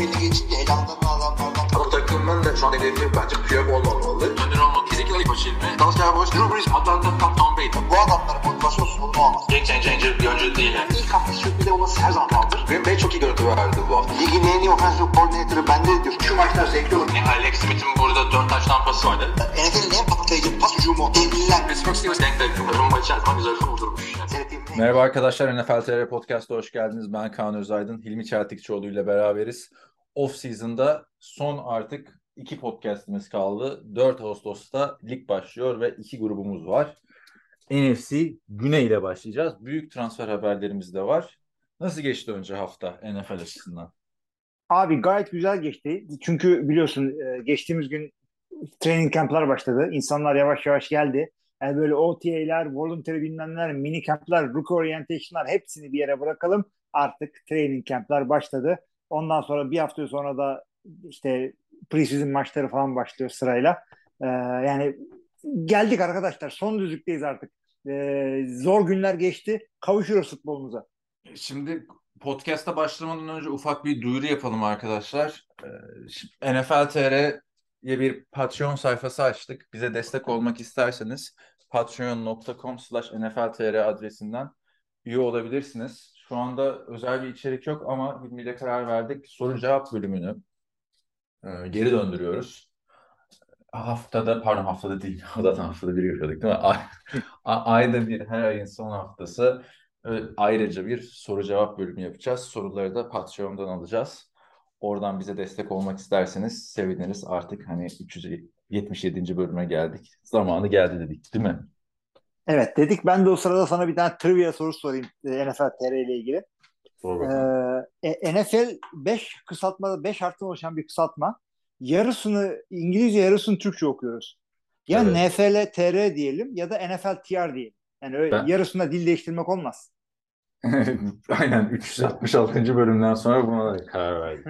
belli geçince elamdan adamlardan Ama takımın da şu an hedefi bence Piyok olmamalı. Önder olmak Ezekiel açıldı. Dallas Cowboys, Drew Brees, Atlanta, Tom, Tom Brady. bu adamların motivasyon sorunu olmaz. Game changer bir oyuncu değil. Yani. İlk hafta sürpriz olması her zaman vardır. Green Bay çok iyi görüntü verdi bu hafta. Ligin en iyi offensive coordinator'ı bende diyor. Şu maçlar zevkli olur. Yani Alex Smith'in burada 4 taş tampası vardı. NFL'in en patlayıcı pas hücumu. Devliler. Pittsburgh Steelers denk denk. Rumba içerisinde güzel kurdurmuş. Yani. Seyrettiğim en- Merhaba arkadaşlar, NFL TR Podcast'a hoş geldiniz. Ben Kaan Özaydın, Hilmi Çeltikçioğlu ile beraberiz. Off season'da son artık iki podcastimiz kaldı. 4 Ağustos'ta lig başlıyor ve iki grubumuz var. NFC Güney ile başlayacağız. Büyük transfer haberlerimiz de var. Nasıl geçti önce hafta NFL açısından? Abi gayet güzel geçti. Çünkü biliyorsun e, geçtiğimiz gün training camp'lar başladı. İnsanlar yavaş yavaş geldi. Yani böyle OTA'ler, voluntary bilmem neler, mini camp'lar, rookie orientation'lar hepsini bir yere bırakalım. Artık training camp'lar başladı. Ondan sonra bir hafta sonra da işte preseason maçları falan başlıyor sırayla. Ee, yani geldik arkadaşlar. Son düzlükteyiz artık. Ee, zor günler geçti. Kavuşuyoruz futbolumuza. Şimdi podcast'a başlamadan önce ufak bir duyuru yapalım arkadaşlar. Ee, NFL TR'ye bir Patreon sayfası açtık. Bize destek olmak isterseniz patreon.com slash nfltr adresinden üye olabilirsiniz. Şu anda özel bir içerik yok ama Hilmi karar verdik. Soru cevap bölümünü e, geri döndürüyoruz. Haftada, pardon haftada değil, zaten haftada bir yapıyorduk değil mi? Ay, ayda bir, her ayın son haftası e, ayrıca bir soru cevap bölümü yapacağız. Soruları da Patreon'dan alacağız. Oradan bize destek olmak isterseniz seviniriz. Artık hani 377. bölüme geldik. Zamanı geldi dedik, değil mi? Evet dedik. Ben de o sırada sana bir tane trivia sorusu sorayım e, NFL TR ile ilgili. Sor bakalım. Ee, e, NFL 5 kısaltma 5 harften oluşan bir kısaltma. Yarısını İngilizce yarısını Türkçe okuyoruz. Ya Evet. NFL TR diyelim ya da NFL TR diyelim. Yani öyle Ben- yarısında dil değiştirmek olmaz. Aynen 366. bölümden sonra buna da karar verdik.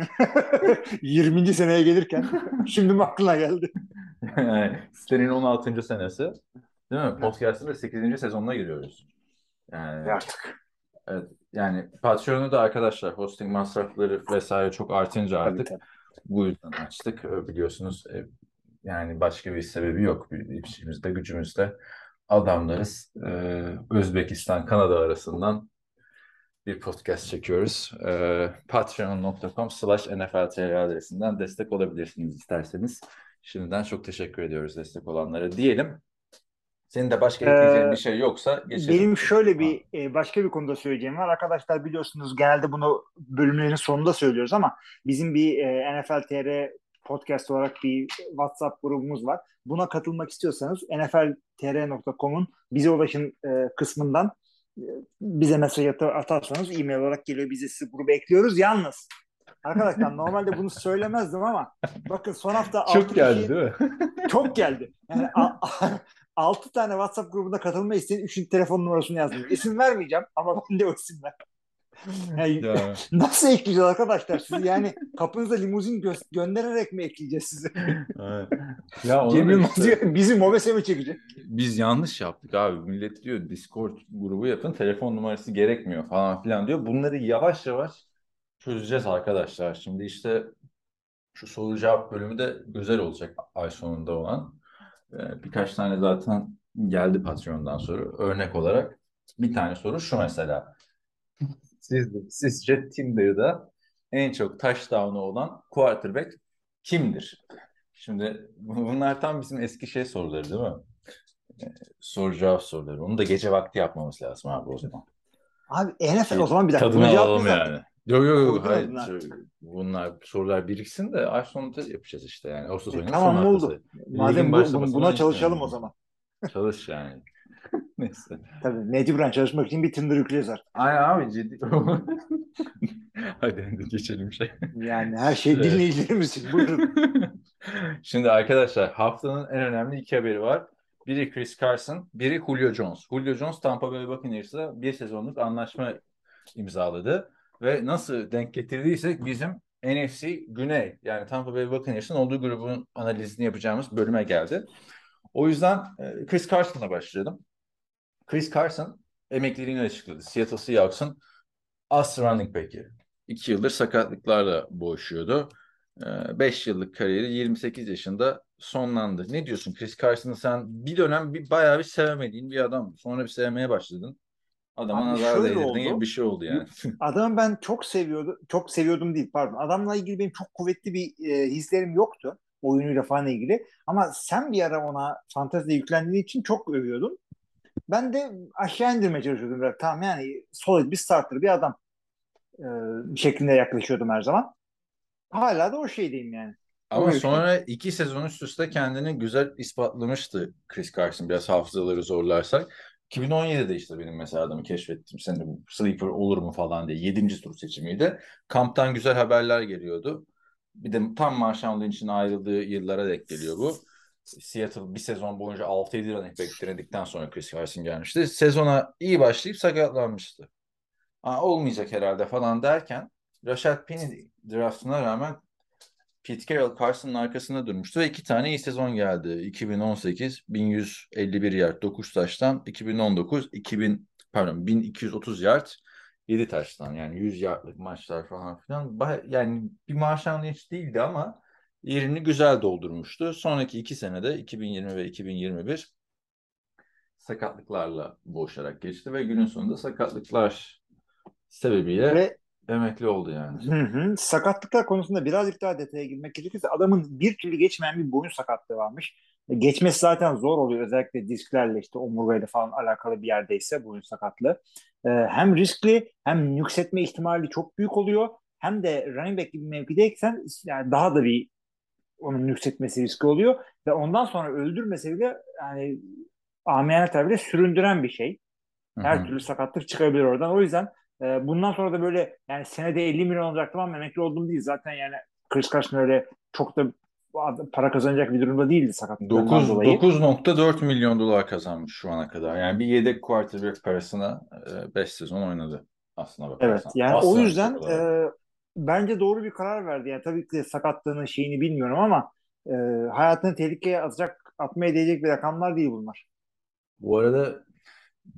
20. seneye gelirken şimdi mi aklına geldi? Yani sitenin 16. senesi. Değil mi? Podcast'ın da 8. sezonuna giriyoruz. Yani Artık. evet, yani Patreon'u da arkadaşlar hosting masrafları vesaire çok artınca artık tabii. bu yüzden açtık. Ee, Biliyorsunuz e, yani başka bir sebebi yok. İşimizde, gücümüzde adamlarız. Ee, Özbekistan, Kanada arasından bir podcast çekiyoruz. Ee, Patreon.com slash NFLTR adresinden destek olabilirsiniz isterseniz. Şimdiden çok teşekkür ediyoruz destek olanlara diyelim. Senin de başka ekleyeceğin Ee, bir şey yoksa geçelim. Benim şöyle bir e, başka bir konuda söyleyeceğim var. Arkadaşlar biliyorsunuz genelde bunu bölümlerin sonunda söylüyoruz ama bizim bir e, NFL TR podcast olarak bir WhatsApp grubumuz var. Buna katılmak istiyorsanız nfltr.com'un bize ulaşın e, kısmından e, bize mesaj at- atarsanız e-mail olarak geliyor. Biz de sizi gruba ekliyoruz. Yalnız arkadaşlar normalde bunu söylemezdim ama bakın son hafta Çok geldi kişi- değil mi? çok geldi. Yani 6 tane WhatsApp grubuna katılma isteyen 3'ün telefon numarasını yazdım. İsim vermeyeceğim ama bende o isimler. Yani Ya. nasıl ekleyeceğiz arkadaşlar sizi? Yani kapınıza limuzin gö- göndererek mi ekleyeceğiz sizi? Evet. Ya onu Cem da Yılmaz işte- bizi mobese mi çekecek? biz yanlış yaptık abi. Millet diyor Discord grubu yapın telefon numarası gerekmiyor falan filan diyor. Bunları yavaş yavaş çözeceğiz arkadaşlar. Şimdi işte şu soru cevap bölümü de güzel olacak ay sonunda olan. Ee, birkaç tane zaten geldi Patreon'dan sonra örnek olarak. Bir tane soru şu mesela. Siz, sizce Tinder'da en çok touchdown'u olan quarterback kimdir? Şimdi bu- bunlar tam bizim eski şey soruları değil mi? soru cevap soruları. Onu da gece vakti yapmamız lazım abi o zaman. Abi NFL o zaman bir dakika. Tadını alalım yani. Yok yok yok. Hayır. bunlar. Şu- Bunlar sorular biriksin de ay sonunda yapacağız işte yani. Ağustos E, tamam, son oldu. haftası. Madem bu- buna çalışalım yani. o zaman. Çalış yani. Neyse. Tabii mecburen çalışmak için bir Tinder yükleyeceğiz artık. Ay abi ciddi. Hadi hadi geçelim şey. Yani her şey Evet. dinleyicilerimiz için. Buyurun. Şimdi arkadaşlar haftanın en önemli iki haberi var. Biri Chris Carson, biri Julio Jones. Julio Jones Tampa Bay Buccaneers'la bir sezonluk anlaşma imzaladı. Ve nasıl denk getirdiysek bizim NFC Güney yani Tampa Bay Buccaneers'ın olduğu grubun analizini yapacağımız bölüme geldi. O yüzden e, Chris Carson'la başlayalım. Chris Carson emekliliğini açıkladı. Seattle Seahawks'ın as running back'i. 2 yıldır sakatlıklarla boğuşuyordu. 5 yıllık kariyeri 28 yaşında sonlandı. Ne diyorsun Chris Carson'ı sen bir dönem bir bayağı bir sevemediğin bir adam. Sonra bir sevmeye başladın. Adama Abi nazar değdirdin gibi bir şey oldu yani. Adamı ben çok seviyordum. Çok seviyordum değil pardon. Adamla ilgili benim çok kuvvetli bir e, hislerim yoktu. Oyunuyla falan ilgili. Ama sen bir ara ona fantezide yüklendiğin için çok övüyordun. Ben de aşağı indirmeye çalışıyordum. Biraz. Tamam yani solid bir starter bir adam e, şeklinde yaklaşıyordum her zaman. Hala da o şeydeyim yani. Ama Öyle sonra iki sezon üst üste kendini güzel ispatlamıştı Chris Carson biraz hafızaları zorlarsak. 2017'de işte benim mesela adamı keşfettim. Sen de sleeper olur mu falan diye. 7. tur seçimiydi. Kamptan güzel haberler geliyordu. Bir de tam Marshawn Lynch'in ayrıldığı yıllara denk geliyor bu. Seattle bir sezon boyunca 6-7 running back denedikten sonra Chris Carson gelmişti. Sezona iyi başlayıp sakatlanmıştı. Aa, olmayacak herhalde falan derken Rashad Penny draftına rağmen Pete Carroll Carson'ın arkasında durmuştu ve iki tane iyi sezon geldi. 2018 1151 yard 9 taştan 2019 2000 pardon 1230 yard 7 taştan yani 100 yardlık maçlar falan filan. Yani bir Marshawn Lynch değildi ama yerini güzel doldurmuştu. Sonraki iki senede 2020 ve 2021 sakatlıklarla boğuşarak geçti ve günün sonunda sakatlıklar sebebiyle Ve emekli oldu yani. Hı hı. Sakatlıklar konusunda birazcık daha detaya girmek gerekirse adamın bir türlü geçmeyen bir boyun sakatlığı varmış. E, Geçmesi zaten zor oluyor özellikle disklerle işte omurgayla falan alakalı bir yerdeyse boyun sakatlığı. E, hem riskli hem yükseltme ihtimali çok büyük oluyor. Hem de running back gibi mevkideysen yani daha da bir onun yükseltmesi riski oluyor. Ve ondan sonra öldürmese bile yani amiyane tabirle süründüren bir şey. Her hı. türlü sakatlık çıkabilir oradan. O yüzden e, bundan sonra da böyle yani senede 50 milyon olacaktım ama emekli oldum değil. Zaten yani Chris Carson öyle çok da para kazanacak bir durumda değildi sakatlıklarından 9 dolayı. 9.4 milyon dolar kazanmış şu ana kadar. Yani bir yedek quarterback parasına 5 sezon oynadı aslına Evet bakarsan. yani o Aslında yüzden çok kolay. e, bence doğru bir karar verdi. Yani tabii ki sakatlığının şeyini bilmiyorum ama e, hayatını tehlikeye atacak, atmaya değecek bir rakamlar değil bunlar. Bu arada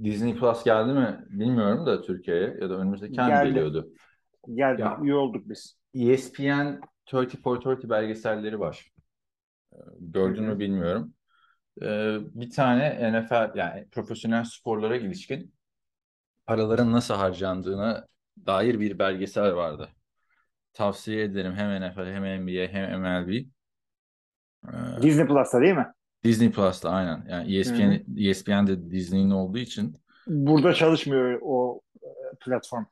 Disney Plus geldi mi bilmiyorum da Türkiye'ye ya da önümüzdeki Geldi. geliyordu. Geldi, Ya. üye olduk biz. ESPN 30 for 30 belgeselleri var. Ee, Gördün mü bilmiyorum. Ee, Bir tane NFL yani profesyonel sporlara ilişkin paraların nasıl harcandığına dair bir belgesel vardı. Tavsiye ederim hem NFL hem NBA hem MLB. Ee, Disney Plus'ta değil mi? Disney Plus'ta aynen. Yani ESPN, hı. ESPN de Disney'in olduğu için Burada çalışmıyor o e, platform.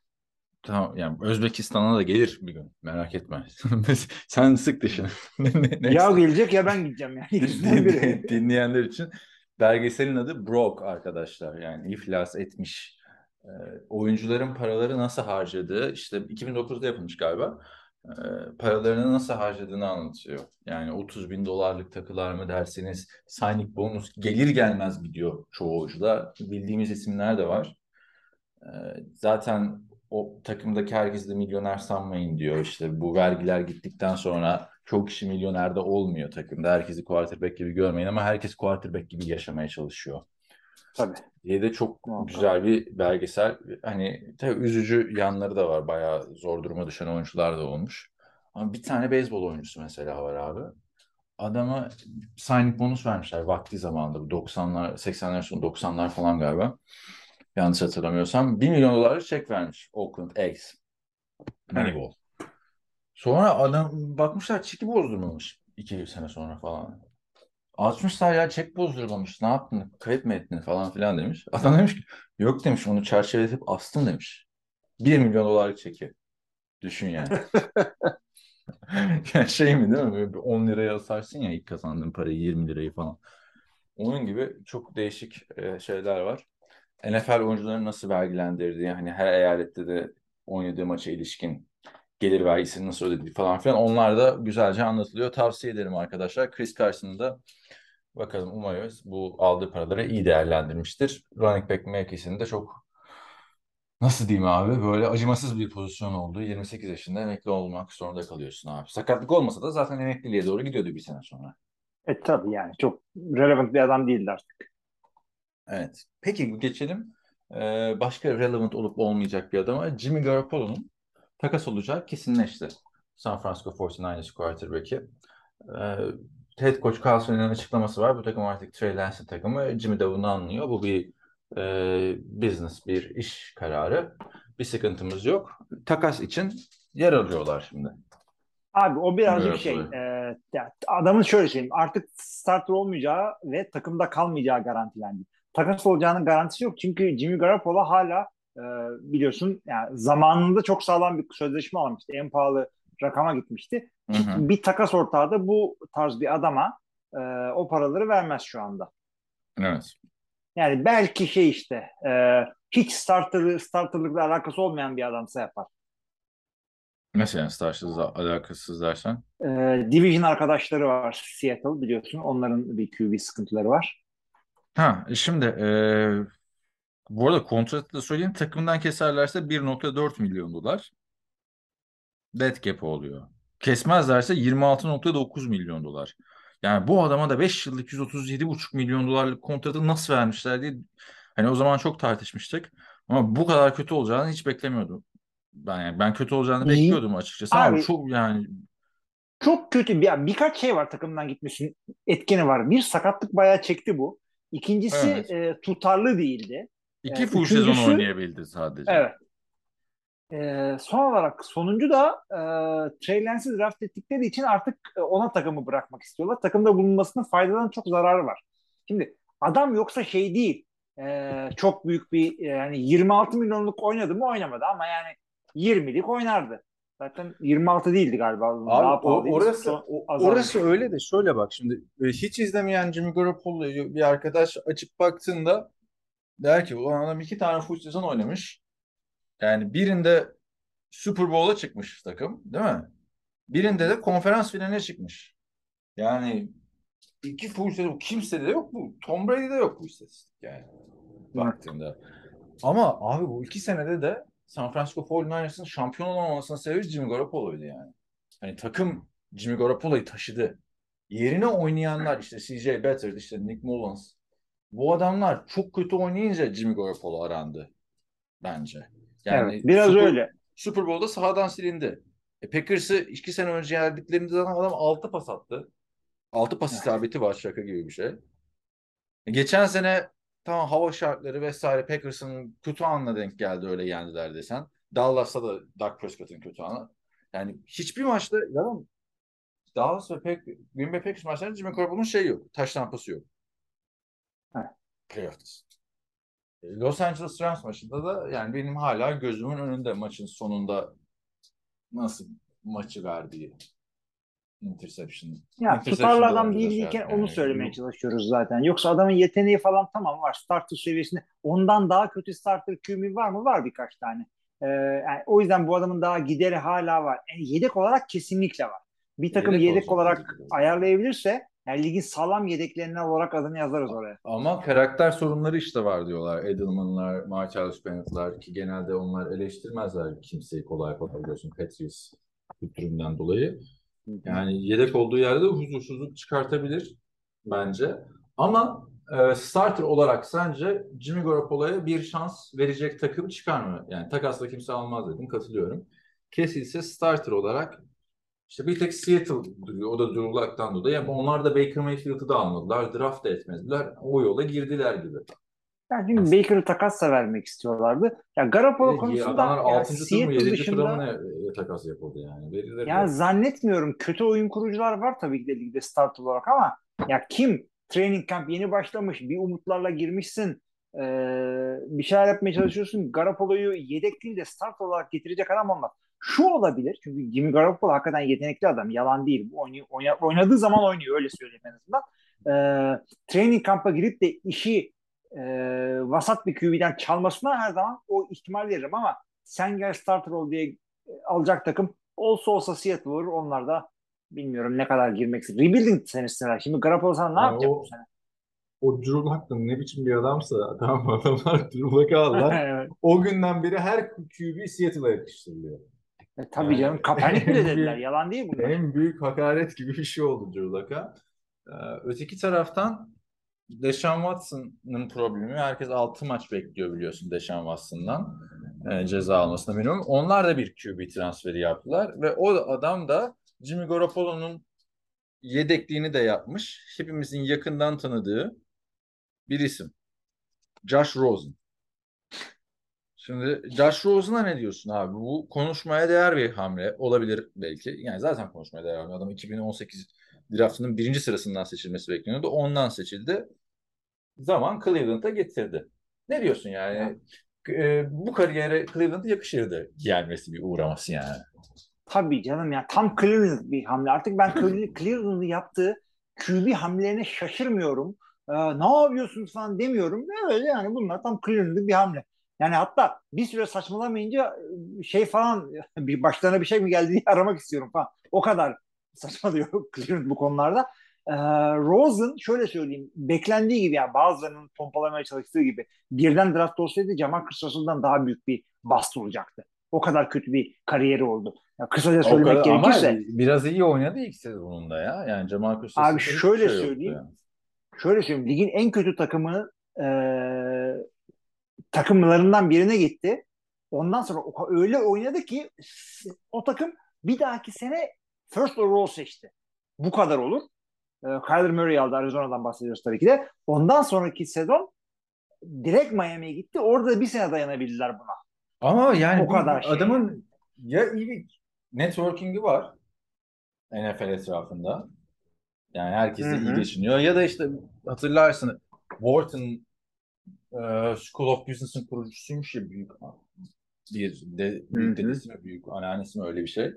tamam yani Özbekistan'a da gelir bir gün. Merak etme. Sen sık ne- Ya gelecek ya ben gideceğim yani. Dinleyenler için belgeselin adı Broke arkadaşlar. Yani iflas etmiş. Ee, oyuncuların paraları nasıl harcadığı işte 2009'da yapılmış galiba. Paralarını nasıl harcadığını anlatıyor. Yani 30 bin dolarlık takılar mı derseniz signing bonus gelir gelmez gidiyor çoğu oyuncuda. Bildiğimiz isimler de var. Zaten o takımdaki herkes de milyoner sanmayın diyor. İşte bu vergiler gittikten sonra çok kişi milyoner de olmuyor takımda. Herkesi quarterback gibi görmeyin ama herkes quarterback gibi yaşamaya çalışıyor. Tabii. diye de çok Muhakkak. güzel bir belgesel. Hani tabii üzücü yanları da var. Bayağı zor duruma düşen oyuncular da olmuş. Ama bir tane beyzbol oyuncusu mesela var abi. Adama signing bonus vermişler vakti zamanında. Bu 90'lar, 80'ler sonu 90'lar falan galiba. Yanlış hatırlamıyorsam. 1 milyon dolarlık çek vermiş Oakland A's. Moneyball. Sonra adam bakmışlar çeki bozdurmamış. iki sene sonra falan. Açmışlar ya çek bozdurmamış. Ne yaptın? Kayıp mı ettin falan filan demiş. Adam demiş ki yok demiş onu çerçeveletip astım demiş. 1 milyon dolarlık çeki. Düşün yani. yani şey mi değil mi? Böyle bir 10 liraya asarsın ya ilk kazandığın parayı 20 lirayı falan. Onun gibi çok değişik e, şeyler var. NFL oyuncuların nasıl vergilendirdiği, hani her eyalette de oynadığı maça ilişkin gelir vergisini nasıl ödediği falan filan onlar da güzelce anlatılıyor. Tavsiye ederim arkadaşlar. Chris Carson'ı da bakalım umarız bu aldığı paraları iyi değerlendirmiştir. Running back mevkisinde çok nasıl diyeyim abi böyle acımasız bir pozisyon oldu. 28 yaşında emekli olmak zorunda kalıyorsun abi. Sakatlık olmasa da zaten emekliliğe doğru gidiyordu bir sene sonra. E tabii yani çok relevant bir adam değildi artık. Evet. Peki geçelim. Ee, başka relevant olup olmayacak bir adama Jimmy Garoppolo'nun takas olacak kesinleşti. San Francisco 49ers quarterback'i. Ee, head coach Carlson'un açıklaması var. Bu takım artık Trey Lance'in takımı. Jimmy Davun'u anlıyor. Bu bir e, business, bir iş kararı. Bir sıkıntımız yok. Takas için yer alıyorlar şimdi. Abi o birazcık Evet, şey e, ya, adamın şöyle söyleyeyim artık starter olmayacağı ve takımda kalmayacağı garantilendi. Takas olacağının garantisi yok çünkü Jimmy Garoppolo hala e, biliyorsun yani zamanında çok sağlam bir sözleşme almıştı. En pahalı rakama gitmişti. Hı hı. Bir takas ortağı da bu tarz bir adama e, o paraları vermez şu anda. Evet. Yani belki şey işte e, hiç starter, starterlıkla alakası olmayan bir adamsa yapar. Yani startsız alakasız dersen? E, division arkadaşları var Seattle biliyorsun. Onların bir QB sıkıntıları var. Ha şimdi e, bu arada kontratı da söyleyeyim takımdan keserlerse 1.4 milyon dolar dead cap oluyor. Kesmezlerse 26.9 milyon dolar. Yani bu adama da 5 yıllık 137,5 milyon dolarlık kontratı nasıl vermişler diye hani o zaman çok tartışmıştık. Ama bu kadar kötü olacağını hiç beklemiyordum. Ben yani ben kötü olacağını İyi. bekliyordum açıkçası ama Abi- çok yani Çok kötü bir birkaç şey var takımdan gitmesinin etkeni var. Bir sakatlık bayağı çekti bu. İkincisi Evet. e, tutarlı değildi. İki Ee, full sezon üçüncüsü- oynayabildi sadece. Evet. E, son olarak sonuncu da e, Trey Lance'i draft ettikleri için artık e, ona takımı bırakmak istiyorlar. Takımda bulunmasının faydadan çok zararı var. Şimdi adam yoksa şey değil. e, çok büyük bir e, yani 26 milyonluk oynadı mı oynamadı ama yani 20'lik oynardı. Zaten 26 değildi galiba. Daha Abi o, pahalıydı. orası o- orası öyle de şöyle bak şimdi e, hiç izlemeyen Jimmy Garoppolo'yu bir arkadaş açıp baktığında der ki ulan adam iki tane full sezon oynamış. Yani birinde Super Bowl'a çıkmış takım değil mi? Birinde de konferans finaline çıkmış. Yani iki full sezon kimsede de yok bu. Tom Brady'de yok bu istatistik yani baktığında. Ama abi bu iki senede de San Francisco 49ers'ın şampiyon olamamasının sebebi Jimmy Garoppolo'ydu yani. Hani takım Jimmy Garoppolo'yu taşıdı. Yerine oynayanlar işte CJ Beathard, işte Nick Mullins. Bu adamlar çok kötü oynayınca Jimmy Garoppolo arandı bence. Yani evet, biraz Super, öyle. Super Bowl'da sahadan silindi. E, Packers'ı iki sene önce yendiklerinde zaten adam 6 pas attı. 6 pas isabeti var şaka gibi bir şey. E, geçen sene tamam hava şartları vesaire Packers'ın kötü anına denk geldi öyle yendiler desen. Dallas'ta da Dak Prescott'ın kötü anı. Yani hiçbir maçta ya Dallas ve Pack- Green Bay Packers maçlarında Jimmy Garoppolo'nun şey yok. Taş tampası yok. Playoff'tasın. E, Los Angeles Rams maçında da yani benim hala gözümün önünde maçın sonunda nasıl maçı verdiği interception. Ya Interception tutarlı da adam değil zaten. değilken Yani onu söylemeye yok. çalışıyoruz zaten. Yoksa adamın yeteneği falan tamam var. Starter seviyesinde. Ondan daha kötü starter QB var mı? Var birkaç tane. Ee, yani o yüzden bu adamın daha gideri hala var. Yani yedek olarak kesinlikle var. Bir takım Yedek yedek, olarak ayarlayabilirse yani ligin sağlam yedeklerinden olarak adını yazarız oraya. Ama karakter sorunları işte var diyorlar. Edelman'lar, Marcellus Bennett'lar ki genelde onlar eleştirmezler kimseyi kolay kolay biliyorsun Patriots kültüründen dolayı. Yani yedek olduğu yerde de huzursuzluk çıkartabilir bence. Ama e, starter olarak sence Jimmy Garoppolo'ya bir şans verecek takım çıkar mı? Yani takasla kimse almaz dedim katılıyorum. Kesilse starter olarak işte bir tek Seattle duruyor. O da Drew dolayı. Ama onlar da Baker Mayfield'ı da almadılar. Draft da etmediler. O yola girdiler gibi. Yani çünkü Baker'ı takasla vermek istiyorlardı. Ya Garoppolo E, konusunda adamlar yani 6. tur mu Seattle 7. dışında mı ne takas yapıldı yani. Verilir Ya de. zannetmiyorum. Kötü oyun kurucular var tabii ki de ligde start olarak ama ya kim training camp yeni başlamış bir umutlarla girmişsin ee, bir şeyler yapmaya çalışıyorsun. Garoppolo'yu yedek değil de start olarak getirecek adam olmaz. Şu olabilir çünkü Jimmy Garoppolo hakikaten yetenekli adam. Yalan değil. Bu oynuyor, oyna- oynadığı zaman oynuyor öyle söyleyeyim en azından. Ee, training kamp'a girip de işi e, vasat bir QB'den çalmasına her zaman o ihtimal veririm ama sen gel starter ol diye e, alacak takım olsa olsa Seattle olur. Onlar da bilmiyorum ne kadar girmek istiyor. Rebuilding senesiler. Şimdi Garoppolo sana ne Ya yapacak o- bu sene? O Drew Luck'ın ne biçim bir adamsa tamam adamlar Drew Luck'ı aldılar. Evet. o günden beri her QB Seattle'a yakıştırılıyor. E, tabii Yani- canım. Kaepernick bile dediler. Yalan değil bunlar. En büyük hakaret gibi bir şey oldu Drew Luck'a. Ee, öteki taraftan Deshaun Watson'ın problemi. Herkes 6 maç bekliyor biliyorsun Deshaun Watson'dan. e, ceza almasına minimum. Onlar da bir QB transferi yaptılar ve o adam da Jimmy Garoppolo'nun yedekliğini de yapmış. Hepimizin yakından tanıdığı bir isim. Josh Rosen. Şimdi Josh Rosen'a ne diyorsun abi? Bu konuşmaya değer bir hamle olabilir belki. Yani zaten konuşmaya değer bir. Adam 2018 draftının birinci sırasından seçilmesi bekleniyordu. Ondan seçildi. Zaman Cleveland'a getirdi. Ne diyorsun yani? E, bu kariyere Cleveland'a yakışırdı gelmesi bir uğraması yani. Tabii canım ya tam Cleveland bir hamle. Artık ben Cle- Cleveland'ın yaptığı QB hamlelerine şaşırmıyorum. Ee, ne yapıyorsunuz falan demiyorum. Öyle yani bunlar tam Cleveland'ın bir hamle. Yani hatta bir süre saçmalamayınca e, şey falan bir başlarına bir şey mi geldi diye aramak istiyorum falan. O kadar saçmalıyor Cleveland bu konularda. Ee, Rosen şöyle söyleyeyim beklendiği gibi yani bazılarının pompalamaya çalıştığı gibi birden draft olsaydı Jamal Russell'dan daha büyük bir bast olacaktı. O kadar kötü bir kariyeri oldu. Ya kısaca O söylemek kadar- ama gerekirse biraz iyi oynadı ilk sezonunda ya. Yani Jamal Chase Abi şöyle şey söyleyeyim. yani. şöyle söyleyeyim ligin en kötü takımı e, takımlarından birine gitti. Ondan sonra öyle oynadı ki o takım bir dahaki sene first overall seçti. Bu kadar olur. E, Kyler Murray aldı. Arizona'dan bahsediyoruz tabii ki de. Ondan sonraki sezon direkt Miami'ye gitti. Orada bir sene dayanabildiler buna. Ama yani O kadar şey. adamın ya iyi bir networking'i var NFL etrafında. Yani herkesle iyi geçiniyor. Ya da işte hatırlarsın Wharton e, School of Business'ın kurucusuymuş ya büyük bir de, büyük dedesi mi büyük anneannesi mi öyle bir şey.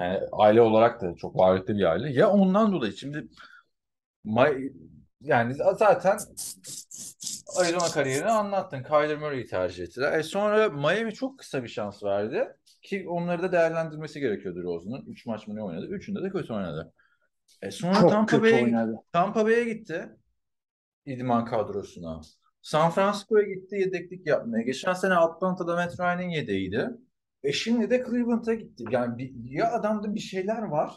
Yani aile olarak da çok varlıklı bir aile. Ya ondan dolayı şimdi Ma- yani zaten Arizona kariyerini anlattın. Kyler Murray'i tercih ettiler. E sonra Miami çok kısa bir şans verdi. Ki onları da değerlendirmesi gerekiyordu Rosen'un. Üç maç mı ne oynadı? Üçünde de kötü oynadı. E sonra Çok Tampa Bay'e. Tampa Bay'e gitti. İdman kadrosuna. San Francisco'ya gitti yedeklik yapmaya. Geçen sene Atlanta'da Matt Ryan'in yedeğiydi. E şimdi de Cleveland'a gitti. Yani bir, ya adamda bir şeyler var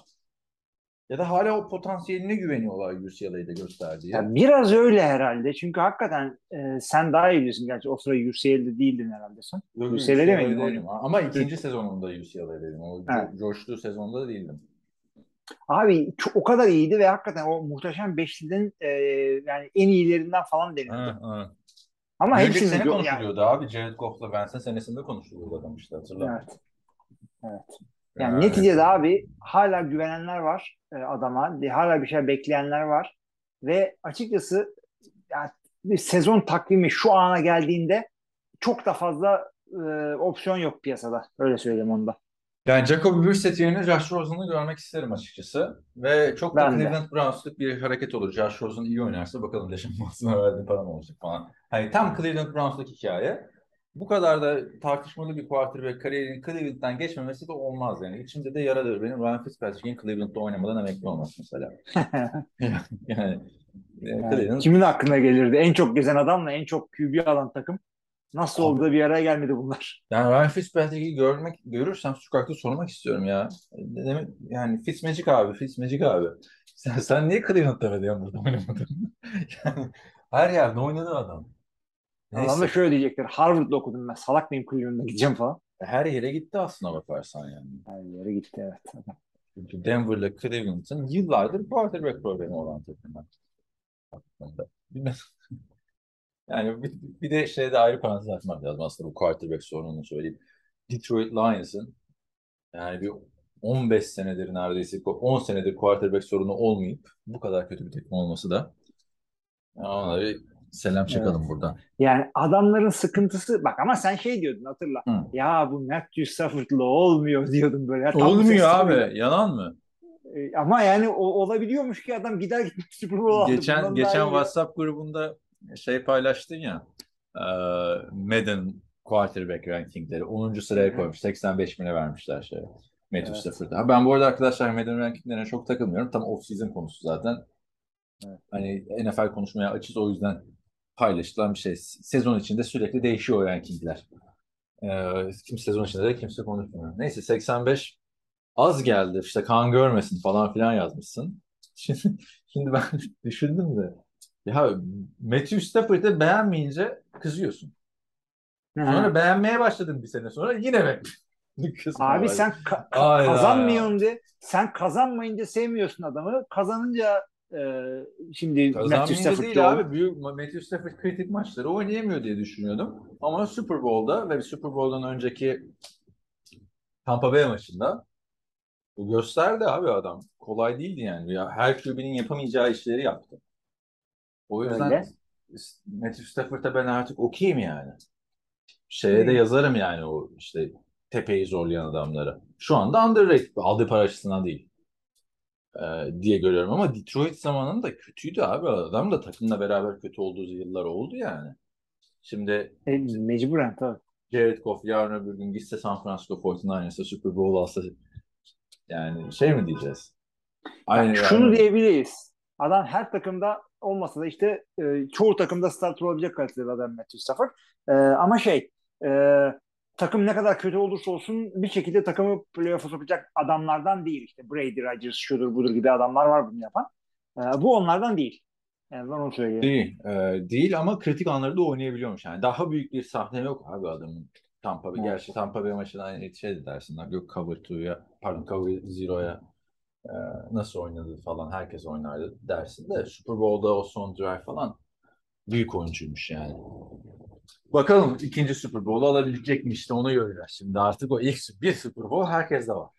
ya da hala o potansiyeline güveniyorlar UCLA'da gösterdiği. Ya biraz öyle herhalde. Çünkü hakikaten e, sen daha iyi biliyorsun. Gerçi o sıra UCL'de değildin herhalde sen. Yok, UCLA'de UCLA'de miydin? Ama ikinci sezonunda UCLA'deydim. O Evet. coştuğu sezonda değildim. Abi çok, o kadar iyiydi ve hakikaten o muhteşem beşlinin e, yani en iyilerinden falan deniyordu. Ha, ha. Ama önceki hepsini sene gö- yani, konuşuluyordu abi. Jared Goff'la Benson senesinde konuşuluyordu adam işte hatırla. evet. Evet. Yani neticede abi hala güvenenler var e, adama. Hala bir şey bekleyenler var. Ve açıkçası yani bir sezon takvimi şu ana geldiğinde çok da fazla e, opsiyon yok piyasada. Öyle söyleyeyim onda. Yani Jacoby Brissett yerine Josh Rosen'ı görmek isterim açıkçası. Ve çok da Ben. Cleveland Browns'lık bir hareket olur. Josh Rosen iyi oynarsa bakalım Leşan Watson'a verdiğin para mı olacak falan. Hani tam Cleveland Browns'lık hikaye. Bu kadar da tartışmalı bir quarterback kariyerinin Cleveland'dan geçmemesi de olmaz yani. İçimde de yaradır benim Ryan Fitzpatrick'in Cleveland'da oynamadan emekli olması mesela. yani e, Yani Cleveland kimin aklına gelirdi? En çok gezen adamla en çok QB alan takım. Nasıl oldu da bir araya gelmedi bunlar? Yani Ryan Fitzpatrick'i görmek görürsem sokakta sormak istiyorum ya. Demek yani Fitzmagic abi, Fitzmagic abi. Sen, sen niye Cleveland'da ve diyorsun burada oynamadın? yani her yerde oynadı adam. Adam da Neyse. şöyle diyecekler. Harvard'da okudum ben. Salak mıyım Cleveland'a gideceğim falan. Her yere gitti aslına bakarsan yani. Her yere gitti evet. Çünkü Denver'la Cleveland'ın yıllardır quarterback problemi olan takımlar. Aslında. Bilmem. Yani bir, bir de şeyde ayrı parantez açmak lazım aslında bu quarterback sorununu söyleyeyim. Detroit Lions'ın yani bir 15 senedir neredeyse 10 senedir quarterback sorunu olmayıp bu kadar kötü bir takım olması da ona bir selam çakalım buradan. Yani adamların sıkıntısı bak ama sen şey diyordun hatırla. Hı. Ya bu Matthew Stafford'la olmuyor diyordun böyle. Ya Olmuyor abi. tonuyla. Yalan mı? E, Ama yani o, olabiliyormuş ki adam gider gitmiş Super Bowl. Geçen geçen. WhatsApp grubunda şey paylaştın ya. e, Madden quarterback rankingleri 10. sıraya koymuş. 85 bine vermişler şey. Matthew Evet. Stafford'a. Ben bu arada arkadaşlar Madden rankinglerine çok takılmıyorum. Tam off-season konusu zaten. Evet. Hani NFL konuşmaya açız o yüzden paylaşılan bir şey. Sezon içinde sürekli değişiyor rankingler. Ee, kimse sezon içinde de kimse konuşmuyor. Neyse 85 az geldi. İşte kan görmesin falan filan yazmışsın. Şimdi, şimdi ben düşündüm de ya Matthew Stafford'ı beğenmeyince kızıyorsun. Sonra beğenmeye başladım bir sene sonra yine ben. Abi sen ka- ka- kazanmıyorsun de sen kazanmayınca sevmiyorsun adamı. Kazanınca e, şimdi Matthew Stafford değil oldu. abi. Büyük Matthew Stafford kritik maçları oynayamıyor diye düşünüyordum. Ama Super Bowl'da ve Super Bowl'dan önceki Tampa Bay maçında gösterdi abi adam. Kolay değildi yani. Ya her QB'nin yapamayacağı işleri yaptı. O yüzden Öyle. Matthew Stafford'a ben artık okeyim yani. Şeye de yazarım yani o işte tepeyi zorlayan adamlara. Şu anda underrated. Aldığı para açısından değil. Ee, diye görüyorum ama Detroit zamanında kötüydü abi. Adam da takımla beraber kötü olduğu yıllar oldu yani. Şimdi E, mecburen tabii. Jared Goff yarın öbür gün gitse San Francisco 49ers'a Super Bowl alsa yani şey mi diyeceğiz? Aynı Şunu yani. diyebiliriz. Adam her takımda olmasa da işte e, çoğu takımda starter olabilecek kalitede adam Matthew Stafford. E, ama şey e, takım ne kadar kötü olursa olsun bir şekilde takımı playoff'a sokacak adamlardan değil. İşte Brady, Rodgers, şudur budur gibi adamlar var bunu yapan. E, bu onlardan değil. Yani ben onu söyleyeyim. Değil, e, değil ama kritik anları da oynayabiliyormuş. Yani daha büyük bir sahne yok abi adamın. Tampa Bay. Evet. Gerçi Tampa Bay maçında aynı şey de dersin. Yok cover 2'ya, pardon cover zero'ya e, nasıl oynadı falan herkes oynardı dersin de Super Bowl'da o son drive falan büyük oyuncuymuş yani. Bakalım ikinci Super Bowl'u alabilecek mi işte onu göreceğiz. Şimdi artık o ilk bir Super Bowl herkeste var.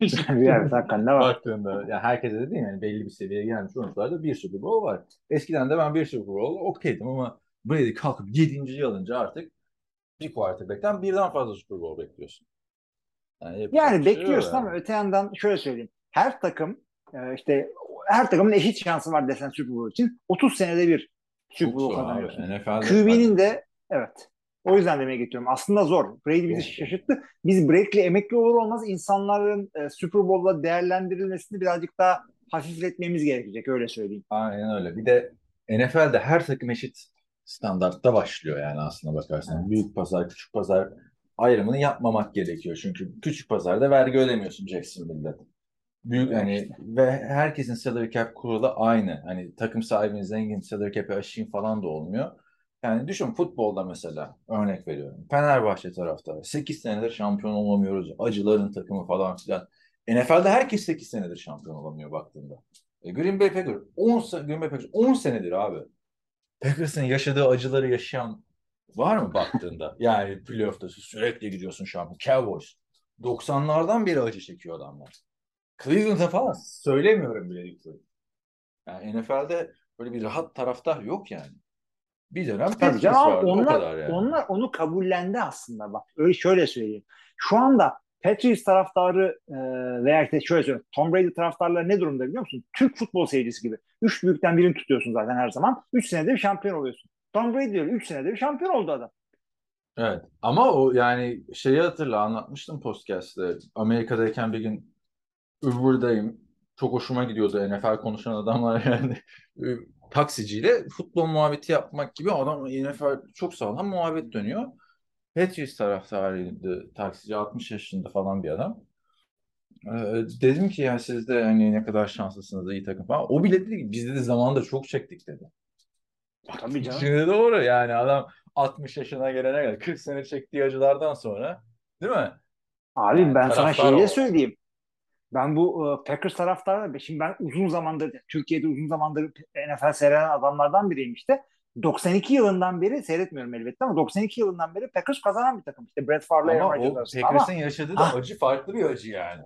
evet hakikaten de var. Baktığında ya herkese de değil yani belli bir seviyeye gelmiş oyuncularda bir Super Bowl var. Eskiden de ben bir Super Bowl okeydim ama Brady kalkıp 7. alınca artık bir quarterback'ten birden fazla Super Bowl bekliyorsun. Yani, Yani şey bekliyorsun yani. ama öte yandan şöyle söyleyeyim. Her takım e, işte her takımın eşit şansı var desen Super Bowl için 30 senede bir Super Bowl kazanıyorsun. QB'nin de evet. O yüzden demeye getiriyorum. Aslında zor. Brady bizi şaşırttı. Biz Brady'le emekli olur olmaz insanların e, Super Bowl'da değerlendirilmesini birazcık daha hafifletmemiz gerekecek. Öyle söyleyeyim. Aynen öyle. Bir de NFL'de her takım eşit standartta başlıyor yani aslına bakarsan. Büyük pazar, küçük pazar ayrımını yapmamak gerekiyor. Çünkü küçük pazarda vergi ödemiyorsun Jacksonville'de. Büyük hani ve herkesin salary cap kurulu aynı. Hani takım sahibinin zengin salary cap'i aşayım falan da olmuyor. Yani düşün futbolda mesela örnek veriyorum. Fenerbahçe taraftarı 8 senedir şampiyon olamıyoruz. Acıların takımı falan filan. NFL'de herkes 8 senedir şampiyon olamıyor baktığında. E, Green Bay Packers 10 se- Green Bay Packers 10 senedir abi. Packers'ın yaşadığı acıları yaşayan var mı baktığında? yani playoff'ta sürekli gidiyorsun şampiyon. Cowboys 90'lardan beri acı çekiyor adamlar. Cleveland'a falan söylemiyorum bile Detroit. Yani NFL'de böyle bir rahat taraftar yok yani. Bir dönem Tabii canım vardı o onlar, kadar yani. onlar onu kabullendi aslında bak. Öyle şöyle söyleyeyim. Şu anda Patriots taraftarı e, veya işte şöyle söyleyeyim. Tom Brady taraftarları ne durumda biliyor musun? Türk futbol seyircisi gibi. Üç büyükten birini tutuyorsun zaten her zaman. Üç senede bir şampiyon oluyorsun. Tom Brady diyor. Üç senede bir şampiyon oldu adam. Evet ama o yani şeyi hatırla anlatmıştım podcast'te. Amerika'dayken bir gün Uber'dayım. Çok hoşuma gidiyordu NFL konuşan adamlar yani. Taksiciyle futbol muhabbeti yapmak gibi adam NFL çok sağlam muhabbet dönüyor. Patriots taraftarıydı taksici 60 yaşında falan bir adam. Ee, dedim ki ya siz de hani ne kadar şanslısınız iyi takım falan. O bile dedi ki biz de zamanında çok çektik dedi. Tabii canım. Şimdi doğru yani adam 60 yaşına gelene kadar 40 sene çektiği acılardan sonra değil mi? Abi Yani ben sana şeyi de söyleyeyim. Ben bu e, Packers taraftarı, şimdi ben uzun zamandır Türkiye'de uzun zamandır NFL seyreden adamlardan biriyim işte. 92 yılından beri seyretmiyorum elbette ama 92 yılından beri Packers kazanan bir takım. İşte Brett Favre'la Ama Aaron Rodgers o arasında. Packers'ın Ama yaşadığı da Ha. acı farklı bir acı yani.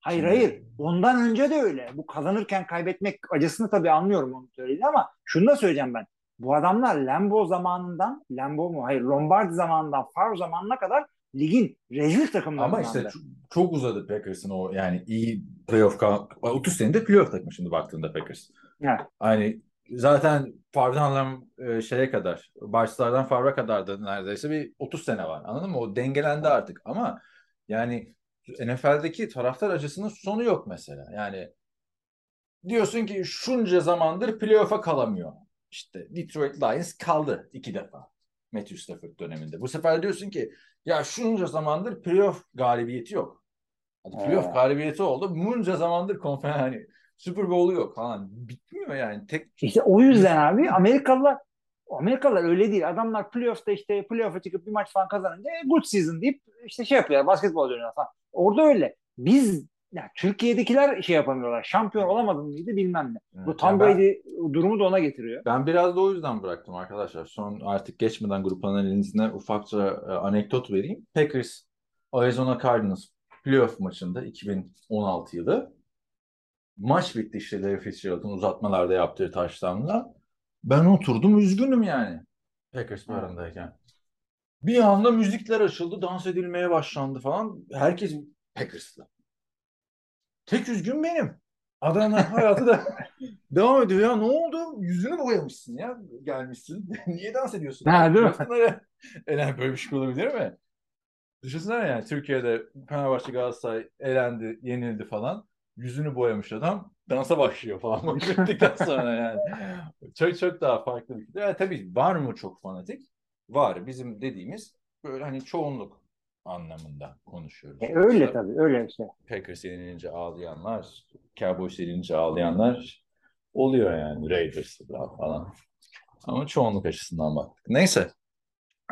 hayır Şimdi- hayır. Ondan önce de öyle. Bu kazanırken kaybetmek acısını tabii anlıyorum onu söyledi ama şunu da söyleyeceğim ben. Bu adamlar Lambo zamanından, Lambo mu? Hayır, Lombardi zamanından, Favre zamanına kadar ligin rezil takımlarından. Ama işte çok, çok uzadı Packers'ın o yani iyi playoff kal- 30 senedir playoff takımı şimdi baktığında Packers. Evet. Hani zaten Favre'dan e, şeye kadar, başlardan Favre'a kadar da neredeyse bir 30 sene var. Anladın mı? O dengelendi artık ama yani NFL'deki taraftar acısının sonu yok mesela. Yani diyorsun ki şunca zamandır playoff'a kalamıyor. İşte Detroit Lions kaldı iki defa Matthew Stafford döneminde. Bu sefer diyorsun ki ya şunca zamandır playoff galibiyeti yok. Hadi playoff galibiyeti oldu. Bunca zamandır konferans hani Super Bowl'u yok falan. Bitmiyor yani. Tek İşte o yüzden abi Amerikalılar Amerikalılar öyle değil. Adamlar playoff'ta işte playoff'a çıkıp bir maç falan kazanınca e, good season deyip işte şey yapıyorlar. Basketbol oynuyorlar falan. Orada öyle. Biz ya Türkiye'dekiler şey yapamıyorlar. Şampiyon olamadın mıydı bilmem ne. Evet, Bu Tom yani Brady durumu da ona getiriyor. Ben biraz da o yüzden bıraktım arkadaşlar. Son artık geçmeden grup analizine ufakça e, anekdot vereyim. Packers Arizona Cardinals playoff maçında 2016 yılı maç bitti işte Larry Fitzgerald'ın uzatmalarda yaptığı taştanla. Ben oturdum üzgünüm yani Packers barındayken. Bir anda müzikler açıldı, dans edilmeye başlandı falan. Herkes Packers'lı. Tek üzgün benim. Adana hayatı da devam ediyor ya. Ne oldu? Yüzünü boyamışsın ya. Gelmişsin. Niye dans ediyorsun? Ha, değil mi? Elen böyle bir şey olabilir mi? Düşünsene yani Türkiye'de Fenerbahçe Galatasaray elendi, yenildi falan. Yüzünü boyamış adam dansa başlıyor falan. Bittikten sonra yani. Çok çok daha farklı bir kitle. Yani tabii var mı çok fanatik? Var. Bizim dediğimiz böyle hani çoğunluk anlamında konuşuyoruz. E, öyle Yoksa- tabii. Öyle işte. Packers yenilince ağlayanlar, Cowboys yenilince ağlayanlar oluyor yani Raiders'da falan. Ama çoğunluk açısından baktık. Neyse.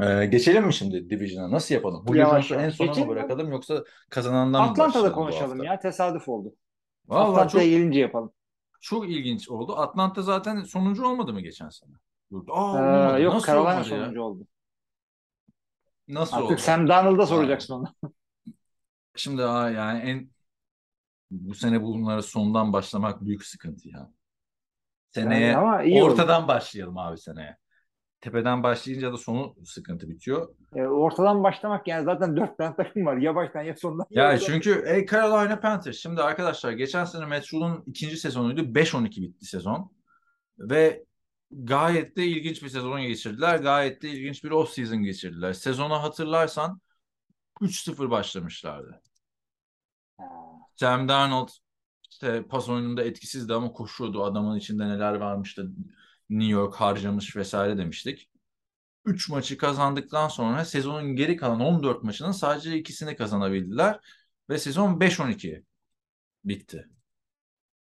Ee, geçelim mi şimdi Division'a? Nasıl yapalım? Julio Yavaş en sona mı Geçelim mi? bırakalım yoksa kazanandan mı Atlanta'da bu konuşalım ya. Tesadüf oldu. Vallahi çok, Atlanta'ya gelince yapalım. çok ilginç oldu. Atlanta zaten sonuncu olmadı mı geçen sene? Aa, Ee, olmadı. yok Nasıl Carolina sonuncu oldu. Nasıl Artık oldu? Sam Darnold'a soracaksın onu. Şimdi aa, yani en bu sene bunlara sondan başlamak büyük sıkıntı ya. Seneye Yani ama iyi oldu. ortadan başlayalım abi seneye. Tepeden başlayınca da sonu sıkıntı bitiyor. E, ortadan başlamak yani zaten dört tane takım var. Ya baştan ya sondan. Ya ortadan. çünkü e, Carolina Panthers. Şimdi arkadaşlar geçen sene Matt ikinci sezonuydu. 5-12 bitti sezon. Ve gayet de ilginç bir sezon geçirdiler. Gayet de ilginç bir off-season geçirdiler. Sezonu hatırlarsan 3-0 başlamışlardı. Sam Darnold işte pas oyununda etkisizdi ama koşuyordu. Adamın içinde neler varmış da New York harcamış vesaire demiştik. 3 maçı kazandıktan sonra sezonun geri kalan 14 maçının sadece ikisini kazanabildiler. Ve sezon 5-12 bitti.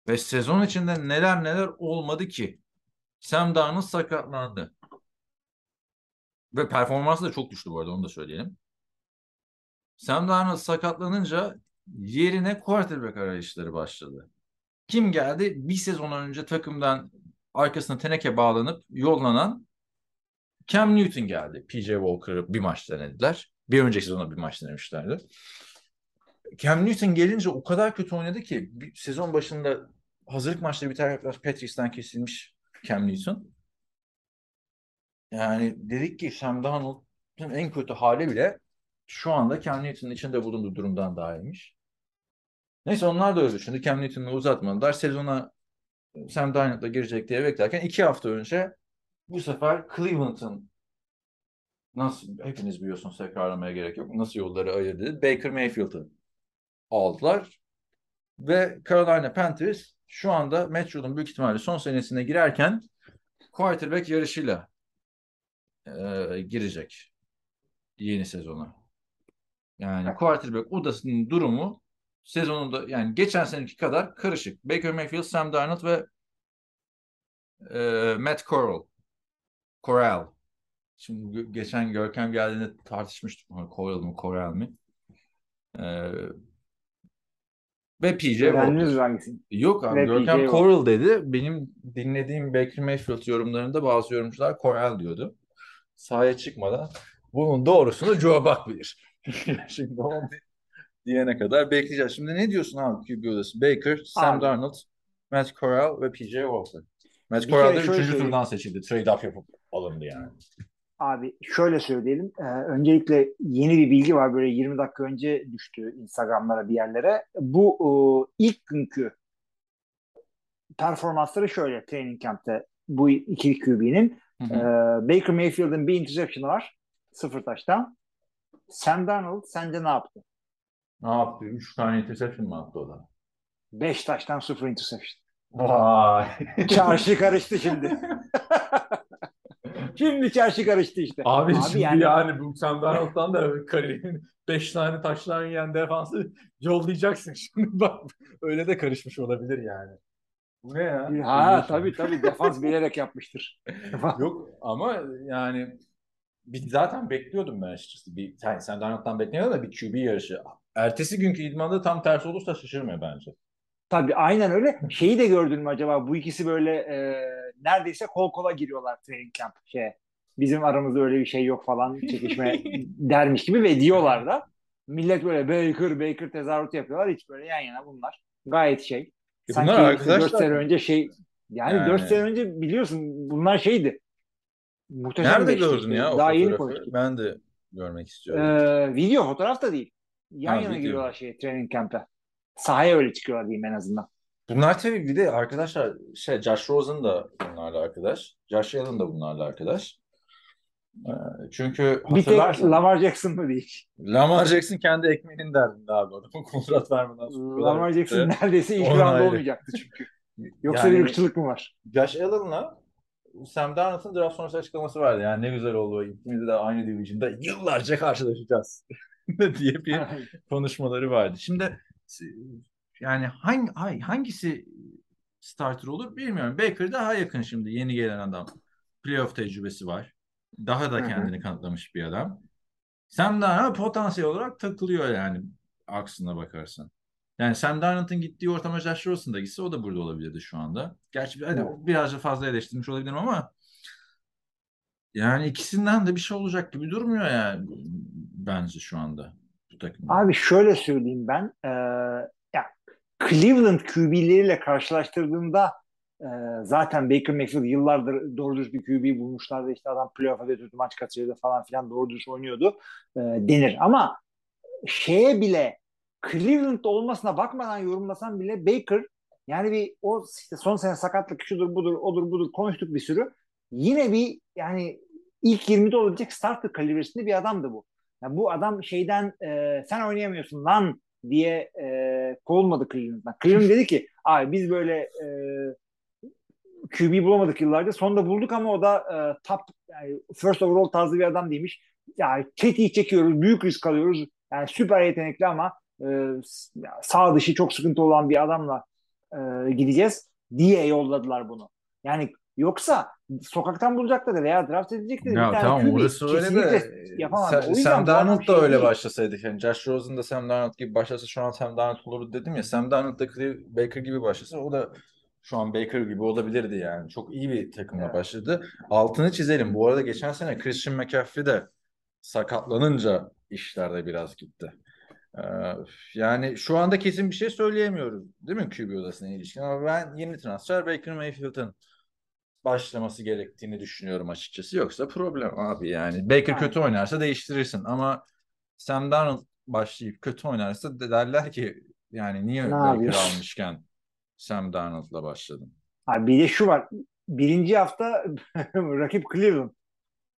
Ve sezon içinde neler neler olmadı ki. Sam Darnold sakatlandı. Ve performansı da çok düştü bu arada onu da söyleyelim. Sam Darnold sakatlanınca yerine quarterback arayışları başladı. Kim geldi? Bir sezon önce takımdan arkasına teneke bağlanıp yollanan Cam Newton geldi. PJ Walker'ı bir maç denediler. Bir önceki sezonda bir maç denemişlerdi. Cam Newton gelince o kadar kötü oynadı ki sezon başında hazırlık maçları biterken Patrice'den kesilmiş Cam Newton. Yani dedik ki Sam Darnold'un en kötü hali bile şu anda Cam Newton'un içinde bulunduğu durumdan daha iyiymiş. Neyse onlar da öyle düşündü. Cam Newton'u uzatmadılar. Sezona Sam Darnold'la girecek diye beklerken iki hafta önce bu sefer Cleveland'ın nasıl hepiniz biliyorsunuz tekrarlamaya gerek yok. Nasıl yolları ayırdı. Baker Mayfield'ı aldılar. Ve Carolina Panthers şu anda Matt Rule'un büyük ihtimalle son senesine girerken quarterback yarışıyla e, girecek yeni sezona. Yani quarterback odasının durumu sezonunda yani geçen seneki kadar karışık. Baker Mayfield, Sam Darnold ve e, Matt Corral. Corral. Şimdi geçen Görkem geldiğinde tartışmıştık. Hani Corral mı Corral mi? E, ve PJ Öğrendiniz hangisini? Yok abi Ve Görkem PJ Corral dedi. Benim dinlediğim Baker Mayfield yorumlarında bazı yorumcular Corral diyordu. Sahaya çıkmadan bunun doğrusunu Joe Buck bilir. Şimdi o diyene kadar bekleyeceğiz. Şimdi ne diyorsun abi QB odası? Baker, Sam Abi. Darnold, Matt Corral ve PJ Walker. Matt Corral da üçüncü turdan seçildi. Trade up yapıp alındı yani. Abi şöyle söyleyelim. Ee, öncelikle yeni bir bilgi var. Böyle 20 dakika önce düştü Instagram'lara bir yerlere. Bu e, ilk günkü performansları şöyle training camp'te bu iki QB'nin. Ee, Baker Mayfield'ın bir interception'ı var. Sıfır taştan. Sam Darnold sence ne yaptı? Ne yaptı? Üç tane interception mı attı o da? Beş taştan sıfır interception. Vay. Çarşı karıştı şimdi. şimdi çarşı karıştı işte. Abi, şimdi yani- yani, bu Sam Darnold'dan da kariyerin 5 tane taştan yiyen defansı yollayacaksın şimdi bak. Öyle de karışmış olabilir yani. Bu ne ya? Ha tabii tabii defans bilerek yapmıştır. Yok ama yani bir, zaten bekliyordum ben açıkçası. Bir, sen, sen Darnold'dan bekliyordun da bir QB yarışı. Ertesi günkü idmanda tam tersi olursa şaşırmıyor bence. Tabii aynen öyle. Şeyi de gördün mü acaba? Bu ikisi böyle e, neredeyse kol kola giriyorlar training camp. Şey, bizim aramızda öyle bir şey yok falan çekişme dermiş gibi ve diyorlar da. Millet böyle Baker Baker tezahüratı yapıyorlar. Hiç böyle yan yana bunlar. Gayet şey. E Sanki bunlar arkadaşlar- 4 sene önce şey yani, Yani. 4 sene önce biliyorsun bunlar şeydi. Muhteşem Nerede gördün ya o Daha yeni konuştuk. Ben de görmek istiyorum. Ee, video fotoğraf da değil. Yan Ha, yana video. giriyorlar şey training camp'e. Sahaya öyle çıkıyorlar diyeyim en azından. Bunlar tabii bir de arkadaşlar şey Josh Rosen da bunlarla arkadaş. Josh Allen da bunlarla arkadaş. Ee, Çünkü Bir tek Lamar Jackson mı değil? Lamar Jackson kendi ekmeğinin derdinde abi adamı kontrat vermeden sonra. Lamar Jackson neredeyse ilk ayrı. olmayacaktı çünkü. Yoksa Yani- bir ırkçılık mı var? Josh Allen'la Sam Darnold'un draft sonrası açıklaması vardı. Yani ne güzel oldu. İkimiz de aynı division'da yıllarca karşılaşacağız diye bir konuşmaları vardı. Şimdi yani hangi hay- hangisi starter olur bilmiyorum. Baker daha yakın şimdi yeni gelen adam. Playoff tecrübesi var. Daha da kendini kanıtlamış bir adam. Sam Darnold potansiyel olarak takılıyor yani aksına bakarsan. Yani Sam Darnold'un gittiği ortama Josh Rosen da gitse o da burada olabilirdi şu anda. Gerçi hani biraz da fazla eleştirmiş olabilirim ama yani ikisinden de bir şey olacak gibi durmuyor yani bence şu anda bu takımda. Abi şöyle söyleyeyim ben. Ee, Cleveland QB'leriyle karşılaştırdığımda e, zaten Baker Mayfield yıllardır doğru dürüst bir QB bulmuşlardı. İşte adam playoff'a götürdü, maç kaçırdı falan filan doğru dürüst oynuyordu e, denir. Ama şeye bile Cleveland'da olmasına bakmadan yorumlasan bile Baker yani bir o işte son sene sakatlık şudur budur odur budur konuştuk bir sürü. Yine bir yani ilk 20'de olabilecek starter kalibresinde bir adamdı bu. Yani bu adam şeyden e, sen oynayamıyorsun lan diye e, kovulmadı Cleveland'dan. Cleveland dedi ki abi biz böyle e, QB bulamadık yıllarca. Sonunda bulduk ama o da e, top yani first overall tarzı bir adam değilmiş. Yani tetiği çekiyoruz, büyük risk alıyoruz. Yani süper yetenekli ama e, sağ dışı çok sıkıntı olan bir adamla e, gideceğiz diye yolladılar bunu. Yani yoksa sokaktan bulacakları veya draft edecekleri Ya bir tane tamam QB orası öyle de yapamaz. Sam, Darnold da şey öyle değil. başlasaydı. Yani Josh Rosen da Sam Darnold gibi başlasa şu an Sam Darnold olurdu dedim ya. Sam Darnold da Cleve- Baker gibi başlasa o da şu an Baker gibi olabilirdi yani. Çok iyi bir takımla Evet. başladı. Altını çizelim. Bu arada geçen sene Christian McCaffrey de sakatlanınca işlerde biraz gitti. Ee, yani şu anda kesin bir şey söyleyemiyoruz. Değil mi QB odasına ilişkin? Ama ben yeni transfer Baker Mayfield'ın başlaması gerektiğini düşünüyorum açıkçası. Yoksa problem abi yani. Baker Aynen. kötü oynarsa değiştirirsin ama Sam Darnold başlayıp kötü oynarsa de- derler ki yani niye Ne Baker yapıyorsun? almışken Sam Darnold'la başladın? Ha, bir de şu var. Birinci hafta rakip Cleveland.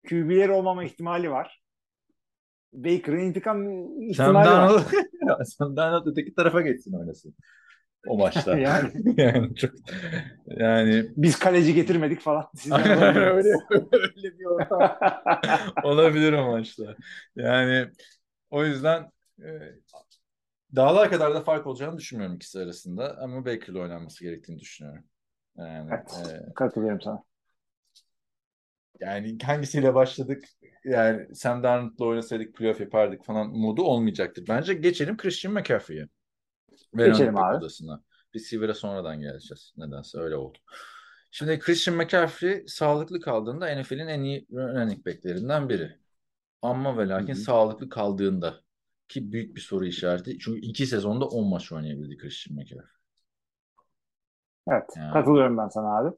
QB'leri olmama ihtimali var. Baker'ın intikam Sam ihtimali var. Darnold, Sam Darnold öteki tarafa geçsin oynasın o maçta. Yani. yani çok yani Biz kaleci getirmedik falan. Aynen öyle, öyle bir ortam olabilir o maçta. Yani o yüzden e, dağlar kadar da fark olacağını düşünmüyorum ikisi arasında ama Baker'la oynanması gerektiğini düşünüyorum. Yani Evet. e, Katılıyorum sana. yani hangisiyle başladık? Yani Sam Darnold'la oynasaydık playoff yapardık falan modu olmayacaktır. Bence geçelim Christian McCaffrey'e. Ve Geçelim running back abi. odasına. Receiver'e sonradan geleceğiz. Nedense öyle oldu. Şimdi Christian McCaffrey sağlıklı kaldığında NFL'in en iyi running back'lerinden biri. Ama ve lakin Hı hı. sağlıklı kaldığında ki büyük bir soru işareti. Çünkü iki sezonda 10 maç oynayabildi Christian McCaffrey. Evet. Yani. Katılıyorum ben sana abi.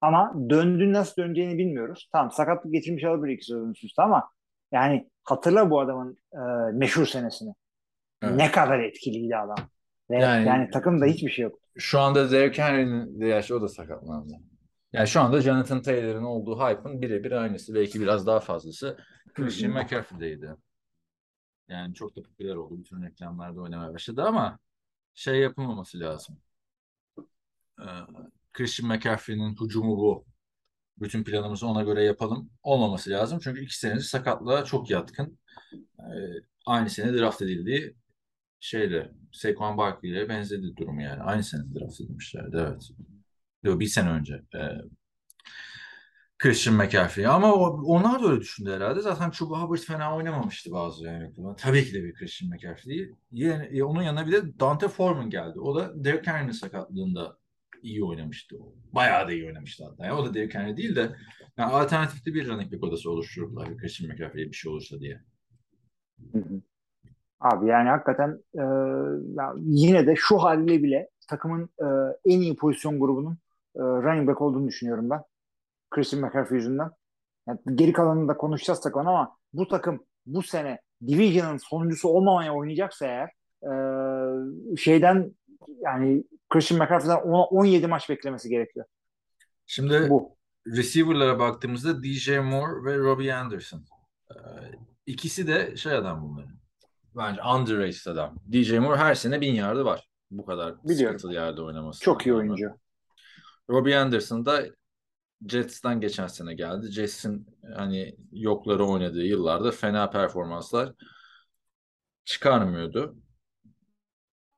Ama döndü nasıl döneceğini bilmiyoruz. Tamam sakatlık geçirmiş olabilir iki sezon üst üste ama yani hatırla bu adamın e, meşhur senesini. Evet. Ne kadar etkiliydi adam. Ve Yani- yani, takımda hiçbir şey yok. Şu anda Derrick Henry'nin de yaşı o da sakatlandı. Yani şu anda Jonathan Taylor'ın olduğu hype'ın birebir aynısı. Belki biraz daha fazlası Christian McCaffrey'deydi. Yani çok da popüler oldu. Bütün reklamlarda oynamaya başladı ama şey yapılmaması lazım. Ee, Christian McCaffrey'nin hücumu bu. Bütün planımızı ona göre yapalım. Olmaması lazım. Çünkü iki senedir sakatlığa çok yatkın. Ee, aynı sene draft edildiği şeyle Saquon Barkley ile benzedi durum yani. Aynı sene draft edilmişlerdi evet. Yok bir sene önce. E, Christian McCaffrey. Ama o, onlar da öyle düşündü herhalde. Zaten Chuba Hubbard fena oynamamıştı bazı yani. Tabii ki de bir Christian McCaffrey değil. Yine, onun yanına bir de Dante Foreman geldi. O da Derrick Henry'nin sakatlığında iyi oynamıştı. Bayağı da iyi oynamıştı hatta. Yani o da Derrick Henry değil de yani alternatifli bir running back odası oluştururlar bir Christian McCaffrey'e bir şey olursa diye. Hı hı. Abi yani hakikaten e, ya yine de şu haliyle bile takımın e, en iyi pozisyon grubunun e, running back olduğunu düşünüyorum ben. Christian McCaffrey yüzünden. Yani geri kalanını da konuşacağız takımın ama bu takım bu sene Division'ın sonuncusu olmamaya oynayacaksa eğer e, şeyden yani Christian McCaffrey'den 17 maç beklemesi gerekiyor. Şimdi bu. receiver'lara baktığımızda DJ Moore ve Robbie Anderson. Ee, ikisi de şey adam bunların. Bence underrated adam. DJ Moore her sene bin yardı var. Bu kadar Biliyorum. sıkıntılı yerde oynaması. Çok iyi oyuncu. Robbie Anderson da Jets'ten geçen sene geldi. Jets'in hani yokları oynadığı yıllarda fena performanslar çıkarmıyordu.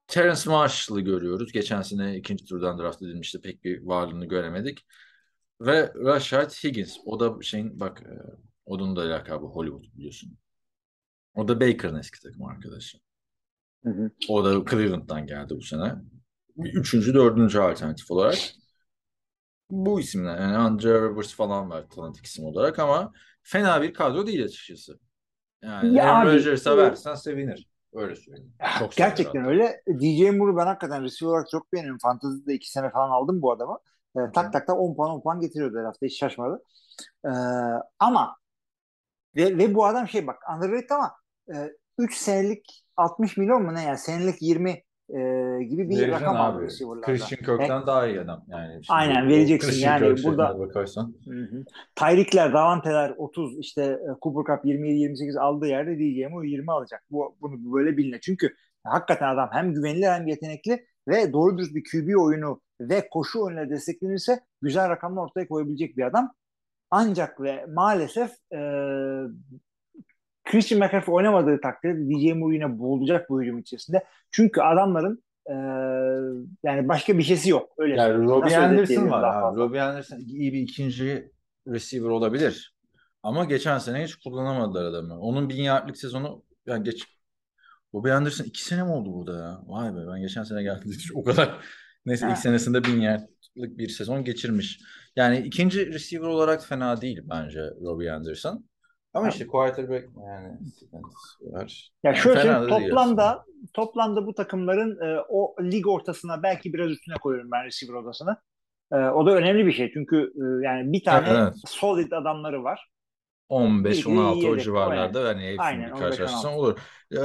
Terence Marshall'ı görüyoruz. Geçen sene ikinci turdan draft edilmişti. Pek bir varlığını göremedik. Ve Rashad Higgins. O da şeyin bak e, onun da lakabı Hollywood biliyorsun. O da Baker'ın eski takım arkadaşı. Hı hı. O da Cleveland'dan geldi bu sene. Üçüncü, dördüncü alternatif olarak. Bu isimler yani Andre Rivers falan var tanıdık isim olarak ama fena bir kadro değil açıkçası. Yani Ya Aaron Rodgers'a e, versen sevinir. Öyle söyleyeyim. Çok sever Gerçekten öyle. DJ Moore'u ben hakikaten receiver olarak çok beğeniyorum. Fantasy'de iki sene falan aldım bu adamı. E, tak tak tak 10 puan 10 puan getiriyordu her hafta. Hiç şaşmadı. E, ama ve, ve bu adam şey bak underrated ama e, 3 senelik 60 milyon mu ne ya? Senelik 20 e, gibi bir Vereceksin rakam abi. Christian Kirk'ten daha iyi adam. Yani Aynen, vereceksin. Christian Yani Kirk burada- bakarsan. Hı hı. Tyreek'ler, Davante'ler 30 işte e, Cooper Cup 27-28 aldığı yerde DJ Moore 20 alacak. Bu, bunu böyle bilinir. Çünkü hakikaten adam hem güvenilir hem yetenekli ve doğru dürüst bir QB oyunu ve koşu oyunuyla desteklenirse güzel rakamlar ortaya koyabilecek bir adam. Ancak ve maalesef e, Christian McCaffrey oynamadığı takdirde DJ Moore yine boğulacak bu hücum içerisinde. Çünkü adamların e, yani başka bir şeysi yok. Öyle Yani. Robbie Anderson var daha abi. Robbie Anderson iyi bir ikinci receiver olabilir. Ama geçen sene hiç kullanamadılar adamı. Onun bin yardlık sezonu yani geç Robbie Anderson iki sene mi oldu burada ya? Vay be ben geçen sene geldim. O kadar neyse Ha. ilk senesinde bin yardlık bir sezon geçirmiş. Yani ikinci receiver olarak fena değil bence Robbie Anderson. Ama işte quarterback yani sıkıntısı var. Ya Yani şöyle söyleyeyim, toplamda toplamda bu takımların e, o lig ortasına belki biraz üstüne koyuyorum ben receiver odasını. E, o da önemli bir şey çünkü e, yani bir tane Evet. solid adamları var. 15-16 o civarlarda yani hepsini Aynen, bir karşılaştırsan 15-16. olur.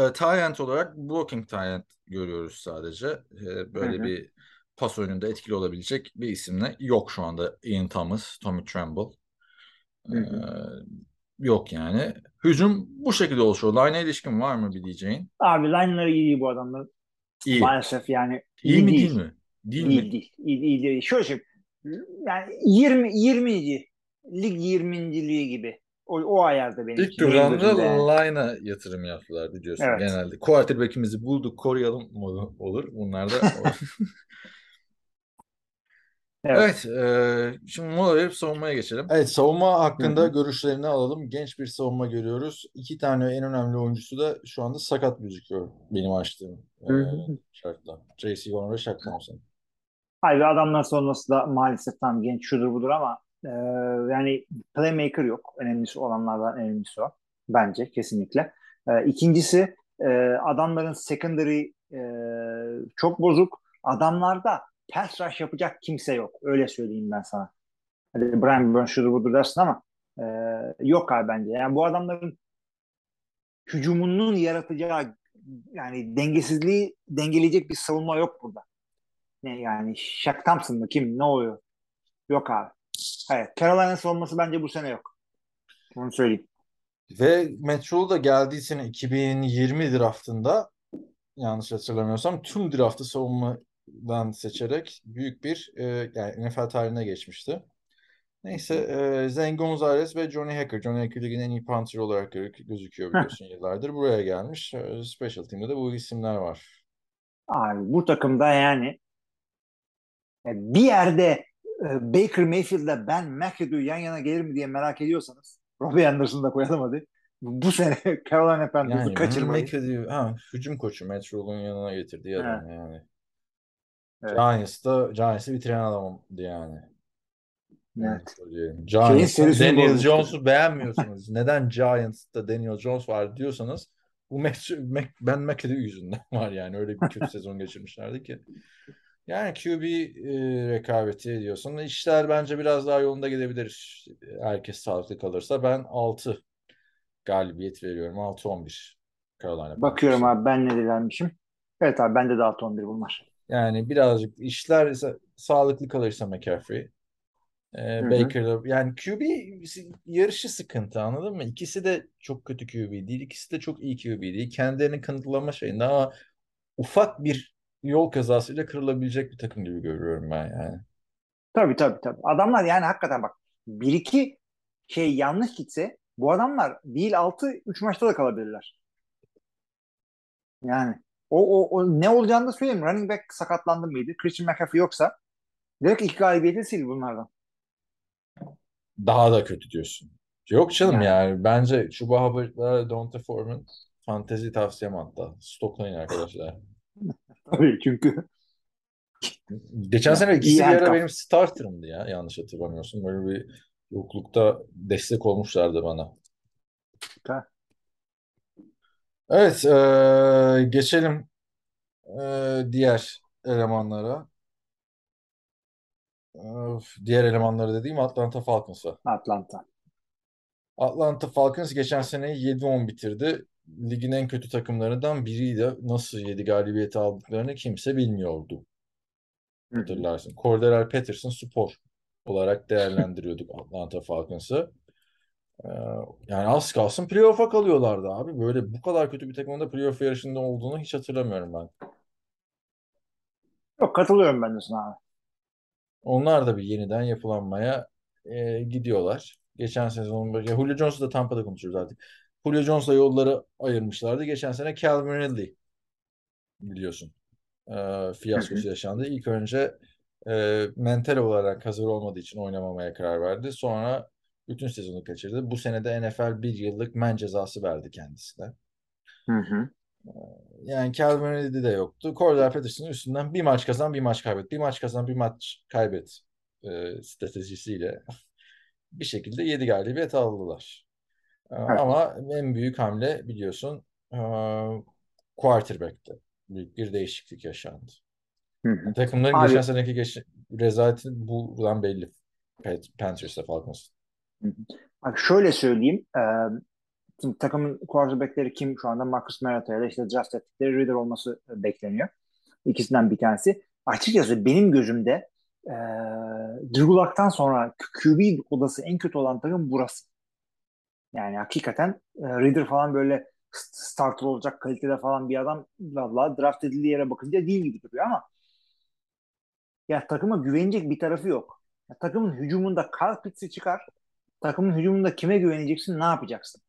E, Tyent olarak blocking Tyent görüyoruz sadece. E, böyle Hı hı. bir pas oyununda etkili olabilecek bir isimle yok şu anda Ian Thomas, Tommy Tremble. E, Hı yok yani. Hücum bu şekilde oluşuyor. Line'a ilişkin var mı bir diyeceğin? Abi line'ları iyi değil bu adamların. İyi. Maalesef yani İyi iyi mi değil. değil mi? Değil Değil mi? değil. İyi, iyi değil. Şöyle şey yani 20 20. lig 20.liği gibi. O, o ayarda benim İlk yani. line'a yatırım yaptılar biliyorsun Evet. genelde. Quarterback'imizi bulduk koruyalım olur. Bunlar da Evet. Evet, e, şimdi mola verip savunmaya geçelim. Evet, savunma hakkında Hı hı. görüşlerini alalım. Genç bir savunma görüyoruz. İki tane en önemli oyuncusu da şu anda sakat gözüküyor benim açtığım e, Hı şartla. J.C. Warren ve Shaq Thompson. Hayır adamlar sonrası da maalesef tam genç şudur budur ama e, yani playmaker yok. Önemlisi olanlardan önemlisi o. Bence kesinlikle. E, ikincisi e, adamların secondary e, çok bozuk. Adamlarda pass rush yapacak kimse yok. Öyle söyleyeyim ben sana. Hadi Brian Burns şudur budur dersin ama e, yok abi bence. Yani bu adamların hücumunun yaratacağı yani dengesizliği dengeleyecek bir savunma yok burada. Ne yani Shaq Thompson mı kim ne oluyor? Yok abi. Hayır. Carolina savunması bence bu sene yok. Onu söyleyeyim. Ve Rhule da geldiği sene 2020 draftında yanlış hatırlamıyorsam tüm draftı savunmadan seçerek büyük bir e, yani NFL tarihine geçmişti. Neyse e, Zane Gonzalez ve Johnny Hacker. Johnny Hacker ligin en iyi punter olarak gö- gözüküyor biliyorsun yıllardır. Buraya gelmiş. E, Special Team'de de bu isimler var. Abi bu takımda yani e, bir yerde e, Baker Mayfield'la Ben McAdoo yan yana gelir mi diye merak ediyorsanız Robbie Anderson'ı da koyalım hadi. Bu, sene Carolina Panthers'ı Yani kaçırmayın. McAdoo, ha, hücum koçu Matt Rule'un yanına getirdiği adam yani. Evet. Giants'da Giants'ı bitiren adamdı yani. Evet. Serisini Daniel. Jones'u beğenmiyorsunuz. Neden Giants'ta Daniel Jones var diyorsanız bu Mac, Mac, Ben McAdoo yüzünden var yani. Öyle bir kötü sezon geçirmişlerdi ki. Yani QB e, rekabeti diyorsun. İşler bence biraz daha yolunda gidebilir. Herkes sağlıklı kalırsa. Ben 6 galibiyet veriyorum. 6-11 Carolina Bakıyorum abi ben ne dilermişim. Evet abi bende de 6-11 bunlar. Yani birazcık işler sağlıklı kalırsa McCaffrey. Ee. Baker'la yani QB yarışı sıkıntı anladın mı? İkisi de çok kötü QB değil. ikisi de çok iyi QB değil. Kendilerini kanıtlama şeyinde ama ufak bir yol kazasıyla kırılabilecek bir takım gibi görüyorum ben yani. Tabii tabii tabii. Adamlar yani hakikaten bak bir iki şey yanlış gitse bu adamlar değil 6 3 maçta da kalabilirler. Yani o, o, o ne olacağını da söyleyeyim. Running back sakatlandı mıydı? Christian McCaffrey yoksa direkt iki galibiyeti sil bunlardan. Daha da kötü diyorsun. Yok canım Yani. yani bence Chuba Hubbard'la Donta Foreman fantezi tavsiyem hatta. Stoklayın arkadaşlar. Tabii çünkü Geçen sene ikisi bir ara benim starterımdı ya yanlış hatırlamıyorsun. Böyle bir yoklukta destek olmuşlardı bana. Ta- Evet, eee, geçelim eee, diğer elemanlara. Öf, diğer elemanları dediğim Atlanta Falcons'a. Atlanta. Atlanta Falcons geçen sene 7-10 bitirdi. Ligin en kötü takımlarından biriydi. Nasıl 7 galibiyeti aldıklarını kimse bilmiyordu. Hatırlarsın. Cordell Patterson spor olarak değerlendiriyorduk Atlanta Falcons'ı. Ee, yani az kalsın playoff'a kalıyorlardı abi. Böyle bu kadar kötü bir takımın da playoff yarışında olduğunu hiç hatırlamıyorum ben. Yok katılıyorum ben de sana abi. Onlar da bir yeniden yapılanmaya e, gidiyorlar. Geçen sezonun başı, Julio Jones'u da Tampa'da konuşuyoruz artık. Julio Jones'la yolları ayırmışlardı. Geçen sene Calvin Ridley biliyorsun. E, fiyaskosu yaşandı. İlk önce e, mental olarak hazır olmadığı için oynamamaya karar verdi. Sonra bütün sezonu kaçırdı. Bu sene de NFL bir yıllık men cezası verdi kendisine. Hı hı. Yani Calvin Ridley de yoktu. Cordell Patterson'ın üstünden bir maç kazan, bir maç kaybet. Bir maç kazan, bir maç kaybet e, stratejisiyle bir şekilde 7 galibiyet aldılar. E, Evet. Ama en büyük hamle biliyorsun e, quarterback'te. Büyük bir değişiklik yaşandı. Hı hı. Takımların Abi- geçen seneki geç, rezaleti buradan belli. Panthers'la Falcons. Bak şöyle söyleyeyim. E, şimdi takımın quarterback'leri kim şu anda? Marcus Mariota ile işte draft ettikleri Reader olması bekleniyor. İkisinden bir tanesi. Açıkçası benim gözümde e, Drew sonra QB odası en kötü olan takım burası. Yani hakikaten e, Reader falan böyle st- starter olacak kalitede falan bir adam valla draft edildiği yere bakınca değil gibi duruyor ama ya takıma güvenecek bir tarafı yok. Ya, takımın hücumunda Carl Pitts'i çıkar. Takımın hücumunda kime güveneceksin, ne yapacaksın?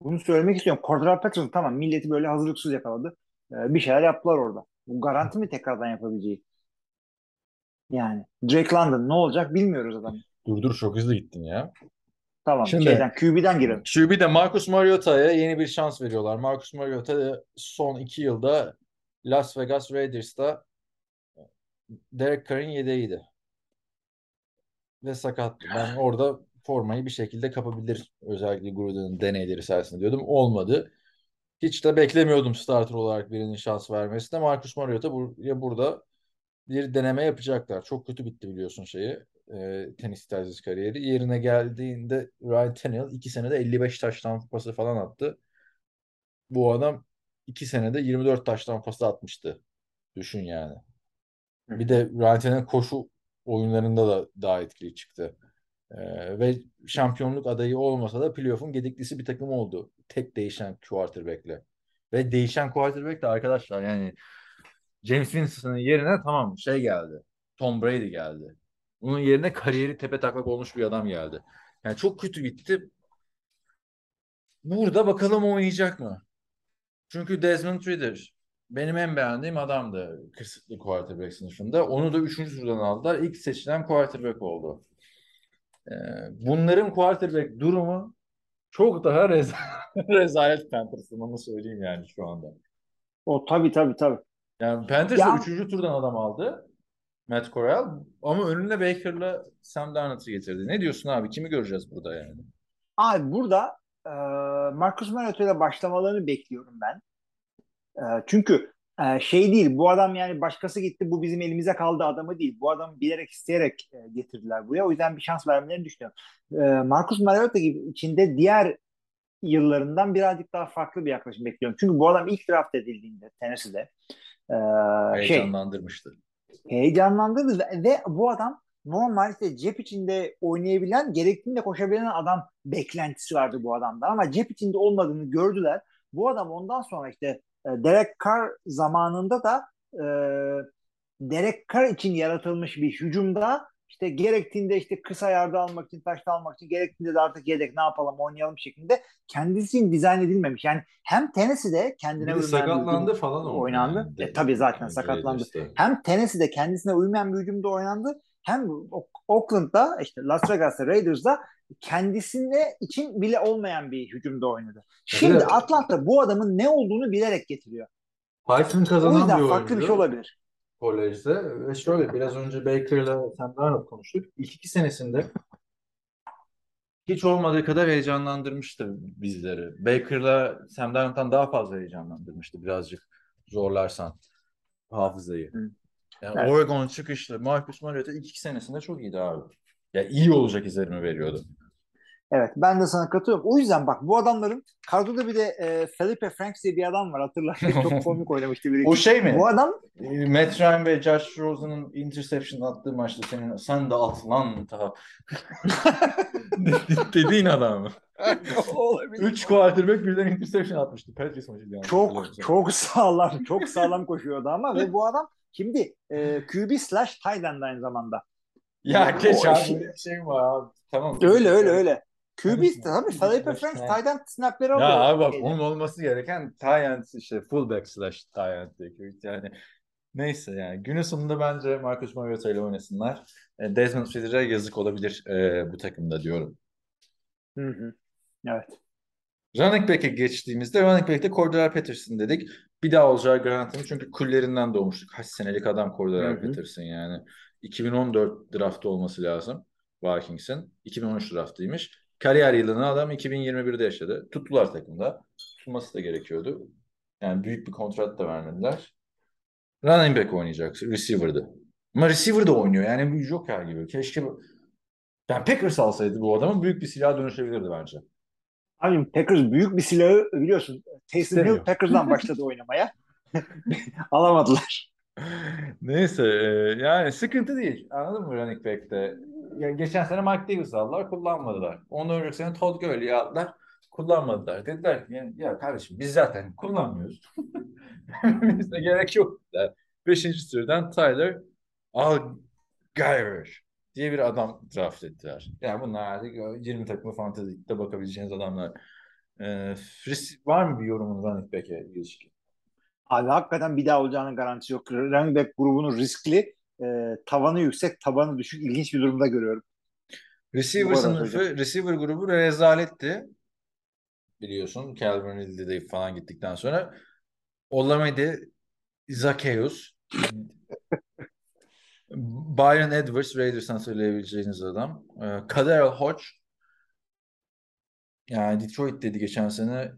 Bunu söylemek istiyorum. Cordell Patterson tamam milleti böyle hazırlıksız yakaladı. Ee, bir şeyler yaptılar orada. Bu garanti mi tekrardan yapabileceği? Yani Drake London ne olacak bilmiyoruz adam. Dur dur çok hızlı gittin ya. Tamam Şimdi- şeyden QB'den girelim. QB de Marcus Mariota'ya yeni bir şans veriyorlar. Marcus Mariota da son iki yılda Las Vegas Raiders'ta Derek Carr'in yedeğiydi. Ve sakattı. Ben orada formayı bir şekilde kapabilir. Özellikle Gruden'in deneyleri sayesinde diyordum. Olmadı. Hiç de beklemiyordum starter olarak birinin şans vermesine. Marcus Mariota buraya burada bir deneme yapacaklar. Çok kötü bitti biliyorsun şeyi. E, tenis terzisi kariyeri. Yerine geldiğinde Ryan Tannehill iki senede 55 taştan pası falan attı. Bu adam iki senede 24 taştan pası atmıştı. Düşün yani. Bir de Ryan Tannehill koşu oyunlarında da daha etkili çıktı. Ee, ve şampiyonluk adayı olmasa da playoff'un gediklisi bir takım oldu. Tek değişen quarterback'le. Ve değişen quarterback de arkadaşlar yani James Winston'ın yerine tamam şey geldi. Tom Brady geldi. Bunun yerine kariyeri tepe taklak olmuş bir adam geldi. Yani çok kötü gitti. Burada bakalım oynayacak mı? Çünkü Desmond Ridder benim en beğendiğim adamdı kısıtlı quarterback sınıfında. Onu da üçüncü turdan aldılar. İlk seçilen quarterback oldu. Ee, bunların quarterback durumu çok daha rez rezalet Panthers'ın onu söyleyeyim yani şu anda. O tabii tabii tabii. Yani Panthers Ya- da üçüncü turdan adam aldı. Matt Corral ama önüne Baker'la Sam Darnold'u getirdi. Ne diyorsun abi? Kimi göreceğiz burada yani? Abi burada e, Marcus Mariota ile başlamalarını bekliyorum ben. E, çünkü e, şey değil bu adam yani başkası gitti bu bizim elimize kaldı adamı değil. Bu adamı bilerek isteyerek e, getirdiler buraya. O yüzden bir şans vermelerini düşünüyorum. E, Marcus Mariota gibi içinde diğer yıllarından birazcık daha farklı bir yaklaşım bekliyorum. Çünkü bu adam ilk draft edildiğinde Tennessee'de e, şey Heyecanlandırmıştı. heyecanlandırdı ve, ve bu adam normal işte cep içinde oynayabilen, gerektiğinde koşabilen adam beklentisi vardı bu adamda. Ama cep içinde olmadığını gördüler. Bu adam ondan sonra işte Derek Carr zamanında da e, Derek Carr için yaratılmış bir hücumda işte gerektiğinde işte kısa yardı almak için, taşta almak için, gerektiğinde de artık yedek ne yapalım oynayalım şeklinde kendisi için dizayn edilmemiş. Yani hem Tennessee'de kendine Bir uymayan bir sakatlandı hücum falan oldu. oynandı. yani. E, tabii zaten Yani sakatlandı işte. hem Tennessee'de kendisine uymayan bir hücumda oynandı hem Oakland'da işte Las Vegas'ta Raiders'da kendisine için bile olmayan bir hücumda oynadı. Şimdi Evet. Atlanta bu adamın ne olduğunu bilerek getiriyor. O kazanan yüzden bir farklı bir şey olabilir. kolejde. Ve şöyle biraz önce Baker'la Sam Darnold konuştuk. İlk iki senesinde hiç olmadığı kadar heyecanlandırmıştı bizleri. Baker'la Sam Darnold'dan daha fazla heyecanlandırmıştı birazcık zorlarsan hafızayı. Hı. Yani Evet. Oregon çıkışlı Marcus Mariota ilk iki senesinde çok iyiydi abi. Ya iyi olacak izlenimi veriyordu. Evet ben de sana katılıyorum. O yüzden bak bu adamların kadroda bir de e, Felipe Franks diye bir adam var hatırlarsın. Çok komik oynamıştı bir O şey mi? Bu adam E, Matt Ryan ve Josh Rosen'ın interception attığı maçta senin sen de at lan ta. Dediğin adam mı? Üç quarterback birden interception atmıştı. Patriots maçıydı yani. Çok çok sağlam, çok sağlam koşuyordu ama ve bu adam şimdi e, QB slash tight end aynı zamanda. Ya geç abi şey var abi? Tamam. Öyle öyle öyle. QB tabii Felipe. Franks tight end snapleri alıyor. Ya abi bak onun olması gereken tight end işte fullback slash tight end. Yani neyse yani günün sonunda bence Marcus Mariota ile oynasınlar. E, Desmond Ridder'e yazık olabilir e, bu takımda diyorum. Hı hı. Evet. Running back'e geçtiğimizde running back'te Cordell Patterson dedik. Bir daha olacağı garantili çünkü kullerinden doğmuştuk. Kaç senelik adam Cordell. Patterson yani. 2014 draftı olması lazım Vikings'in. 2013 draftıymış. Kariyer yılını adam 2021'de yaşadı. Tuttular takımda. Tutulması da gerekiyordu. Yani büyük bir kontrat da vermediler. Running back oynayacak. Receiver'dı. Ama receiver da oynuyor. Yani bir Joker gibi. Keşke yani Packers alsaydı bu adamın büyük bir silaha dönüşebilirdi bence. Abi Packers büyük bir silahı biliyorsun. Taysom. Hill Packers'dan başladı oynamaya. Alamadılar. Neyse e, yani sıkıntı değil. Anladın mı running back'te? Ya, geçen sene Mike Davis aldılar kullanmadılar. Ondan önceki sene Todd Gurley'i aldılar kullanmadılar. Dediler ki yani, ya kardeşim biz zaten kullanmıyoruz. Bize gerek yok. dediler. Beşinci süreden Tyler Algier diye bir adam draft ettiler. Yani bunlar artık 20 takımı fantezide bakabileceğiniz adamlar. E, Fris- var mı bir yorumun running back'e ilişkin? Abi hakikaten bir daha olacağının garantisi yok. Running back grubunu riskli, e, tavanı yüksek, tabanı düşük, ilginç bir durumda görüyorum. Receiver sınıfı, hocam. receiver grubu rezaletti. Biliyorsun Calvin Ridley falan gittikten sonra. Olamide, Zacchaeus, Byron Edwards, Raiders'tan söyleyebileceğiniz adam. Ee, Kaderel Hodge, yani Detroit dedi geçen sene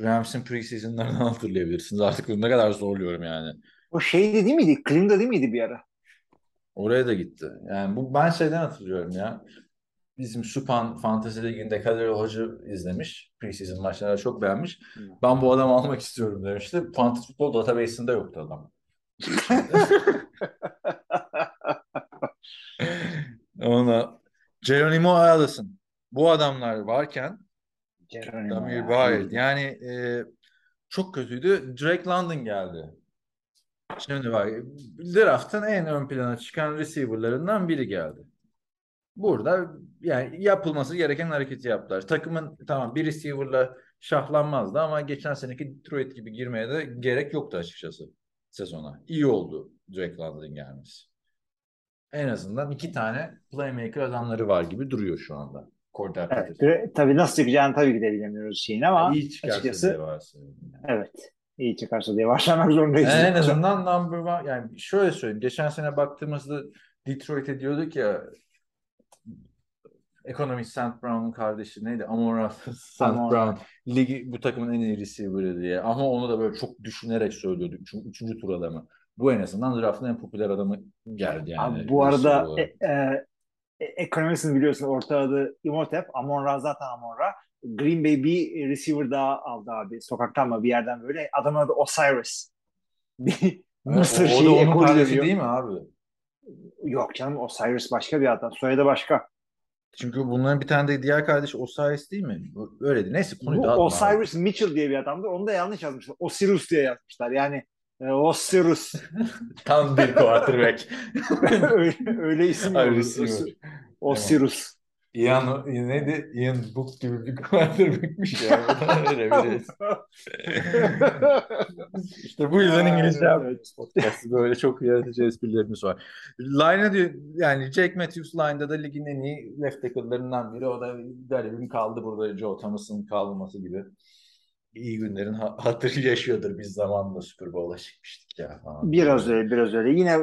Rams'in preseason'larından hatırlayabilirsiniz. Artık ne kadar zorluyorum yani. O şeydi değil miydi? Cleveland'da değil miydi bir ara? Oraya da gitti. Yani bu ben şeyden hatırlıyorum ya. Bizim Supan Fantasy Ligi'nde Kadir Hoca izlemiş. Preseason maçlarını çok beğenmiş. Ben bu adamı almak istiyorum demişti. Fantasy Football database'inde yoktu adam. Ona Geronimo Allison. Bu adamlar varken Damir Bayard. Yani e, çok kötüydü. Drake London geldi. Şimdi bak draft'ın en ön plana çıkan receiver'larından biri geldi. burada yani yapılması gereken hareketi yaptılar. Takımın tamam bir receiver'la şahlanmazdı ama geçen seneki Detroit gibi girmeye de gerek yoktu açıkçası sezona. İyi oldu Drake London'ın gelmesi. En azından iki tane playmaker adamları var gibi duruyor şu anda. Cordell Evet, Patterson. tabii nasıl çıkacağını tabii ki de bilemiyoruz şeyin ama İyi çıkarsa açıkçası diye yani. evet iyi çıkarsa diye başlamak zorundayız. En azından number one yani şöyle söyleyeyim. Geçen sene baktığımızda Detroit'e diyorduk ya ekonomist St. Brown'un kardeşi neydi? Amon St. Brown. Ligi bu takımın en iyi receiver'ı diye. Ama onu da böyle çok düşünerek söylüyordu. Üçüncü, üçüncü tur adamı. Bu en azından draftın en popüler adamı geldi yani. Abi, bu arada e, e, e, ekonomistin biliyorsun orta adı Imhotep. Amon-Ra zaten Amon-Ra. Green Bay bir receiver daha aldı abi. Sokaktan mı bir yerden böyle. Adamın adı Osiris. Bir Mısır o, o da şeyi onun kardeşi veriyor. değil mi abi? Yok canım Osiris başka bir adam. Soyadı başka. Çünkü bunların bir tane de diğer kardeş Osiris değil mi? Öyle değil. Neyse konuyu Bu dağıtma abi. Osiris Mitchell diye bir adamdı. Onu da yanlış yazmışlar. Osiris diye yazmışlar. Yani e, Osiris. Tam bir quarterback. öyle, öyle isim Ay, yok. receiver. Os- Osiris. Ian, neydi? Ian Book gibi bir quarterback'miş ya. Öyle biri. İşte bu yüzden İngilizce yapıyoruz podcast'ı. Böyle çok yaratıcı esprilerimiz var. Line'a diyor, yani Jake Matthews line'da da ligin en iyi left tackle'larından biri. O da garibim kaldı burada Joe Thomas'ın kalması gibi. İyi günlerin ha- hatırı yaşıyordur. Biz zamanla Super Bowl'a çıkmıştık ya falan. Biraz öyle, biraz öyle. Yine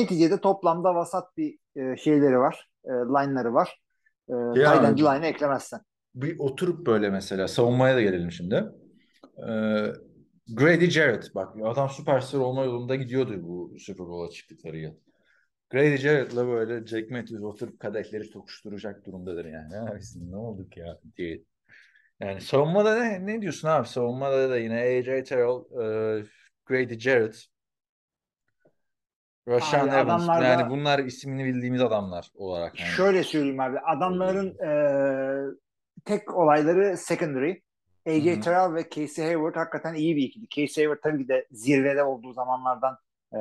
neticede toplamda vasat bir e, şeyleri var. E, line'ları var. E, Ya- tight line'ı eklemezsen. bir oturup böyle mesela savunmaya da gelelim şimdi. Ee, Grady Jarrett bak adam süperstar olma yolunda gidiyordu bu Super Bowl'a çıktıkları yıl. Grady Jarrett'la böyle Jake Matthews oturup kadehleri tokuşturacak durumdadır yani. Ha, biz ne olduk ya diye. Yani savunmada ne, ne diyorsun abi? Savunmada da yine AJ Terrell, e, Grady Jarrett, Rashaan Abi Evans. adamlarda- Yani bunlar ismini bildiğimiz adamlar olarak. Yani. Şöyle söyleyeyim abi. Adamların e, tek olayları secondary. AJ. Terrell ve Casey Hayward hakikaten iyi bir ikili. Casey Hayward tabii ki de zirvede olduğu zamanlardan e,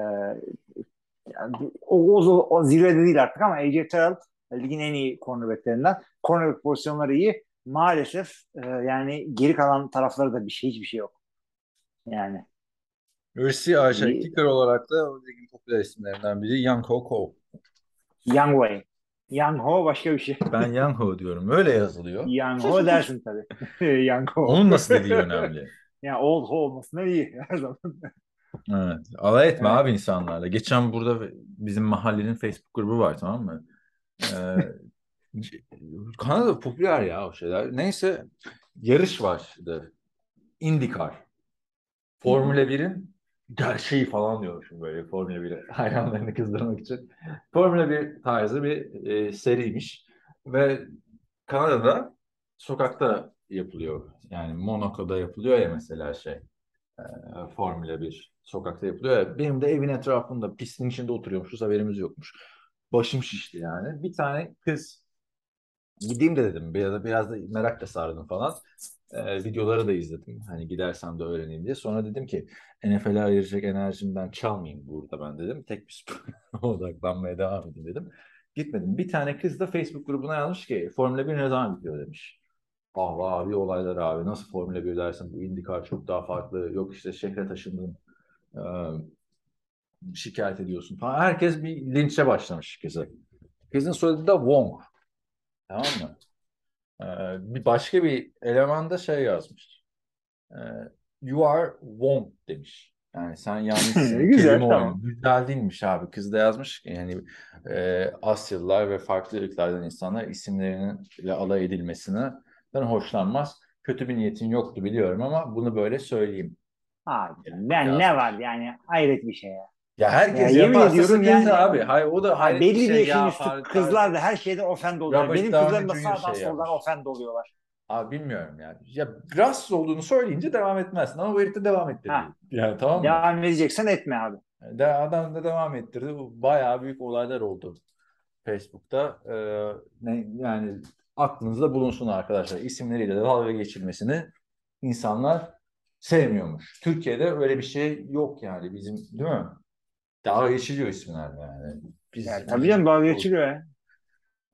yani o, o, o zirvede değil artık ama AJ Terrell ligin en iyi cornerbacklerinden. Cornerback pozisyonları iyi. Maalesef e, yani geri kalan tarafları da bir şey hiçbir şey yok. Yani Ürsi Ayşe İyi. kicker olarak da o ligin popüler isimlerinden biri Young Ho Ko. Young Way. Young Ho başka bir şey. Ben Young Ho diyorum. Öyle yazılıyor. Young Ho dersin tabii. Young Ho. Onun nasıl dediği önemli. Yani old Ho olmasına iyi her zaman. Evet. Alay etme Evet. abi insanlarla. Geçen burada bizim mahallenin Facebook grubu var tamam mı? Ee, Kanada popüler ya o şeyler. Neyse yarış var işte. IndyCar. Formula 1'in gerçeği falan diyormuşum böyle Formula 1'e hayranlarını kızdırmak için. Formula 1 tarzı bir e, seriymiş. Ve Kanada'da sokakta yapılıyor. Yani Monaco'da yapılıyor ya mesela şey. e, Formula 1 sokakta yapılıyor ya. Benim de evin etrafında pistin içinde oturuyormuşuz haberimiz yokmuş. Başım şişti yani. Bir tane kız gideyim de dedim. Biraz da, biraz da merakla sardım falan. E, videoları da izledim. Hani gidersem de öğreneyim diye. Sonra dedim ki NFL'e ayıracak enerjimden çalmayayım burada ben dedim. Tek bir spora odaklanmaya devam edeyim dedim. Gitmedim. Bir tane kız da Facebook grubuna yazmış ki Formula 1 ne zaman bitiyor demiş. Ah abi olaylar abi nasıl Formula 1 dersin bu IndyCar çok daha farklı. Yok işte şehre taşındın. e, şikayet ediyorsun falan. Herkes bir linçe başlamış kızı. Kızın soyadı da Wong. Tamam mı? Ee, bir başka bir elemanda şey yazmış. Ee, you are Wong demiş. Yani sen yanlışsın. Güzel, tamam. Güzel değilmiş abi. Kız da yazmış ki yani e, Asyalılar ve farklı ırklardan insanlar isimleriyle alay edilmesinden hoşlanmaz. Kötü bir niyetin yoktu biliyorum ama bunu böyle söyleyeyim. Abi ben Ya. ne var yani hayret bir şey ya. Ya herkes Ya yemin yaparsa ediyorum sıkıntı yani- abi. Hayır o da hayret belli bir şey yaşın ya. üstü Far- kızlar da her şeyde offend oluyor. Benim kızlarım da sağdan şey soldan offend oluyorlar. Abi bilmiyorum yani. Ya rahatsız olduğunu söyleyince devam etmezsin ama bu herif de devam ettirdi. Ha. Yani tamam mı? Devam edeceksen etme abi. De, adam da devam ettirdi. Bu bayağı büyük olaylar oldu Facebook'ta. Ee, ne, yani aklınızda bulunsun arkadaşlar. İsimleriyle de dalga geçilmesini insanlar sevmiyormuş. Türkiye'de öyle bir şey yok yani bizim değil mi? Dalga geçiliyor isimlerle yani. Biz, Yani tabii canım dalga geçiliyor ya.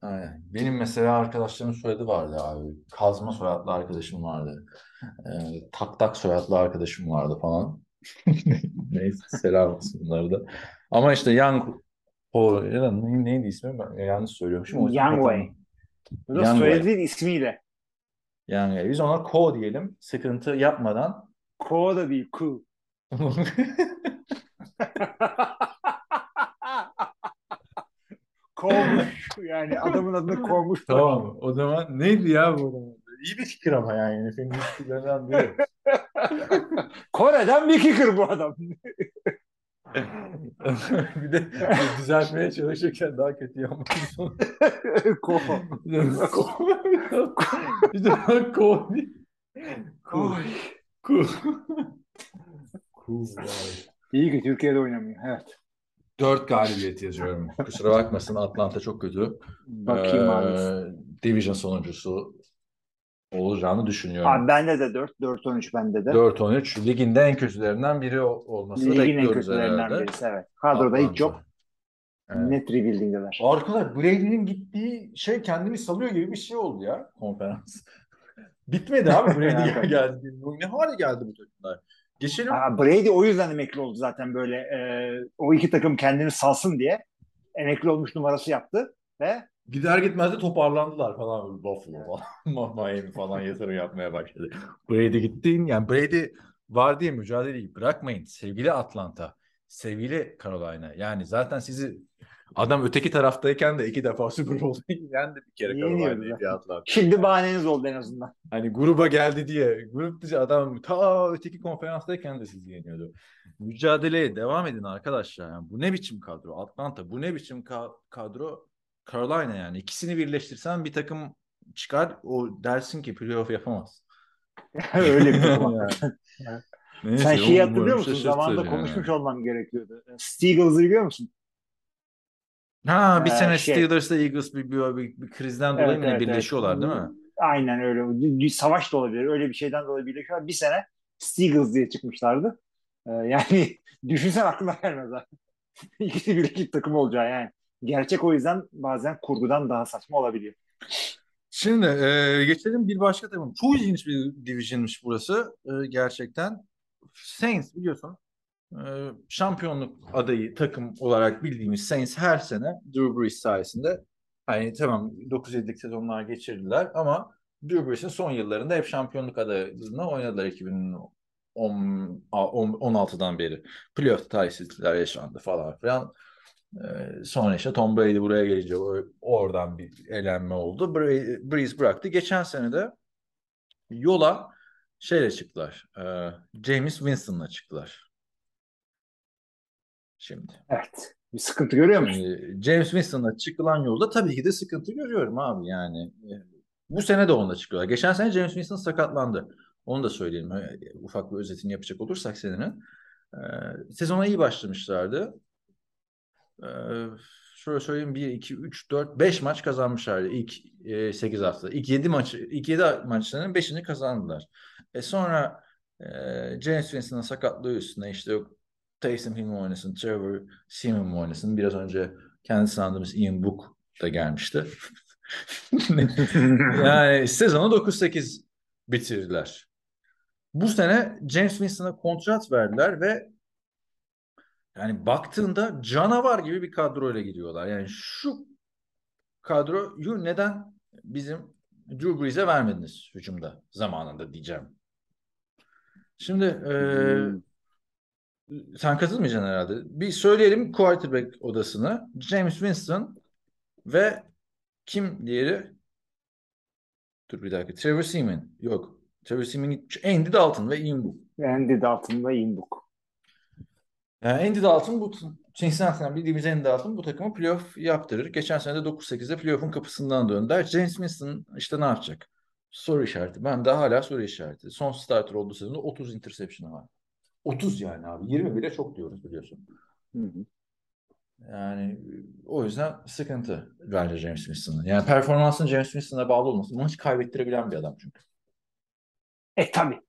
Aynen. Benim mesela arkadaşlarımın soyadı vardı abi. Kazma soyadlı arkadaşım vardı. Ee, tak tak soyadlı arkadaşım vardı falan. Neyse selam olsun bunlara da. Ama işte Young o ya da ne- neydi ismi? Ben yanlış söylüyormuşum. O Wei. hatam- Bu da soyadı ismiyle. Yani biz ona Ko diyelim. Sıkıntı yapmadan. Ko da değil Ku. Kovmuş. Yani adamın adını kovmuş. Tamam. O zaman neydi ya bu adamın? İyi bir fikir ama yani. Filmin fikirlerinden biri. Kore'den bir kicker bu adam. bir de düzeltmeye çalışırken daha kötü yapmak sonra. Ko. Bir de bir de ko Ku. İyi ki Türkiye'de oynamıyor. Evet. Dört galibiyet yazıyorum. Kusura bakmasın Atlanta çok kötü. Bakayım abi. Ee, Division sonuncusu olacağını düşünüyorum. Abi bende de 4. 4-13 bende de. 4-13 liginde en kötülerinden biri olmasını Ligin en bekliyoruz kötülerinden herhalde. birisi evet. Kadroda hiç Atlanta. yok. Evet. Net rebuilding'deler. Arkadaş Brady'nin gittiği şey kendini salıyor gibi bir şey oldu ya konferans. Bitmedi abi Brady geldi. Ne hale geldi bu takımlar? Geçelim. Aa, Brady o yüzden emekli oldu zaten böyle. e, o iki takım kendini salsın diye emekli olmuş numarası yaptı ve Gider gitmez de toparlandılar falan. böyle Buffalo falan. Miami falan yatırım yapmaya başladı. Brady gittiğin yani Brady var diye mücadeleyi bırakmayın. Sevgili Atlanta. Sevgili Carolina. Yani zaten sizi adam öteki taraftayken de iki defa Super Bowl'da yendi bir kere Carolina'yı şimdi bahaneniz oldu en azından. Hani gruba geldi diye grup dışı adam ta öteki konferanstayken de sizi yeniyordu. Mücadeleye devam edin arkadaşlar. Yani bu ne biçim kadro? Atlanta bu ne biçim ka- kadro? Carolina yani ikisini birleştirsen bir takım çıkar o dersin ki playoff yapamaz. Öyle bir takım. Yani. Neyse, Sen şeyi hatırlıyor musun? şaşırtır Zamanında yani. konuşmuş olmam gerekiyordu. Steegles'ı biliyor musun? Ha bir Ee, sene şey- Steelers'la Eagles bir, bir, bir, bir krizden dolayı Evet, mı evet, birleşiyorlar evet. değil mi? Aynen öyle. Bir Savaş da olabilir. Öyle bir şeyden dolayı birleşiyorlar. Bir sene Steagles diye çıkmışlardı. Ee, yani düşünsen aklına gelmez ha. İkisi birleşik takım olacağı yani. Gerçek o yüzden bazen kurgudan daha saçma olabiliyor. Şimdi e, geçelim bir başka takım. Çok ilginç bir divisionmiş burası e, gerçekten. Saints biliyorsun şampiyonluk adayı takım olarak bildiğimiz Saints her sene Drew Brees sayesinde hani tamam 9-7'lik sezonlar geçirdiler ama Drew Brees'in son yıllarında hep şampiyonluk adaylığına oynadılar 2016'dan beri. Playoff talihsizlikler yaşandı falan filan. Ee, sonra işte Tom Brady buraya gelince oradan bir elenme oldu. Breeze bıraktı. Geçen sene de yola şeyle çıktılar. Ee, James Winston'la çıktılar. Şimdi. Evet. Bir sıkıntı görüyor musun? James Winston'la çıkılan yolda tabii ki de sıkıntı görüyorum abi yani. E, Bu sene de onunla çıkıyorlar. Geçen sene James Winston sakatlandı. Onu da söyleyelim. Ufak bir özetini yapacak olursak senenin. Ee, sezona iyi başlamışlardı. Ee, şöyle söyleyeyim 1, 2, 3, 4, 5 maç kazanmışlardı ilk e, 8 hafta. İlk 7 maçı, ilk 7 maçlarının 5'ini kazandılar. E sonra e, James Winston'ın sakatlığı üstüne işte yok Taysom Hill mi oynasın, Trevor Seaman mı oynasın. Biraz önce kendisi andığımız Ian Book da gelmişti. yani sezonu 9-8 bitirdiler. Bu sene James Winston'a kontrat verdiler ve yani baktığında canavar gibi bir kadroyla gidiyorlar. Yani şu kadroyu neden bizim Drew Brees'e vermediniz hücumda zamanında diyeceğim. Şimdi e, sen katılmayacaksın herhalde. Bir söyleyelim quarterback odasını. James Winston ve kim diğeri? Dur bir dakika. Trevor Seaman. Yok. Trevor Seaman gitmiş. Andy Dalton ve Ian Book. Andy Dalton'la Inbook. Yani Andy Dalton bu Cincinnati'den bildiğimiz Andy Dalton bu takımı playoff yaptırır. Geçen sene de 9-8'de playoff'un kapısından döndüler. James Winston işte ne yapacak? Soru işareti. Ben de hala soru işareti. Son starter olduğu sezonda 30 interception var. 30 yani abi. 20 bile çok diyoruz biliyorsun. Hı hı. Yani o yüzden sıkıntı bence James Winston'ın. Yani performansın James Winston'a bağlı olması. Maç kaybettirebilen bir adam çünkü. E tabi.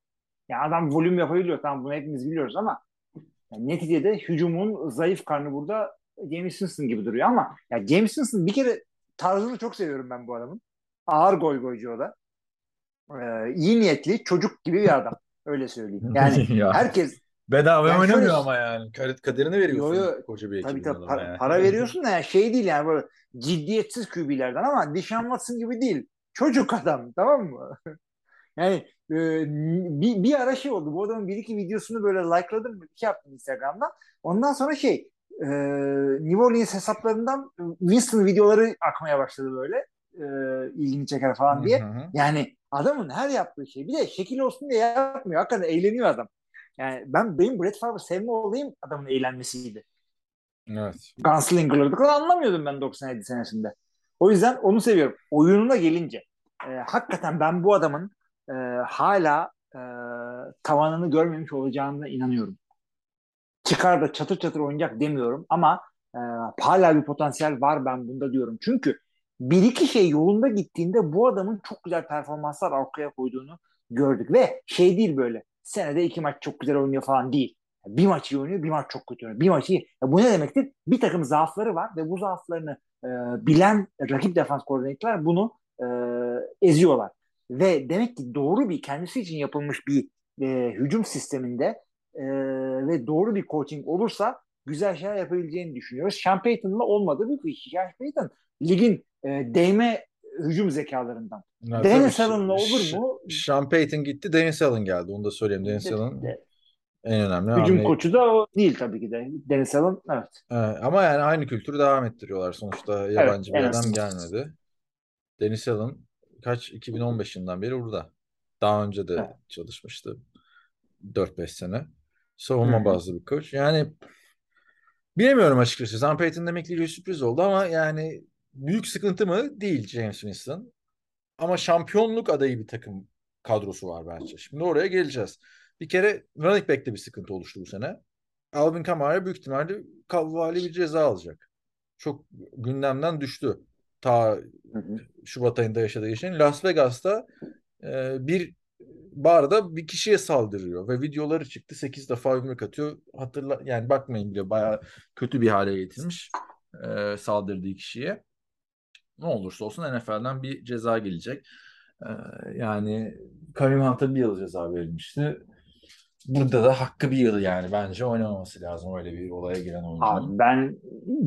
Ya adam volüm yapabiliyor. Tamam bunu hepimiz biliyoruz ama yani neticede hücumun zayıf karnı burada James Winston gibi duruyor ama ya James Winston bir kere tarzını çok seviyorum ben bu adamın. Ağır goy goycu o da. Ee, iyi niyetli çocuk gibi bir adam. Öyle söyleyeyim. Yani Ya. herkes Bedava Yani oynamıyor şöyle- ama yani. Kadet kaderini veriyorsun Yo, yo. koca bir tabii tabii para, yani. para veriyorsun da yani şey değil yani böyle ciddiyetsiz QB'lerden ama Deshaun Watson gibi değil. Çocuk adam tamam mı? yani e, bir, bir ara şey oldu. Bu adamın bir iki videosunu böyle likeladım mı? Şey yaptım Instagram'dan. Ondan sonra şey e, New Orleans hesaplarından Winston videoları akmaya başladı böyle. E, ilgini çeker falan diye. Hı hı. Yani adamın her yaptığı şey bir de şekil olsun diye yapmıyor. Hakikaten eğleniyor adam. Yani ben benim Brett Favre sevme olayım adamın eğlenmesiydi. Evet. Gunslinger'ları da anlamıyordum ben 97 senesinde. O yüzden onu seviyorum. Oyununa gelince e, hakikaten ben bu adamın e, hala e, tavanını görmemiş olacağına inanıyorum. Çıkar da çatır çatır oynayacak demiyorum ama e, hala bir potansiyel var ben bunda diyorum. Çünkü bir iki şey yolunda gittiğinde bu adamın çok güzel performanslar ortaya koyduğunu gördük ve şey değil böyle senede iki maç çok güzel oynuyor falan değil. Bir maç iyi oynuyor, bir maç çok kötü oynuyor. Bir maç iyi. Ya bu ne demektir? Bir takım zaafları var ve bu zaaflarını e, bilen rakip defans koordinatörler bunu e, eziyorlar. Ve demek ki doğru bir kendisi için yapılmış bir e, hücum sisteminde e, ve doğru bir coaching olursa güzel şeyler yapabileceğini düşünüyoruz. Sean Payton'la olmadı bu iş. Sean Payton ligin e, değme hücum zekalarından. Ya Dennis Allen'la olur mu? Sean Payton gitti, Dennis Allen geldi. Onu da söyleyeyim. Dennis Allen De- en önemli Hücum hamle. koçu da o değil tabii ki de. Dennis Allen evet. Ee, ama yani aynı kültürü devam ettiriyorlar. Sonuçta yabancı en bir adam gelmedi. Dennis Allen kaç 2015 yılından beri burada. Daha önce de Evet. çalışmıştı. 4-5 sene. Savunma bazlı bir koç. Yani bilemiyorum açıkçası. Sean Payton'ın emekliliği sürpriz oldu ama yani büyük sıkıntı mı? Değil James Winston. Ama şampiyonluk adayı bir takım kadrosu var bence. Şimdi oraya geleceğiz. Bir kere running back'te bir sıkıntı oluştu bu sene. Alvin Kamara büyük ihtimalle kavvali bir ceza alacak. Çok gündemden düştü. Ta. Şubat ayında yaşadığı için. Las Vegas'ta e, bir barda bir kişiye saldırıyor ve videoları çıktı. 8 defa yumruk atıyor. Hatırla yani bakmayın bile bayağı kötü bir hale getirmiş e, saldırdığı kişiye. Ne olursa olsun NFL'den bir ceza gelecek. E, yani Kareem Hunt'a bir yıl ceza verilmişti. Burada da hakkı bir yıl yani bence oynamaması lazım öyle bir olaya giren oyuncunun. Ben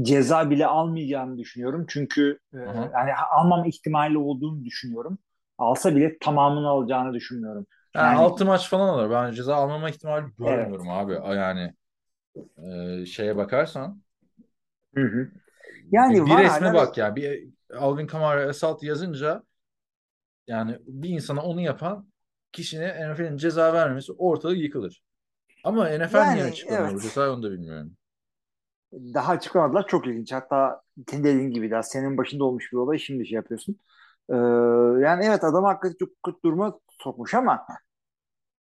ceza bile almayacağını düşünüyorum. Çünkü e, yani almam ihtimali olduğunu düşünüyorum. Alsa bile tamamını alacağını düşünmüyorum. Yani, Yani- 6 maç falan olur. Ben ceza almama ihtimali görmüyorum abi. Yani e, şeye bakarsan Hı hı. Yani bir, var resme bak ya. Bir Alvin Kamara assault yazınca yani bir insana onu yapan kişine NFL'in ceza vermemesi ortalığı yıkılır. Ama NFL niye Yani, açıklamıyor evet. bu cezayı onu da bilmiyorum. Daha açıklamadılar. Çok ilginç. Hatta senin dediğin gibi daha senin başında olmuş bir olay şimdi şey yapıyorsun. Ee, yani evet adam hakikaten çok kötü duruma sokmuş ama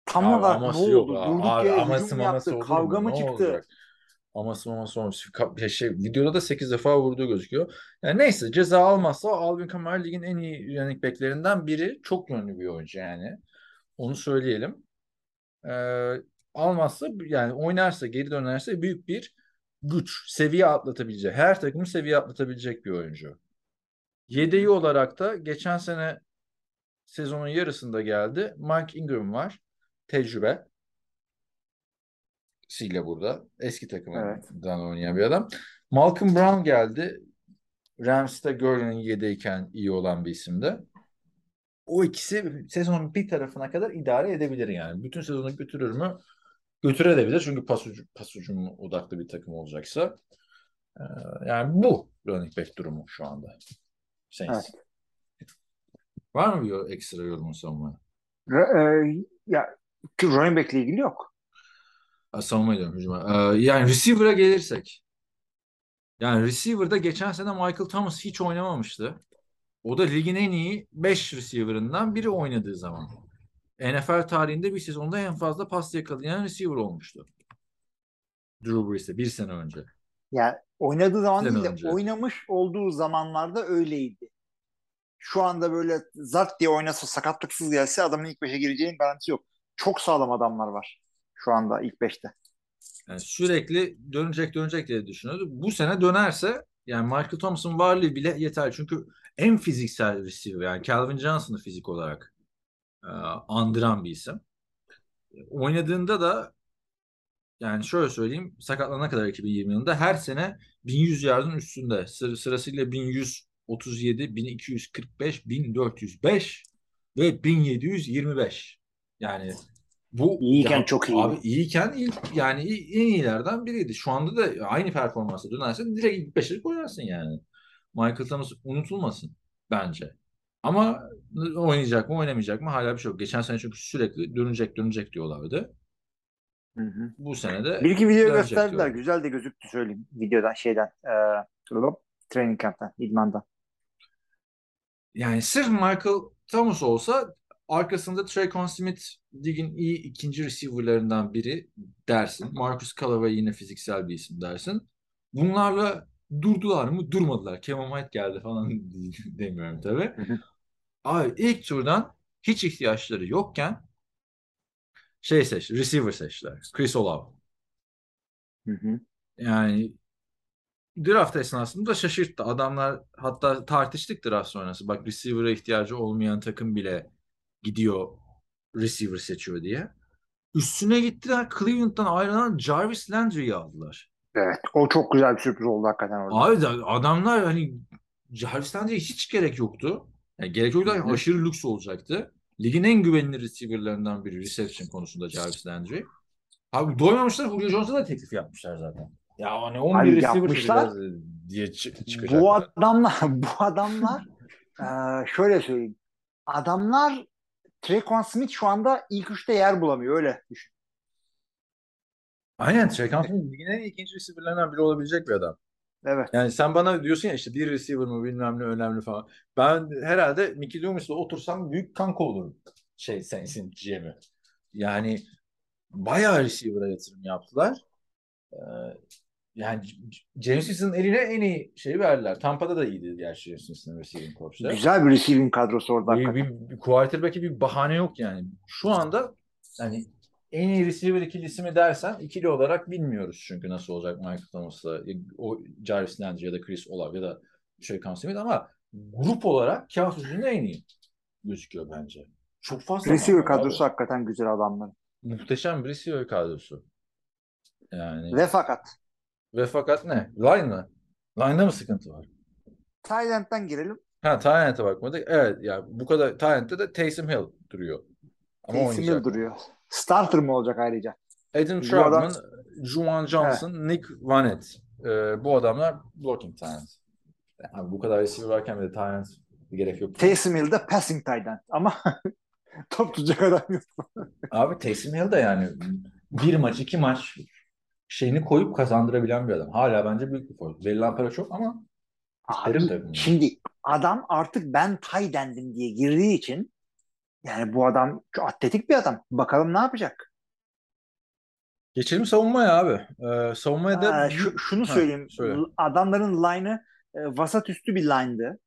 tam Abi olarak ne yok. oldu? Durduk abi, yere aması hücum yaptı? Kavga mı çıktı? olacak? Aması maması olmuş. Şey, videoda da 8 defa vurduğu gözüküyor. Yani neyse ceza almazsa Alvin Kamara ligin en iyi running backlerinden biri. Çok yönlü bir oyuncu yani. Onu söyleyelim. Ee, almazsa yani oynarsa geri dönerse büyük bir güç. Seviye atlatabilecek. Her takımı seviye atlatabilecek bir oyuncu. Yedeği olarak da geçen sene sezonun yarısında geldi. Mike Ingram var. Tecrübe. Siyle burada. Eski takımından oynayan bir adam. Malcolm Brown geldi. Rams'te Gurley'nin yedeyken iyi olan bir isimdi. O ikisi sezonun bir tarafına kadar idare edebilir yani. Bütün sezonu götürür mü? Götürebilir çünkü pas, ucu, pas odaklı bir takım olacaksa. Ee, yani bu running back durumu şu anda. Saints. Var mı bir ekstra yorumun savunmaya? E, ya running back'le ilgili yok. Savunma ediyorum hücuma. Ee, yani receiver'a gelirsek. Yani receiver'da geçen sene Michael Thomas hiç oynamamıştı. O da ligin en iyi 5 receiver'ından biri oynadığı zaman. NFL tarihinde bir sezonda en fazla pas yakalayan receiver olmuştu. Drew Brees'te bir sene önce. Yani oynadığı zaman Sene değil de önce. oynamış olduğu zamanlarda öyleydi. Şu anda böyle zart diye oynasa sakatlıksız gelse adamın ilk beşe gireceğinin garantisi yok. Çok sağlam adamlar var şu anda ilk beşte. Yani sürekli dönecek dönecek diye düşünüyordu. Bu sene dönerse Yani Michael Thomas'ın varlığı bile yeter. Çünkü en fiziksel receiver yani Calvin Johnson'ı fizik olarak e, andıran bir isim. Oynadığında da yani şöyle söyleyeyim sakatlanana kadar 2020 yılında her sene 1100 yardın üstünde Sır, sırasıyla 1137, 1245, 1405 ve 1725. Yani bu İyiyken ya, çok iyiydi. Abi iyiyken ilk yani iyi- en iyilerden biriydi. Şu anda da aynı performansa dönersen direkt ilk beşeri koyarsın yani. Michael Thomas unutulmasın bence. Ama oynayacak mı oynamayacak mı hala bir şey yok. Geçen sene çünkü sürekli dönecek dönecek diyorlardı. Hı hı. Bu sene de Bir iki video gösterdiler. diyorlar. Güzel de gözüktü söyleyeyim. Videodan şeyden. E, training camp'ten, idmandan. Yani sırf Michael Thomas olsa arkasında Traycon Smith ligin iyi ikinci receiver'larından biri dersin. Marcus Callaway yine fiziksel bir isim dersin. Bunlarla durdular mı? Durmadılar. Kevin White geldi falan demiyorum tabii. Abi ilk turdan hiç ihtiyaçları yokken şey seçti, receiver seçtiler. Chris Olave. Hı hı. Yani draft esnasında şaşırttı. Adamlar hatta tartıştık draft sonrası. Bak receiver'a ihtiyacı olmayan takım bile gidiyor receiver seçiyor diye. Üstüne gittiler Cleveland'dan ayrılan Jarvis Landry'i aldılar. Evet. O çok güzel bir sürpriz oldu hakikaten orada. Abi da- adamlar hani Jarvis Landry'e hiç gerek yoktu. Yani gerek yoktu. Hı. Aşırı lüks olacaktı. Ligin en güvenilir receiver'larından biri reception konusunda Jarvis Landry. Abi doymamışlar. Julio Jones'a da teklif yapmışlar zaten. Ya hani 11 Abi receiver yapmışlar. diye çık çıkacaklar. Bu adamlar bu adamlar eee, şöyle söyleyeyim. Adamlar Trequan Smith şu anda ilk üçte yer bulamıyor öyle düşün. Aynen. Trekan Smith ligin en ikinci receiver'larından biri olabilecek bir adam. Evet. Yani sen bana diyorsun ya işte bir receiver mı bilmem ne önemli falan. Ben herhalde Mickey Loomis'le otursam büyük kanka olurum. Şey sensin GM'i. Yani bayağı receiver'a yatırım yaptılar. Ee, yani James Winston'ın eline en iyi şeyi verdiler. Tampa'da da iyiydi gerçi James Winston'ın receiving coach'ta. Güzel bir receiving kadrosu orada Bir, bir, bir quarterback'e bir bahane yok yani. Şu anda hani en iyi receiver ikilisi mi dersen ikili olarak bilmiyoruz çünkü nasıl olacak Michael Thomas'la o Jarvis Landry ya da Chris Olave ya da Tre'Con Smith ama grup olarak kağıt üzerinde en iyi gözüküyor bence. Çok fazla Receiver kadrosu abi. hakikaten güzel adamlar. Muhteşem bir receiver kadrosu. Yani ve, Ve fakat fakat ne? Line mı? Line'da mı sıkıntı var? Thailand'dan girelim. Ha Tyrant'e bakmadık. Evet ya bu kadar Tyrant'te de Taysom Hill duruyor. Ama Taysom. Hill duruyor. Starter mı olacak ayrıca? Adam Troutman, adam- Juwan Johnson, Nick Vanett. Ee, bu adamlar blocking talent. Abi bu kadar receiver varken bir de talent gerek yok. Taysom Hill de passing tight end. Ama top tutacak adam yok. Abi Taysom Hill de yani bir maç, iki maç şeyini koyup kazandırabilen bir adam. Hala bence büyük bir forvet. Verilen para çok ama bunu. Şimdi adam artık ben tight end'im diye girdiği için yani bu adam atletik bir adam. Bakalım ne yapacak? Geçelim savunmaya abi. Ee, savunmaya da Aa, şu, şunu Ha, söyleyeyim. söyle. Adamların line'ı e, vasat üstü bir line'dı.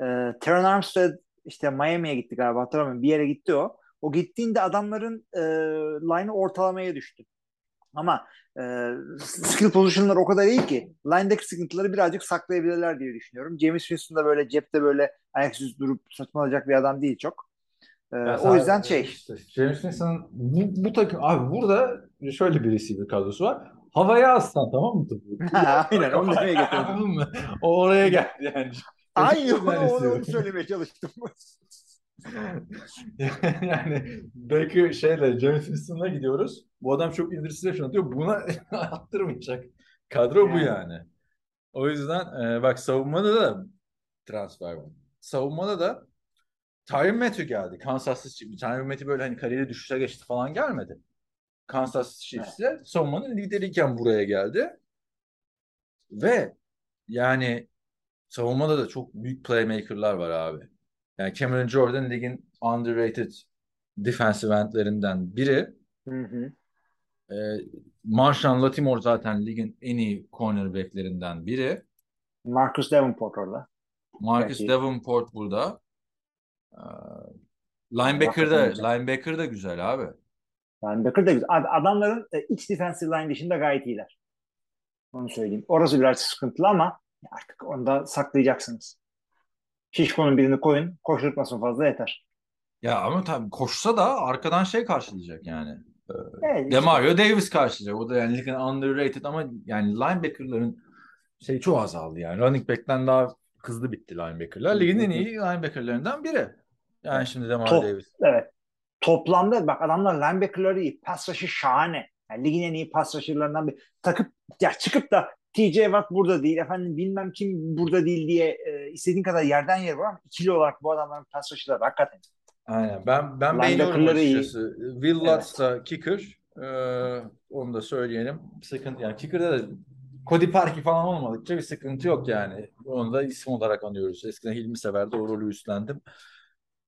E, Teron Armstead işte Miami'ye gitti galiba hatırlamıyorum. Bir yere gitti o. O gittiğinde adamların e, line'ı ortalamaya düştü. Ama e, skill pozisyonları o kadar iyi ki line'daki sıkıntıları birazcık saklayabilirler diye düşünüyorum. James Winston da böyle cepte böyle ayaksız durup saçmalayacak bir adam değil çok. E, o yüzden şey işte James Winston'ın bu, bu takım abi burada şöyle bir receiver kadrosu var. Havaya aslan tamam mı topu? Aynen, onu demeye getirdim. O oraya geldi yani. aynı onu, onu, söylemeye çalıştım. yani Baker şeyle James Winston'la gidiyoruz. Bu adam çok interception atıyor. Buna attırmayacak. Kadro bu Yani. yani. O yüzden e, bak savunmada da transfer var. Savunmada da Tyron Matthew geldi. Kansas City. Tyron Matthew böyle hani kariyeri düşüşe geçti falan gelmedi. Kansas Chiefs'te savunmanın lideriyken buraya geldi. Ve yani savunmada da çok büyük playmaker'lar var abi. Yani Cameron Jordan ligin underrated defensive endlerinden biri. Hı hı. Ee, Marshawn Latimore zaten ligin en iyi cornerbacklerinden biri. Marcus Davenport orada. Marcus Belki- Davenport burada. Ee, linebacker da, linebacker da güzel abi. Yani Becker de güzel. Ad- Adamların e, iç defensive line dışında gayet iyiler. Onu söyleyeyim. Orası biraz sıkıntılı ama Artık onu da saklayacaksınız. Şişkonun birini koyun. Koşturtmasın fazla yeter. Ya ama tabii koşsa da arkadan şey karşılayacak yani. Evet, Demario Davis karşılayacak. O da yani ligin underrated ama yani linebacker'ların şey çok azaldı yani. Running back'ten daha hızlı bitti linebacker'lar. Ligin en iyi linebacker'larından biri. Yani şimdi Demario Top. Davis. Evet. Toplamda bak adamlar linebacker'ları iyi. Pass rush'ı şahane. Yani ligin en iyi pass rusher'larından bir takıp ya çıkıp da TJ Watt burada değil efendim bilmem kim burada değil diye e, istediğin kadar yerden yer var ama ikili olarak bu adamların pass rusher'ları hakikaten. Aynen. Ben ben beğeniyorum Linebacker'ları iyi. açıkçası. Will Lutz da kicker. Ee, onu da söyleyelim. Sıkıntı yani kicker'da da Cody Parkey falan olmadıkça bir sıkıntı yok yani. Onu da isim olarak anıyoruz. Eskiden Hilmi Sever'de o rolü üstlendim.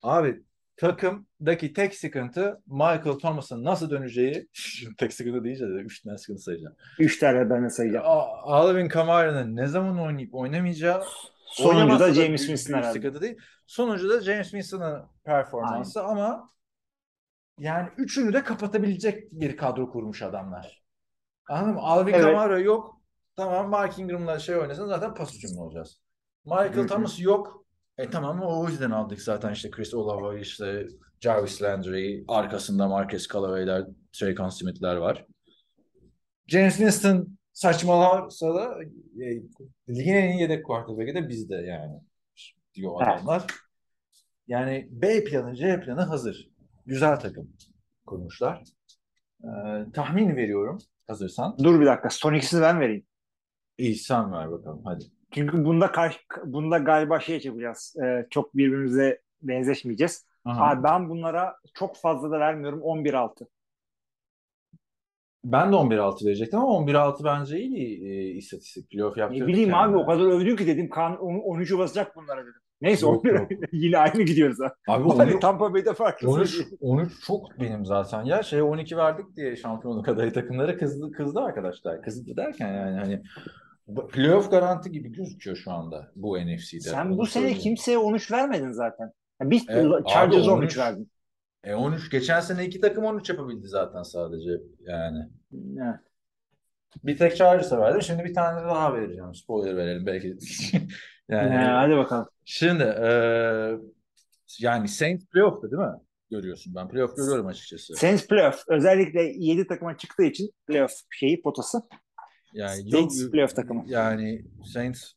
Abi takımdaki tek sıkıntı Michael Thomas'ın nasıl döneceği. tek sıkıntı deyince de 3 tane sıkıntı sayacağım. Üç tane ben de sayacağım. A- Alvin Kamara'nın ne zaman oynayıp oynamayacağı Sonuncu da James Winston herhalde. sıkıntı değil. Sonuncu da James Winston'ın performansı ama yani üçünü de kapatabilecek bir kadro kurmuş adamlar. Anladın mı? Alvin Evet. Kamara yok. Tamam Mark Ingram'la şey oynasın zaten pas hücumu olacağız. Michael. Thomas yok. E tamam o yüzden aldık zaten işte Chris Olave, işte Jarvis Landry, arkasında Marcus Callaway'ler, Trey Smith'ler var. James Winston saçmalarsa da e, ligin en iyi yedek quarterback'i de bizde yani diyor Evet. adamlar. Yani B planı, C planı hazır. Güzel takım kurmuşlar. Ee, tahmin veriyorum hazırsan. Dur bir dakika. Son ikisini ben vereyim. İyi sen ver bakalım hadi. Çünkü bunda karşı, bunda galiba şey yapacağız. Ee, çok birbirimize benzeşmeyeceğiz. Aha. Abi ben bunlara çok fazla da vermiyorum. 11-6. Ben de 11-6 verecektim ama 11-6 bence iyi bir e, istatistik. Playoff Ne yaptırdık bileyim yani. abi o kadar övdün ki dedim kan 13'ü basacak bunlara dedim. Neyse Yok, 11 yok. yine aynı gidiyoruz ha. Abi Hadi 13, Tampa Bay'de farklı 13, söyleyeyim. 13 çok benim zaten ya. Şey 12 verdik diye şampiyonluk adayı takımlara kızdı, kızdı arkadaşlar. Kızdı derken yani hani playoff garanti gibi gözüküyor şu anda bu NFC'de. Sen Onu bu sene söyleyeyim. kimseye 13 vermedin zaten. Ya Bir abi Chargers 13 13. verdin. E 13 geçen sene iki takım 13 yapabildi zaten sadece yani. Evet. Bir tek Chargers'a verdim. Şimdi bir tane daha vereceğim. Spoiler verelim belki. yani Ee, hadi bakalım. şimdi e, yani Saints playoff'ta değil mi? Görüyorsun. Ben playoff görüyorum açıkçası. Saints playoff. Özellikle 7 takıma çıktığı için playoff şeyi potası. Yani Saints yok- playoff takımı. Yani Saints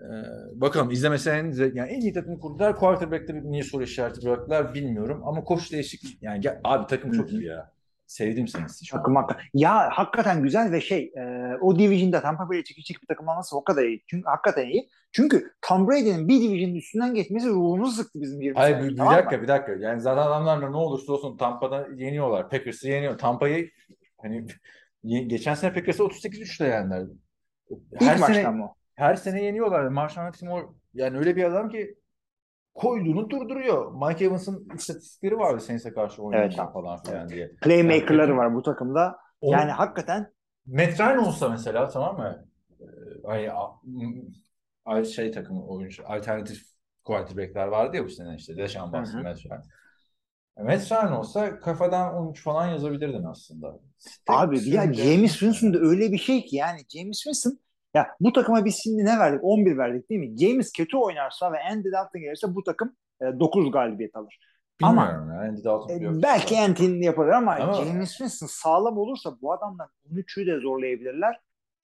e, bakalım izlemesen yani en iyi takımı kurdular. Quarterback'te bir niye soru işareti bıraktılar bilmiyorum. Ama koç değişik yani gel- abi takım çok iyi ya. Sevdim an. Takım hakikaten. Ya hakikaten güzel ve şey e, o division'da Tampa Bay'e çekecek bir takım olması o kadar iyi. Çünkü hakikaten iyi. Çünkü Tom Brady'nin bir division'ın üstünden geçmesi ruhumuzu sıktı bizim 20 Hayır bir, bir tamam mı? dakika bir dakika. Yani zaten adamlar ne olursa olsun Tampa'da yeniyorlar. Packers'ı yeniyor. Tampa'yı hani geçen sene Packers'ı 38-3'te yendiler. İlk Her maçtan sene mı? her sene yeniyorlar. Marshall Latimore yani öyle bir adam ki koyduğunu durduruyor. Mike Evans'ın istatistikleri vardı Saints'e karşı oynarken Evet. falan filan diye. Playmaker'ları Yani- var bu takımda. O, Yani hakikaten Matt olsa mesela tamam mı? Ay şey takımı oyuncu alternatif quarterback'ler vardı ya bu sene işte. Deşan Watson. Matt Ryan. Ryan olsa kafadan 13 falan yazabilirdin aslında. Tek abi ya James Winston da öyle bir şey ki yani James Winston ya bu takıma biz şimdi ne verdik? 11 verdik değil mi? James kötü oynarsa ve Andy Dalton gelirse bu takım e, 9 galibiyet alır. ama- Bilmiyorum ya. Andy Dalton E, belki yapar. Anthony yapabilir ama, Ama- James Winston sağlam olursa bu adamlar 13'ü de zorlayabilirler.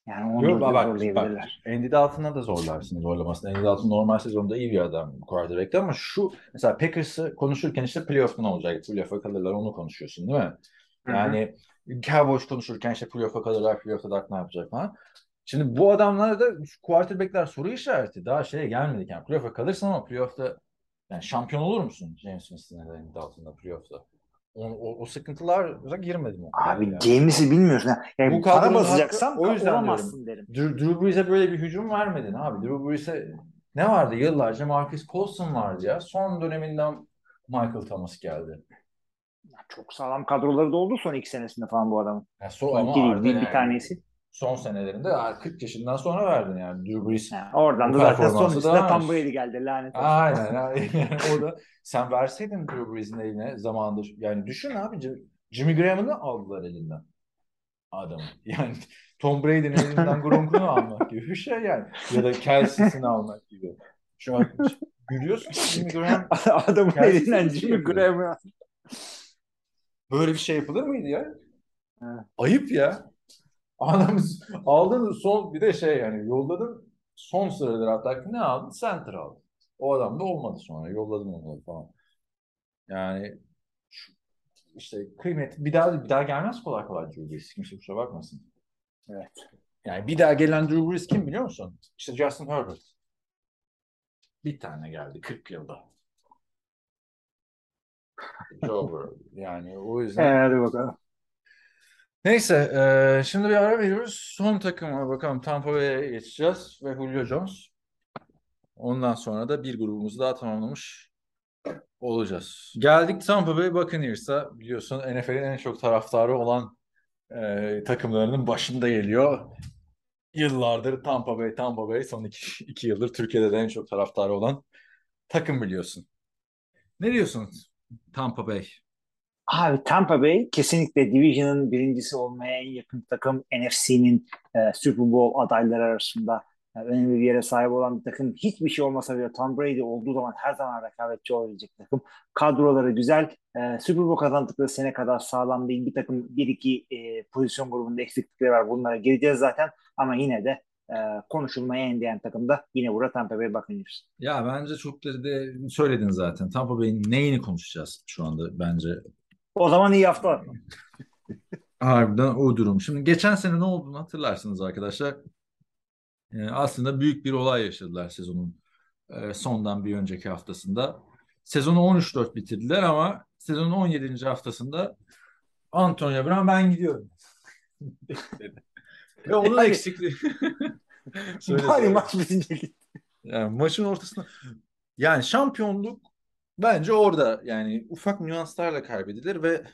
Yani onu Yok da bak, bak, zorlayabilirler. Andy Dalton'a da zorlarsın zorlamasını. Andy Dalton normal sezonda iyi bir adam quarterback'ti ama şu mesela Packers'ı konuşurken işte playoff ne olacak? Playoff'a kalırlar onu konuşuyorsun değil mi? Yani Cowboys konuşurken işte playoff'a kalırlar, playoff'ta da ne yapacak falan. Şimdi bu adamlar da quarterback'ler soru işareti. Daha şeye gelmedik yani. Playoff'a kalırsın ama playoff'ta yani şampiyon olur musun James Winston'la da Andy Dalton'la playoff'ta? O, o, o sıkıntılara girmedim. Abi yani. James'i bilmiyorsun. ha. Yani Bu para basacaksan o yüzden olamazsın derim. Drew, Drew Brees'e böyle bir hücum vermedin abi. Drew Brees'e ne vardı yıllarca? Marcus Colson vardı ya. Son döneminden Michael Thomas geldi. Çok sağlam kadroları da oldu son iki senesinde falan bu adamın. Ya Son ama bir, bir yani tanesi. Son senelerinde ya 40 yaşından sonra verdin yani Drew Brees. Ha, oradan da zaten sonrasında da Tom. Brady geldi lanet olsun. Aynen. aynen. o da sen verseydin Drew Brees'in eline zamanında yani düşün abi Jim- Jimmy Graham'ını aldılar elinden. adamı. Yani Tom Brady'nin elinden Gronk'unu almak gibi bir şey yani. Ya da Kelsey'sini almak gibi. Şu an gülüyorsun. Jimmy Graham Adamın elinden Jimmy. Graham'ı böyle bir şey yapılır mıydı ya? Ha. Ayıp ya. Adam aldın son bir de şey yani yolladın son sıradır hatta ne aldın? Center aldın. O adam da olmadı sonra. Yolladın onları falan. Yani işte kıymet bir daha bir daha gelmez kolay kolay Drew Brees. Kimse kusura bakmasın. Evet. Yani bir daha gelen Drew Brees kim biliyor musun? İşte Justin Herbert. Bir tane geldi 40 yılda. Joe. Yani o yüzden Ee, hadi bakalım. Neyse, eee, şimdi bir ara veriyoruz. Son takıma bakalım. Tampa Bay'e geçeceğiz ve Julio Jones. Ondan sonra da bir grubumuzu daha tamamlamış olacağız. Geldik Tampa Bay Buccaneers'a. Biliyorsun NFL'in en çok taraftarı olan eee, takımlarının başında geliyor. Yıllardır Tampa Bay, Tampa Bay. Son iki, iki yıldır Türkiye'de de en çok taraftarı olan takım biliyorsun. Ne diyorsun Tampa Bay? Abi Tampa Bay kesinlikle Division'ın birincisi olmaya en yakın takım. NFC'nin e, Super Bowl adayları arasında e, önemli bir yere sahip olan bir takım. Hiçbir şey olmasa bile Tom Brady olduğu zaman her zaman rekabetçi olabilecek takım. Kadroları güzel. E, Super Bowl kazandıkları sene kadar sağlam değil. Bir takım bir iki e, pozisyon grubunda eksiklikleri var. Bunlara geleceğiz zaten. Ama yine de e, konuşulmaya en değen takım da yine burada Tampa Bay Buccaneers. Ya bence çok da söyledin zaten. Tampa Bay'in neyini konuşacağız şu anda bence. O zaman iyi haftalar. Harbiden o durum. Şimdi geçen sene ne olduğunu hatırlarsınız arkadaşlar. Ee, aslında büyük bir olay yaşadılar sezonun e, sondan bir önceki haftasında. Sezonu 13-4 bitirdiler ama sezonun 17. haftasında Antonio Brown ben gidiyorum. Ve onun Yani- eksikliği. Bari maç bitince git. Yani maçın ortasında yani şampiyonluk bence orada yani ufak nüanslarla kaybedilir ve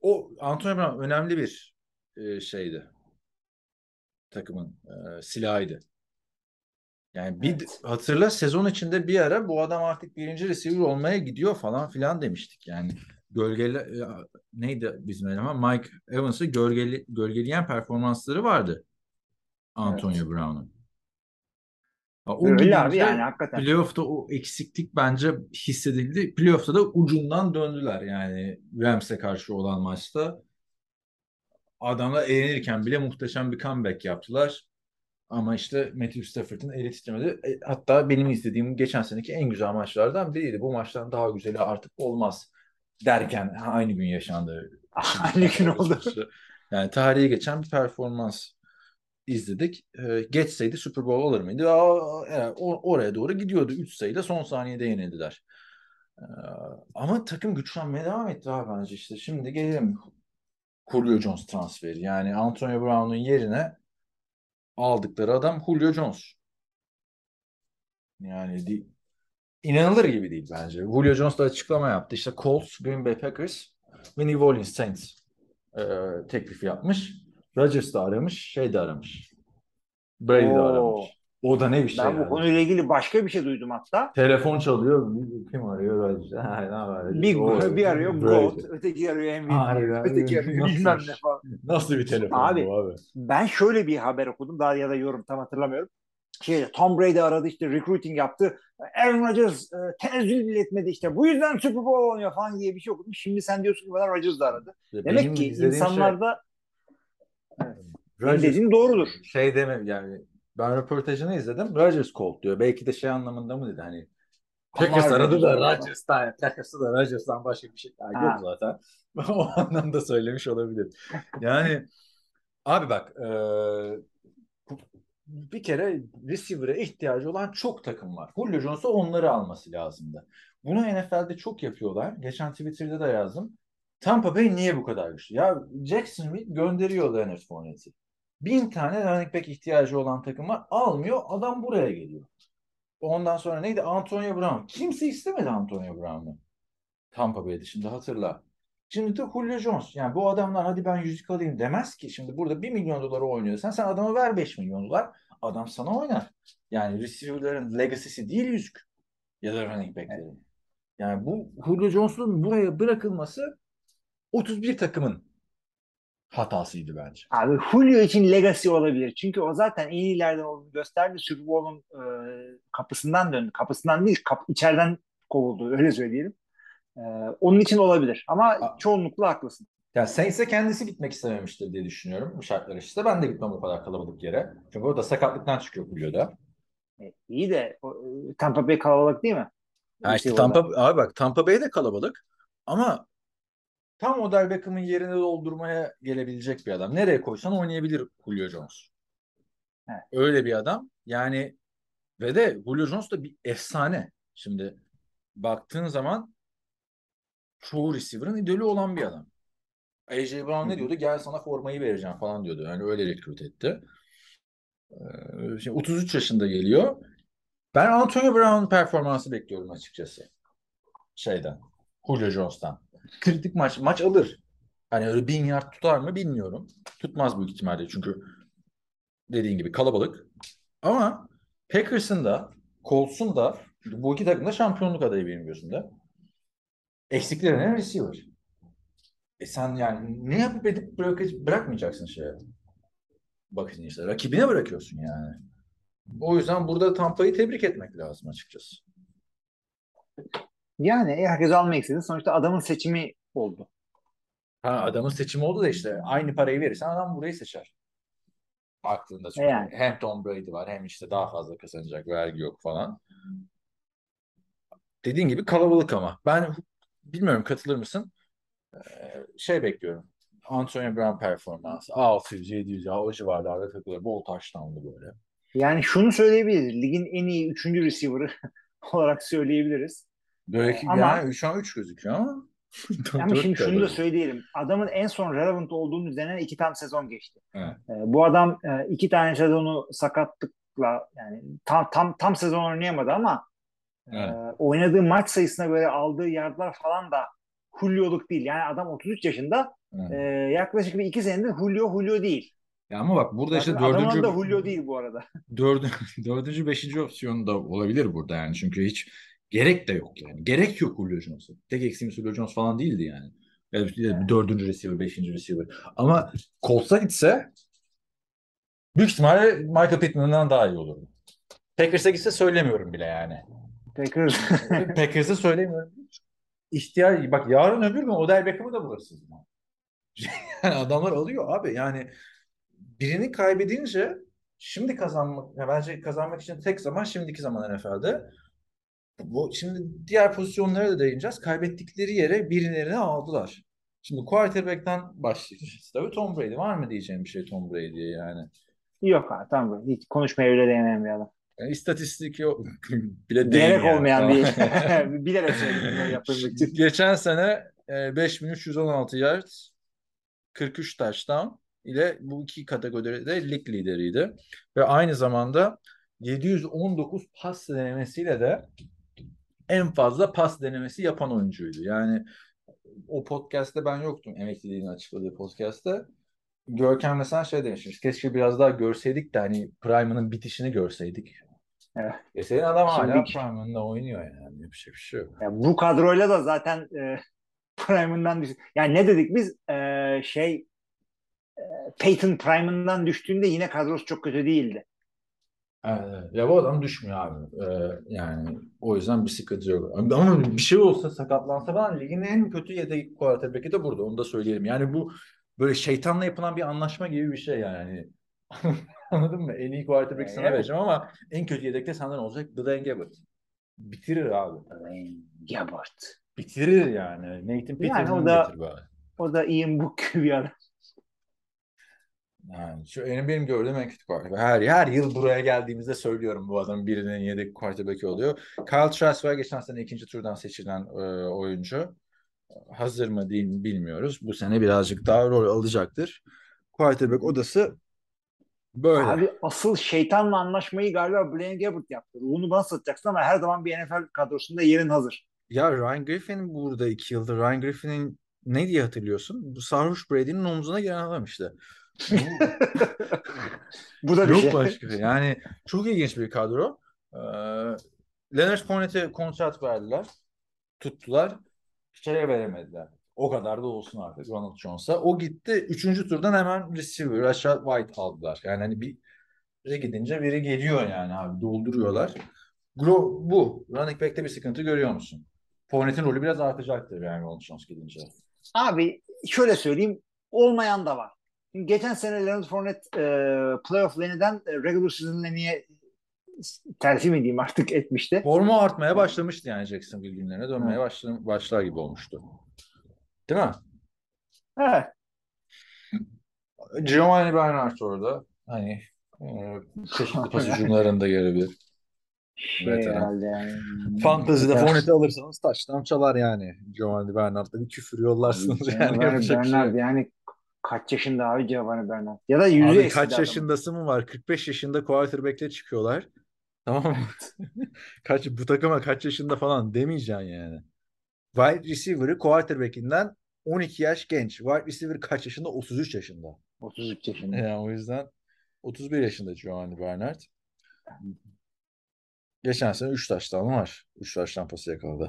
o Antonio Brown önemli bir e, şeydi. Takımın e, silahıydı. Yani bir Evet. hatırla sezon içinde bir ara bu adam artık birinci receiver olmaya gidiyor falan filan demiştik. Yani gölgele ya, neydi bizim eleman Mike Evans'ı gölgeli, gölgeleyen performansları vardı Antonio Brown'un. Ha, O Öyle abi yani hakikaten. playoff'ta o eksiklik bence hissedildi. Playoff'ta da ucundan döndüler yani Rams'e karşı olan maçta. Adamlar eğlenirken bile muhteşem bir comeback yaptılar. Ama işte Matthew Stafford'ın eli titremedi. E, hatta benim izlediğim geçen seneki en güzel maçlardan biriydi. Bu maçtan daha güzeli artık olmaz derken aynı gün yaşandı. Aynı gün oldu. Yani tarihi geçen bir performans izledik. Ee, geçseydi Super Bowl alır mıydı? Aa, yani oraya doğru gidiyordu. 3 sayıda son saniyede yenildiler. Ee, ama takım güçlenmeye devam etti abi bence işte. Şimdi gelelim Julio Jones transferi. Yani Antonio Brown'un yerine aldıkları adam Julio Jones. Yani di- inanılır gibi değil bence. Julio Jones da açıklama yaptı. İşte Colts, Green Bay Packers ve New Orleans Saints e, teklifi yapmış. Rodgers da aramış, şey de aramış. Brady de Oo. aramış. O da ne bir şey Ben bu yani. konuyla ilgili başka bir şey duydum hatta. Telefon çalıyor. Kim arıyor? Rodgers. Ha, ne haber? Bir, O- bir arıyor Brady. GOAT, öteki arıyor MVP, öteki arıyor Nasıl bilmem ne falan. Nasıl bir telefon Abi, bu abi? Ben şöyle bir haber okudum daha ya da yorum tam hatırlamıyorum. Şeyde Tom Brady aradı işte recruiting yaptı. Aaron Rodgers e, tenezzül iletmedi işte. Bu yüzden Super Bowl oynuyor falan diye bir şey okudum. Şimdi sen diyorsun ki bana Rodgers da aradı. Benim Demek ki izlediğim insanlarda şey, Rodgers dediğin doğrudur. şey deme yani ben röportajını izledim. Rodgers Colt diyor. Belki de şey anlamında mı dedi hani Packers aradı da Rodgers- Rodgers'tan, Packers'ı da Rodgers'tan başka bir şey daha Ha. yok zaten. o anlamda söylemiş olabilir. Yani abi bak e, bir kere receiver'a ihtiyacı olan çok takım var. Julio Jones'a onları alması lazımdı. Bunu NFL'de çok yapıyorlar. Geçen Twitter'da da yazdım. Tampa Bay niye bu kadar güçlü? Ya Jacksonville gönderiyor Leonard Fournette'i. Bin tane running back ihtiyacı olan takım var. Almıyor. Adam buraya geliyor. Ondan sonra neydi? Antonio Brown. Kimse istemedi Antonio Brown'u. Tampa Bay dışında hatırla. Şimdi de Julio Jones. Yani bu adamlar hadi ben yüzük alayım demez ki. Şimdi burada 1 milyon dolara oynuyorsan sen adama ver 5 milyon dolar. Adam sana oynar. Yani receiver'ların legacy'si değil yüzük. Ya da running back'lerin. Yani bu Julio Jones'un buraya bırakılması 31 takımın hatasıydı bence. Abi Julio için legacy olabilir. Çünkü o zaten en iyilerden olduğunu gösterdi. Super Bowl'un e, kapısından döndü. Kapısından değil, kap, içeriden kovuldu. Öyle söyleyelim. E, onun için olabilir. Ama A- çoğunlukla haklısın. Yani Saints'e kendisi gitmek istememiştir diye düşünüyorum bu şartlar işte. Ben de gitmem o kadar kalabalık yere. Çünkü o da sakatlıktan çıkıyor Julio'da. E, iyi de o, Tampa Bay kalabalık değil mi? Ha işte Receiver'da. Tampa, abi bak Tampa Bay de kalabalık ama tam Odell Beckham'ın yerini doldurmaya gelebilecek bir adam. Nereye koysan oynayabilir Julio Jones. Evet. Öyle bir adam. Yani ve de Julio Jones da bir efsane. Şimdi baktığın zaman çoğu receiver'ın idolü olan bir adam. AJ Brown ne diyordu? Gel sana formayı vereceğim falan diyordu. Yani öyle rekrut etti. Ee, şimdi 33 yaşında geliyor. Ben Antonio Brown performansı bekliyorum açıkçası. Şeyden. Julio Jones'tan. Kritik maç. Maç alır. Hani öyle bin yard tutar mı bilmiyorum. Tutmaz büyük ihtimalle çünkü dediğin gibi kalabalık. Ama Packers'ın da Colts'un da bu iki takım da şampiyonluk adayı benim gözümde. Eksikleri ne? Receiver. E sen yani ne yapıp edip bırak bırakmayacaksın şeye. Bakın işte rakibine bırakıyorsun yani. O yüzden burada Tampa'yı tebrik etmek lazım açıkçası. Yani e, herkes almak istedi. Sonuçta adamın seçimi oldu. Ha adamın seçimi oldu da işte aynı parayı verirsen adam burayı seçer. Aklında çünkü Yani. hem Tom Brady var hem işte daha fazla kazanacak vergi yok falan. Dediğin gibi kalabalık ama. Ben bilmiyorum katılır mısın? Ee, şey bekliyorum. Antonio Brown performansı. 600, 700 ya o civarlarda takılır. Bol touchdown'lu böyle. Yani şunu söyleyebiliriz. Ligin en iyi üçüncü receiver'ı olarak söyleyebiliriz. Böyle ki Ama- yani şu an 3 gözüküyor ama. Ama şimdi şunu da söyleyelim. Adamın en son relevant olduğunun üzerinden iki tam sezon geçti. Evet. Ee, bu adam e, iki tane sezonu sakatlıkla yani tam tam tam sezon oynayamadı ama e, Evet. oynadığı maç sayısına göre aldığı yardlar falan da Julio'luk değil. Yani adam 33 yaşında Evet. e, yaklaşık bir iki senedir Julio Julio değil. Ya ama bak burada işte Zaten adamın dördüncü, da Julio değil bu arada. dördüncü, dördüncü, beşinci opsiyon da olabilir burada yani. Çünkü hiç gerek de yok yani. Gerek yok Julio Jones'a. Tek eksiğimiz Julio Jones falan değildi yani. Yani dördüncü receiver, beşinci receiver. Ama Colts'a gitse büyük ihtimalle Michael Pittman'dan daha iyi olurdu. Packers'a gitse söylemiyorum bile yani. Packers. Packers'a söylemiyorum. İhtiyar, bak yarın öbür gün Odell Beckham'ı da bulursunuz. yani adamlar alıyor abi. Yani birini kaybedince şimdi kazanmak, ya bence kazanmak için tek zaman şimdiki zaman NFL'de. Bu şimdi diğer pozisyonlara da değineceğiz. Kaybettikleri yere birilerini aldılar. Şimdi quarterback'ten başlayacağız. Tabii Tom Brady var mı diyeceğim bir şey Tom Brady'ye yani. Yok abi tamam. Hiç konuşmaya bile değmeyen bir adam. yani istatistik yok. bile değil Bilerek yani. olmayan bir bilerek için. Geçen sene e, 5316 yard 43 touchdown ile bu iki kategoride lig lideriydi. Ve aynı zamanda 719 pas denemesiyle de en fazla pas denemesi yapan oyuncuydu. Yani o podcast'te ben yoktum emekliliğini açıkladığı podcast'te. Görkem mesela şey demişmiş. Keşke biraz daha görseydik de hani Prime'ının bitişini görseydik. Evet. E senin adam hala Şimdi- Prime'ında oynuyor yani. Yapacak bir şey yok. Ya bu kadroyla da zaten e, Prime'ından düş. Yani ne dedik biz E, şey e, Peyton Prime'ından düştüğünde yine kadrosu çok kötü değildi. Evet. Ya bu adam düşmüyor abi. Ee, yani o yüzden bir sıkıntı yok. Ama bir şey olsa sakatlansa falan ligin en kötü yedek quarterback'i de burada. Onu da söyleyelim. Yani bu böyle şeytanla yapılan bir anlaşma gibi bir şey yani. Anladın mı? En iyi quarterback sana Evet. vereceğim ama en kötü yedekte senden olacak Blaine Gabbert. Bitirir abi. Gabbard. Bitirir yani. Nathan Peterson'ı o da- getir bari. O da Ian Book gibi bir adam. Yani şu benim, benim gördüğüm en kötü quarterback. Her, her yıl buraya geldiğimizde söylüyorum bu adam birinin yedek quarterback'i oluyor. Kyle Trask var geçen sene ikinci turdan seçilen e, oyuncu. Hazır mı değil mi bilmiyoruz. Bu sene birazcık daha rol alacaktır. Quarterback odası böyle. Abi asıl şeytanla anlaşmayı galiba Blaine Gabbert yaptı. Ruhunu bana satacaksın ama her zaman bir NFL kadrosunda yerin hazır. Ya Ryan Griffin burada iki yıldır. Ryan Griffin'in ne diye hatırlıyorsun? Bu sarhoş Brady'nin omzuna giren adam işte. Bu- da bir Yok şey. başka bir. Yani çok ilginç bir kadro. Ee, Leonard Fournette'e kontrat verdiler. Tuttular. Şeye veremediler. O kadar da olsun artık Ronald Jones'a. O gitti. Üçüncü turdan hemen receiver Rashad White aldılar. Yani hani bir biri gidince biri geliyor yani abi. Dolduruyorlar. Gro bu. Running back'te bir sıkıntı görüyor musun? Fournette'in rolü biraz artacaktır yani Ronald Jones gidince. Abi şöyle söyleyeyim olmayan da var. Şimdi geçen sene Leonard Fournette e, playoff lane'den e, regular season lane'e terfi mi diyeyim artık etmişti. Formu artmaya başlamıştı yani Jacksonville günlerine dönmeye başlar, başlar gibi olmuştu. Değil mi? Evet. Giovanni Bernard orada. Hani e, çeşitli pas hücumlarında görebilir. Şey Veteran. herhalde yani. Fantasy'de Evet. Fournette'i alırsanız taştan çalar yani. Giovanni Bernard'da bir küfür yollarsınız yani. Şey Bernard yok. yani kaç yaşında abi Giovanni Bernard? Ya da yüzü Abi kaç yaşındası mı var? 45 yaşında quarterback'le çıkıyorlar. Tamam mı? kaç, bu takıma kaç yaşında falan demeyeceksin yani. Wide receiver'ı quarterback'inden 12 yaş genç. Wide receiver kaç yaşında? 33 yaşında. 33 yaşında. Yani o yüzden 31 yaşında Giovanni Bernard. Geçen sene 3 taştan var. 3 taştan pası yakaladı.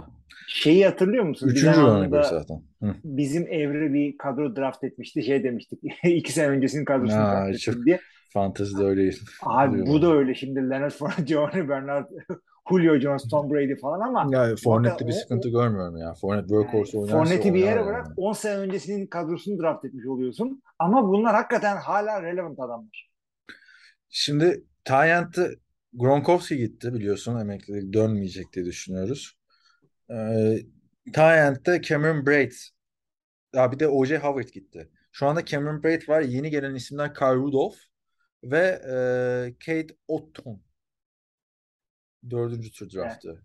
Şeyi hatırlıyor musun? Üçüncü back zaten. Hı. bizim Evre bir kadro draft etmişti. Şey demiştik. iki sene öncesinin kadrosunu Ha, draft ettim çok- diye. Fantezide öyle. Abi bu da öyle şimdi Leonard Fournette, Giovanni Bernard, Julio Jones, Tom Brady falan ama Ya Fournette'de bir o- sıkıntı görmüyorum ya. Fournette workhorse yani oynarsa Fournette'i bir yere oynar bırak yani. 10 sene öncesinin kadrosunu draft etmiş oluyorsun. Ama bunlar hakikaten hala relevant adamlar. Şimdi Tyent'te Gronkowski gitti biliyorsun. Emeklilik dönmeyecek diye düşünüyoruz. Ee, Tyent'te Cameron Braid. Ya bir de O.J. Howard gitti. Şu anda Cameron Braid var. Yeni gelen isimler Kyle Rudolph ve e, Kate Otton. Dördüncü tur draftı.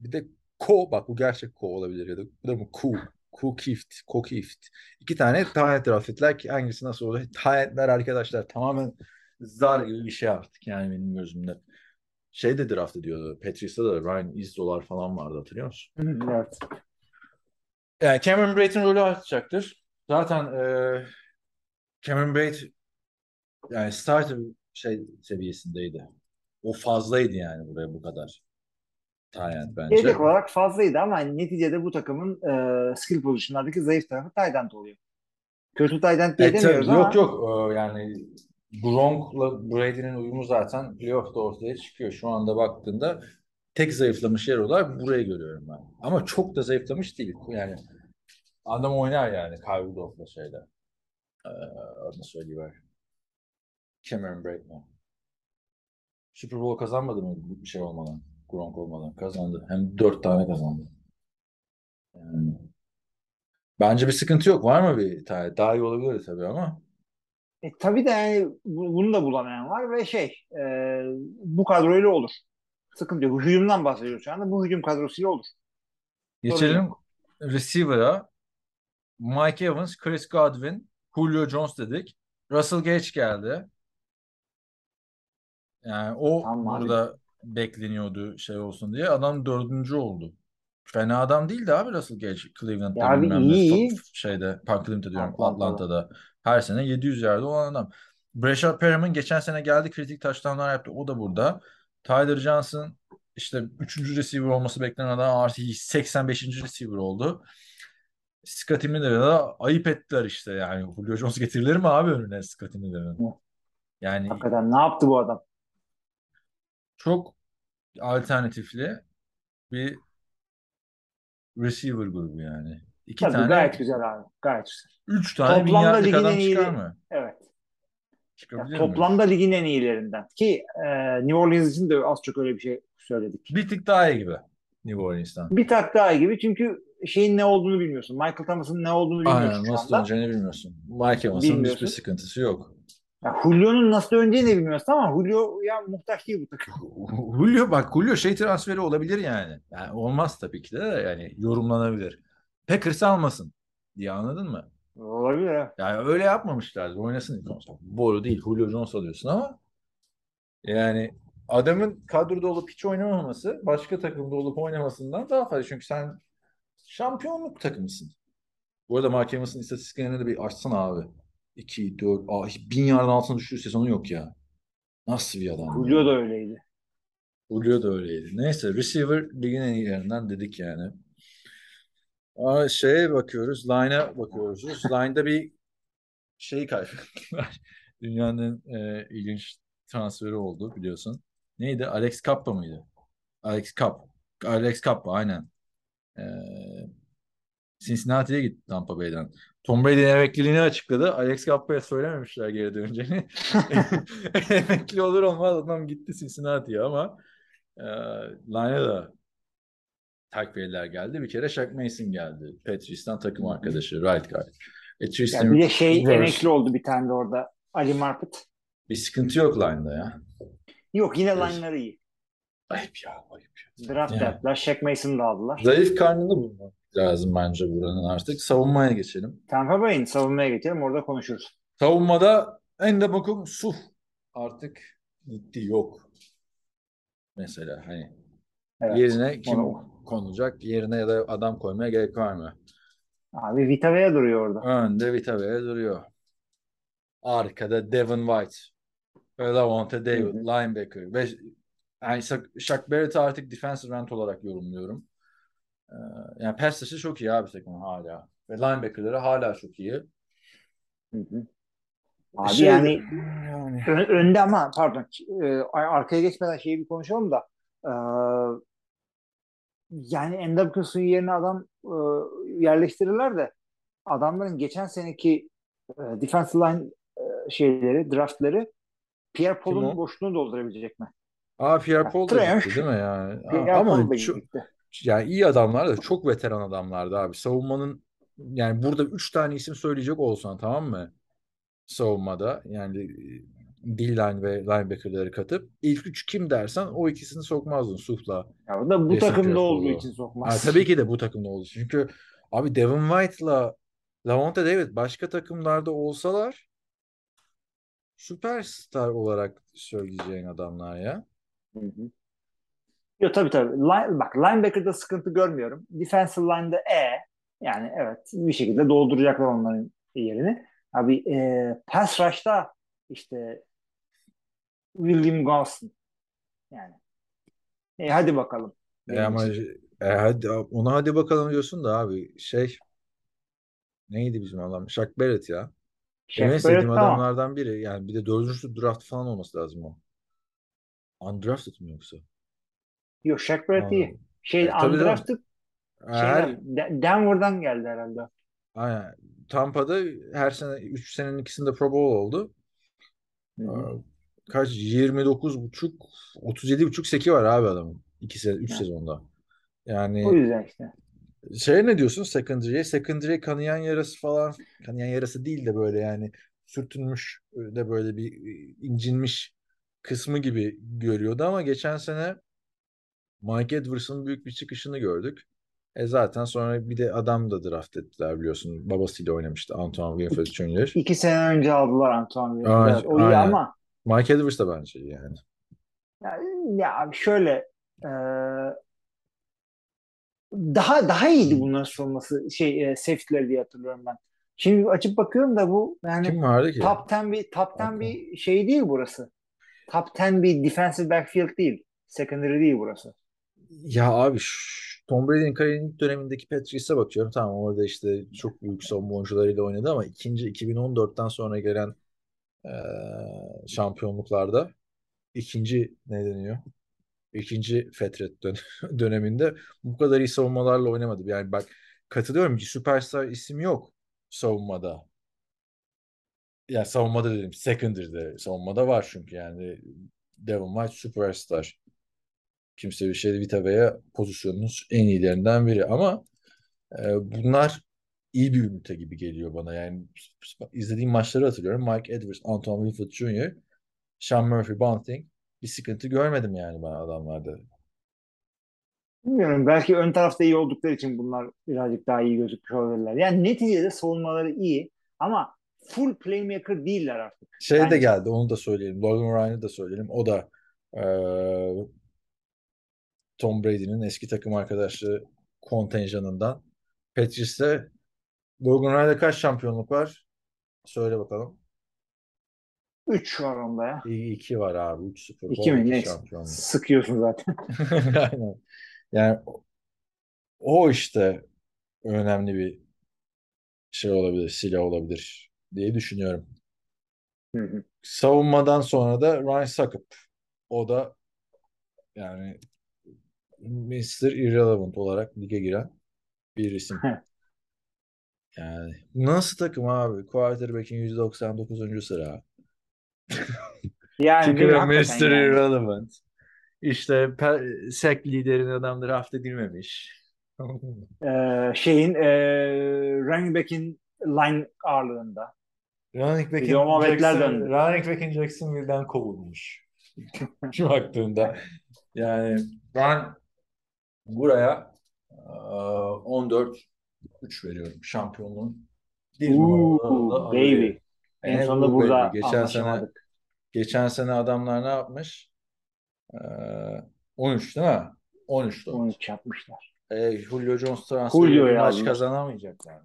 Bir de Ko. Bak bu gerçek Ko olabilir ya da bu da mı Ku. Ku Kift. Ko Kift. İki tane Tyent draft ettiler ki hangisi nasıl olur? Tyent'ler arkadaşlar tamamen zar gibi bir şey artık yani benim gözümde. Şey de draft ediyordu. Patrice'da da Ryan Izdolar falan vardı hatırlıyor musun? Evet. Yani Cameron Braid'in rolü artacaktır. Zaten e, Cameron Braid yani starter şey seviyesindeydi. O fazlaydı yani buraya bu kadar. Tyent bence. Yedek olarak fazlaydı ama neticede bu takımın e, skill pozisyonlardaki zayıf tarafı end oluyor. Kötü tight end diye E, tabii, demiyoruz ama yok yok Ee, yani Gronk'la Brady'nin uyumu zaten playoff'ta ortaya çıkıyor. Şu anda baktığında tek zayıflamış yer olarak burayı görüyorum ben. Ama çok da zayıflamış değil. Yani adam oynar yani Kyle Rudolph'la şeyle. Ee, adını söyleyiver. Cameron Braid'le. Super Bowl kazanmadı mı bir şey olmadan? Gronk olmadan kazandı. Hem dört tane kazandı. Yani. Bence bir sıkıntı yok. Var mı bir tane? Daha iyi olabilir tabii ama. E, tabii de yani bu- bunu da bulamayan var ve şey e, bu kadroyla olur. Sıkıntı yok. Hücumdan bahsediyoruz şu anda. Bu hücum kadrosuyla olur. Geçelim receiver'a. Mike Evans, Chris Godwin, Julio Jones dedik. Russell Gage geldi. Yani o Tamam abi. burada bekleniyordu şey olsun diye. Adam dördüncü oldu. Fena adam değildi abi Russell Gage. Cleveland'da Ya abi iyi. şeyde, Park Cleveland'da diyorum Atlanta'da. Her sene 700 yerde olan adam. Brashad Perriman geçen sene geldi kritik touchdownlar yaptı. O da burada. Tyler Johnson işte 3. receiver olması beklenen adam artık 85. receiver oldu. Scottie Miller'a da ayıp ettiler işte yani. Julio Jones getirilir mi abi önüne Scottie Miller'ın? Yani Hakikaten ne yaptı bu adam? çok alternatifli bir receiver grubu yani. İki Tabii tane, gayet güzel abi. Gayet güzel. üç tane Toplamda ligin adam en iyi- çıkar mı? Evet. Çıkabilir mi? toplamda ligin en iyilerinden. Ki e, New Orleans için de az çok öyle bir şey söyledik. Bir tık daha iyi gibi New Orleans'tan. Bir tak daha iyi gibi çünkü şeyin ne olduğunu bilmiyorsun. Michael Thomas'ın ne olduğunu bilmiyorsun Aynen nasıl döneceğini bilmiyorsun. Evans'ın Bilmiyorsun. hiçbir sıkıntısı yok. Ya Julio'nun nasıl döneceğini de bilmiyorsun ama Julio ya muhtaç değil bu takım. Julio bak Julio şey transferi olabilir yani. Yani olmaz tabii ki de yani yorumlanabilir. Packers almasın diye anladın mı? Olabilir ha. Yani öyle yapmamışlardı. Oynasın ilk ondan. Boru değil. Julio Jones alıyorsun ama yani adamın kadroda olup hiç oynamaması başka takımda olup oynamasından daha fazla. Çünkü sen şampiyonluk takımısın. Bu arada Mark Evans'ın istatistiklerini de bir açsana abi. 2, 4, aa, bin yardın altına düştüğü sezonu yok ya. Nasıl bir adam? Julio da öyleydi. Julio da öyleydi. Neyse receiver ligin en iyilerinden dedik yani. Aa, şeye bakıyoruz, line'a bakıyoruz. Line'da bir şey kaybettiler. Dünyanın e, ilginç transferi oldu biliyorsun. Neydi? Alex Kappa mıydı? Alex Kapp. Alex Kappa aynen. Ee, Cincinnati'ye gitti Tampa Bay'den. Tom Brady'nin emekliliğini açıkladı. Alex Kappa'ya söylememişler geri döneceğini. Emekli olur olmaz adam gitti Cincinnati'ye ama e, line'a da takviyeler geldi. Bir kere Shaq Mason geldi. Patrice'den takım arkadaşı. Right guard. E, Tristan Yani bir de şey Wirfs. emekli oldu bir tane de orada. Ali Marpet. Bir sıkıntı yok line'da ya. Yok yine Evet. line'ları iyi. Ayıp ya. Ayıp ya. Draft Yani. yaptılar. Shaq Mason'ı da aldılar. Zayıf karnını bulmak lazım bence buranın artık. Savunmaya geçelim. Tampa Bay'in savunmaya geçelim orada konuşuruz. Savunmada Endebakum Suh artık gitti yok. Mesela hani Evet. yerine kim Onu- konulacak? Yerine ya da adam koymaya gerek var mı? Abi Vita Vea duruyor orada. Önde Vita Vea duruyor. Arkada Devin White Lavonte David, Hı hı. linebacker. Ve yani Shaq Barrett'ı artık defensive end olarak yorumluyorum. Ee, yani pass rush'ı çok iyi abi takımın hala. Ve linebacker'ları hala çok iyi. Hı hı. Abi Şey- yani yani Ön- önde ama pardon e, arkaya geçmeden şeyi bir konuşalım da e, yani Endabkus'un yerine adam e, yerleştirirler de adamların geçen seneki e, defensive line e, şeyleri, draftları Pierre Paul'un boşluğunu doldurabilecek mi? Aa Pierre Paul da gitti değil mi yani? Pierre Ama Paul da çok, yani iyi adamlar da çok veteran adamlardı abi. Savunmanın yani burada üç tane isim söyleyecek olsan tamam mı? Savunmada yani D-line ve linebacker'ları katıp ilk üç kim dersen o ikisini sokmazdın Suh'la. Ya o da bu takımda olduğu için Ha, sokmaz. tabii ki de bu takımda oldu. Çünkü abi Devin White'la Lavonte David başka takımlarda olsalar süperstar olarak söyleyeceğin adamlar ya. Hı hı. Yo tabii tabii. Line, bak linebacker'da sıkıntı görmüyorum. Defensive line'da E. Yani evet bir şekilde dolduracaklar onların yerini. Abi e, pass rush'ta işte William Gauson. Yani. E, hadi bakalım. E ama e, hadi, ona hadi bakalım diyorsun da abi şey neydi bizim adam? Shaq Barrett ya. Shaq Benim Barrett tamam. adamlardan biri. Yani bir de dördüncü draft falan olması lazım o. Undrafted mi yoksa? Yok Shaq Barrett iyi. Şey E, undrafted Her, Denver'dan geldi herhalde. aynen. Tampa'da her sene 3 senenin ikisinde Pro Bowl oldu. Kaç 29 buçuk 37 buçuk seki var abi adamın. 2 sene 3 Ha. sezonda. O Yani yüzden işte. şey ne diyorsun secondary'e? Secondary kanayan yarası falan kanayan yarası değil de böyle yani sürtünmüş de böyle bir incinmiş kısmı gibi görüyordu ama geçen sene Mike Edwards'ın büyük bir çıkışını gördük. E zaten sonra bir de adam da draft ettiler biliyorsun. Babasıyla oynamıştı Antoine Winfield Jr. İki sene önce aldılar Antoine Winfield. Evet, o iyi ama Mike Edwards da bence iyi yani. Ya, ya abi şöyle e, daha daha iyiydi bunların sorulması şey e, safety'leri diye hatırlıyorum ben. Şimdi açıp bakıyorum da bu yani Kim vardı ki? top 10 bir top 10 bir şey değil burası. Top 10 bir defensive backfield değil. Secondary değil burası. Ya abi şu- Tom Brady'nin kariyerinin ilk dönemindeki Patriots'a bakıyorum. Tamam orada işte çok büyük savunma oyuncularıyla oynadı ama ikinci 2014'ten sonra gelen eee, şampiyonluklarda ikinci ne deniyor? İkinci Fetret dön- döneminde bu kadar iyi savunmalarla oynamadı. Yani bak katılıyorum ki süperstar isim yok savunmada. Yani savunmada dedim secondary'de savunmada var çünkü yani Devin White süperstar. Kimse bir şey Vita pozisyonunun en iyilerinden biri ama e, bunlar iyi bir ünite gibi geliyor bana. Yani izlediğim maçları hatırlıyorum. Mike Edwards, Antoine Winfield Jr., Sean Murphy Bunting bir sıkıntı görmedim yani ben adamlarda. Bilmiyorum belki ön tarafta iyi oldukları için bunlar birazcık daha iyi gözükmüş olabilirler. Yani neticede savunmaları iyi ama full playmaker değiller artık. Şey de Bence. geldi onu da söyleyelim. Logan Ryan'ı da söyleyelim. O da e, Tom Brady'nin eski takım arkadaşlığı kontenjanından. Patrice'te Logan Ryan'da kaç şampiyonluk var? Söyle bakalım. 3 var onda ya. İyi iki var abi. 3 Super Bowl, 2 mi? Neyse. Sıkıyorsun zaten. Aynen. Yani o- işte önemli bir şey olabilir, silah olabilir diye düşünüyorum. Hı hı. Savunmadan sonra da Ryan Suckup. O da yani Mr. Irrelevant olarak lige giren bir isim. Yani nasıl takım abi? Quarterback'in 199. sıra. Yani Hakikaten Mr. yani. Irrelevant. İşte pe- sack liderin adam draft edilmemiş. Ee, şeyin e, running back'in line ağırlığında. Running back'in Jackson, running back'in Jacksonville'den kovulmuş. Şu baktığında. Yani ben buraya eee, 14 3 veriyorum şampiyonluğun. Bir Ooh, baby. En E, sonunda bu burada baby. Geçen sene geçen sene adamlar ne yapmış? Eee 13 değil mi? 13 'tü. 13 yapmışlar. E, Julio Jones transferi maç aldılar. kazanamayacaklar.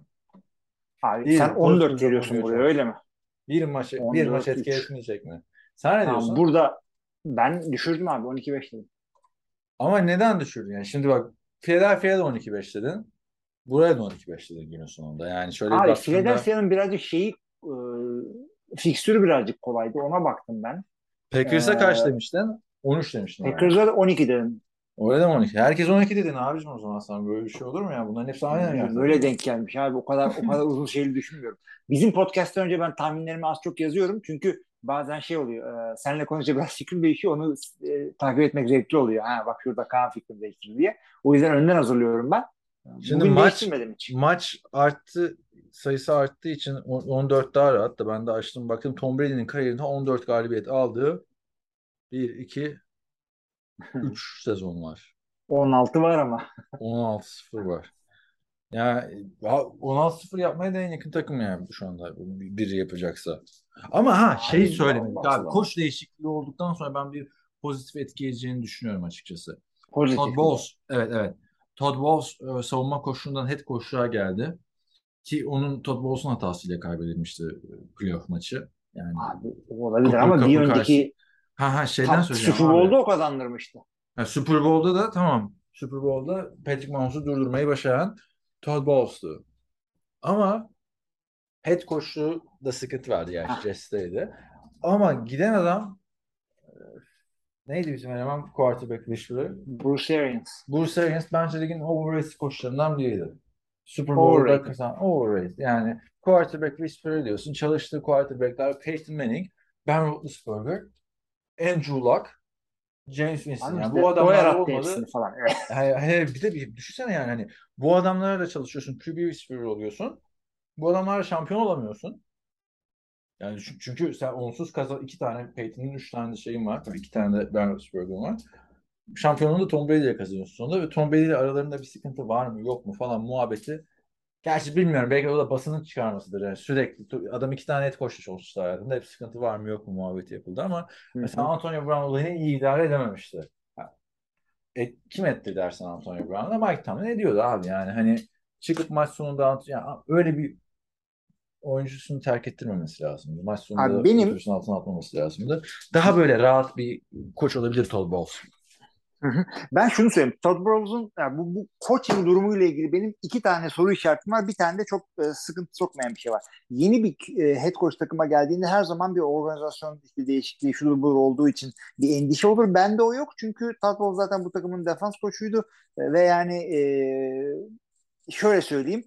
Abi Bir sen 14 pozisyon veriyorsun buraya öyle mi? Bir maç bir 14 maç etki etmeyecek mi? Sen ne Tamam, diyorsun? burada ben düşürdüm abi 12-5 dedim. Ama neden düşürdün? Yani şimdi bak Philadelphia'da 12-5 dedin. Buraya da 12-5 dedin günün sonunda. Yani şöyle bir Abi baktığında Philadelphia'nın birazcık şeyi e, fikstürü birazcık kolaydı. Ona baktım ben. Packers'a Ee, kaç demiştin? 13 demiştin. Packers'a da 12 dedim. Öyle de mi 12? Herkes 12 dedin abicim o zaman sana böyle bir şey olur mu ya? Bunların hepsi aynı yerde. Böyle denk gelmiş abi. O kadar o kadar uzun şeyli düşünmüyorum. Bizim podcast'ten önce ben tahminlerimi az çok yazıyorum. Çünkü bazen şey oluyor. E, seninle konuşunca biraz fikrim değişiyor. Onu e, takip etmek zevkli oluyor. Ha bak şurada Kaan fikrini değiştirdi diye. O yüzden önden hazırlıyorum ben. Şimdi Bugün maç hiç. maç arttı sayısı arttığı için on- 14 daha rahat da ben de açtım baktım Tom Brady'nin kariyerinde 14 galibiyet aldığı 1 2 3 sezon var. 16 var ama. 16-0 var. Yani ya 16-0 yapmaya da en yakın takım yani şu anda biri yapacaksa. Ama ha şey söylemedik abi koç değişikliği olduktan sonra ben bir pozitif etki edeceğini düşünüyorum açıkçası. Pozitif. Todd Bowles evet evet. Todd Bowles e, savunma koşusundan head koşuğa geldi. Ki onun Todd Bowles'un hatasıyla kaybedilmişti e, playoff maçı. Yani Abi olabilir Kapı- ama bir kapı önceki ha ha şeyden söyleyeceğim Super. Bowl'da o kazandırmıştı. Ha, Super Bowl'da da tamam. Super Bowl'da Patrick Mahomes'u durdurmayı başaran Todd Bowles'tu. Ama head coach'luğu da sıkıntı vardı yani. Jets'teydi. Ama giden adam e, neydi bizim eleman quarterback? Bruce Arians. Bruce Arians bence ligin overrated koçlarından biriydi. Super Bowl'da kazan overrated. Yani quarterback whisperer diyorsun. Çalıştığı quarterbackler Peyton Manning, Ben Roethlisberger, Andrew Luck, James Winston. Yani bu adamlar olmadı. falan. Evet. He, bir de bir düşünsene yani hani bu adamlarla çalışıyorsun, QB whisperer oluyorsun. Bu adamlarla şampiyon olamıyorsun. Yani çünkü, sen onsuz kazan iki tane Peyton'un üç tane de şeyin var. Tabii iki tane de Ben Roethlisberger'ın var. Şampiyonluğu da Tom Brady ile kazanıyorsun sonunda ve Tom Brady ile aralarında bir sıkıntı var mı yok mu falan muhabbeti. Gerçi bilmiyorum belki o da basının çıkarmasıdır. Yani sürekli adam iki tane et koştu çalıştı hayatında. Hep sıkıntı var mı yok mu muhabbeti yapıldı ama mesela Antonio Brown olayını iyi idare edememişti. E, kim etti dersen Antonio Brown'a? Mike Tomlin ediyordu abi yani hani çıkıp maç sonunda yani öyle bir oyuncusunu terk ettirmemesi lazımdı. Maç sonunda Abi benim- altına atmaması lazımdı. Daha böyle rahat bir koç olabilir Todd Bowles. Ben şunu söyleyeyim. Todd Bowles'un yani bu, bu coaching durumuyla ilgili benim iki tane soru işaretim var. Bir tane de çok e, sıkıntı sokmayan bir şey var. Yeni bir e, head coach takıma geldiğinde her zaman bir organizasyon işte değişikliği şudur budur olduğu için bir endişe olur. Bende o yok. Çünkü Todd Bowles zaten bu takımın defans koçuydu. E, ve yani e, şöyle söyleyeyim.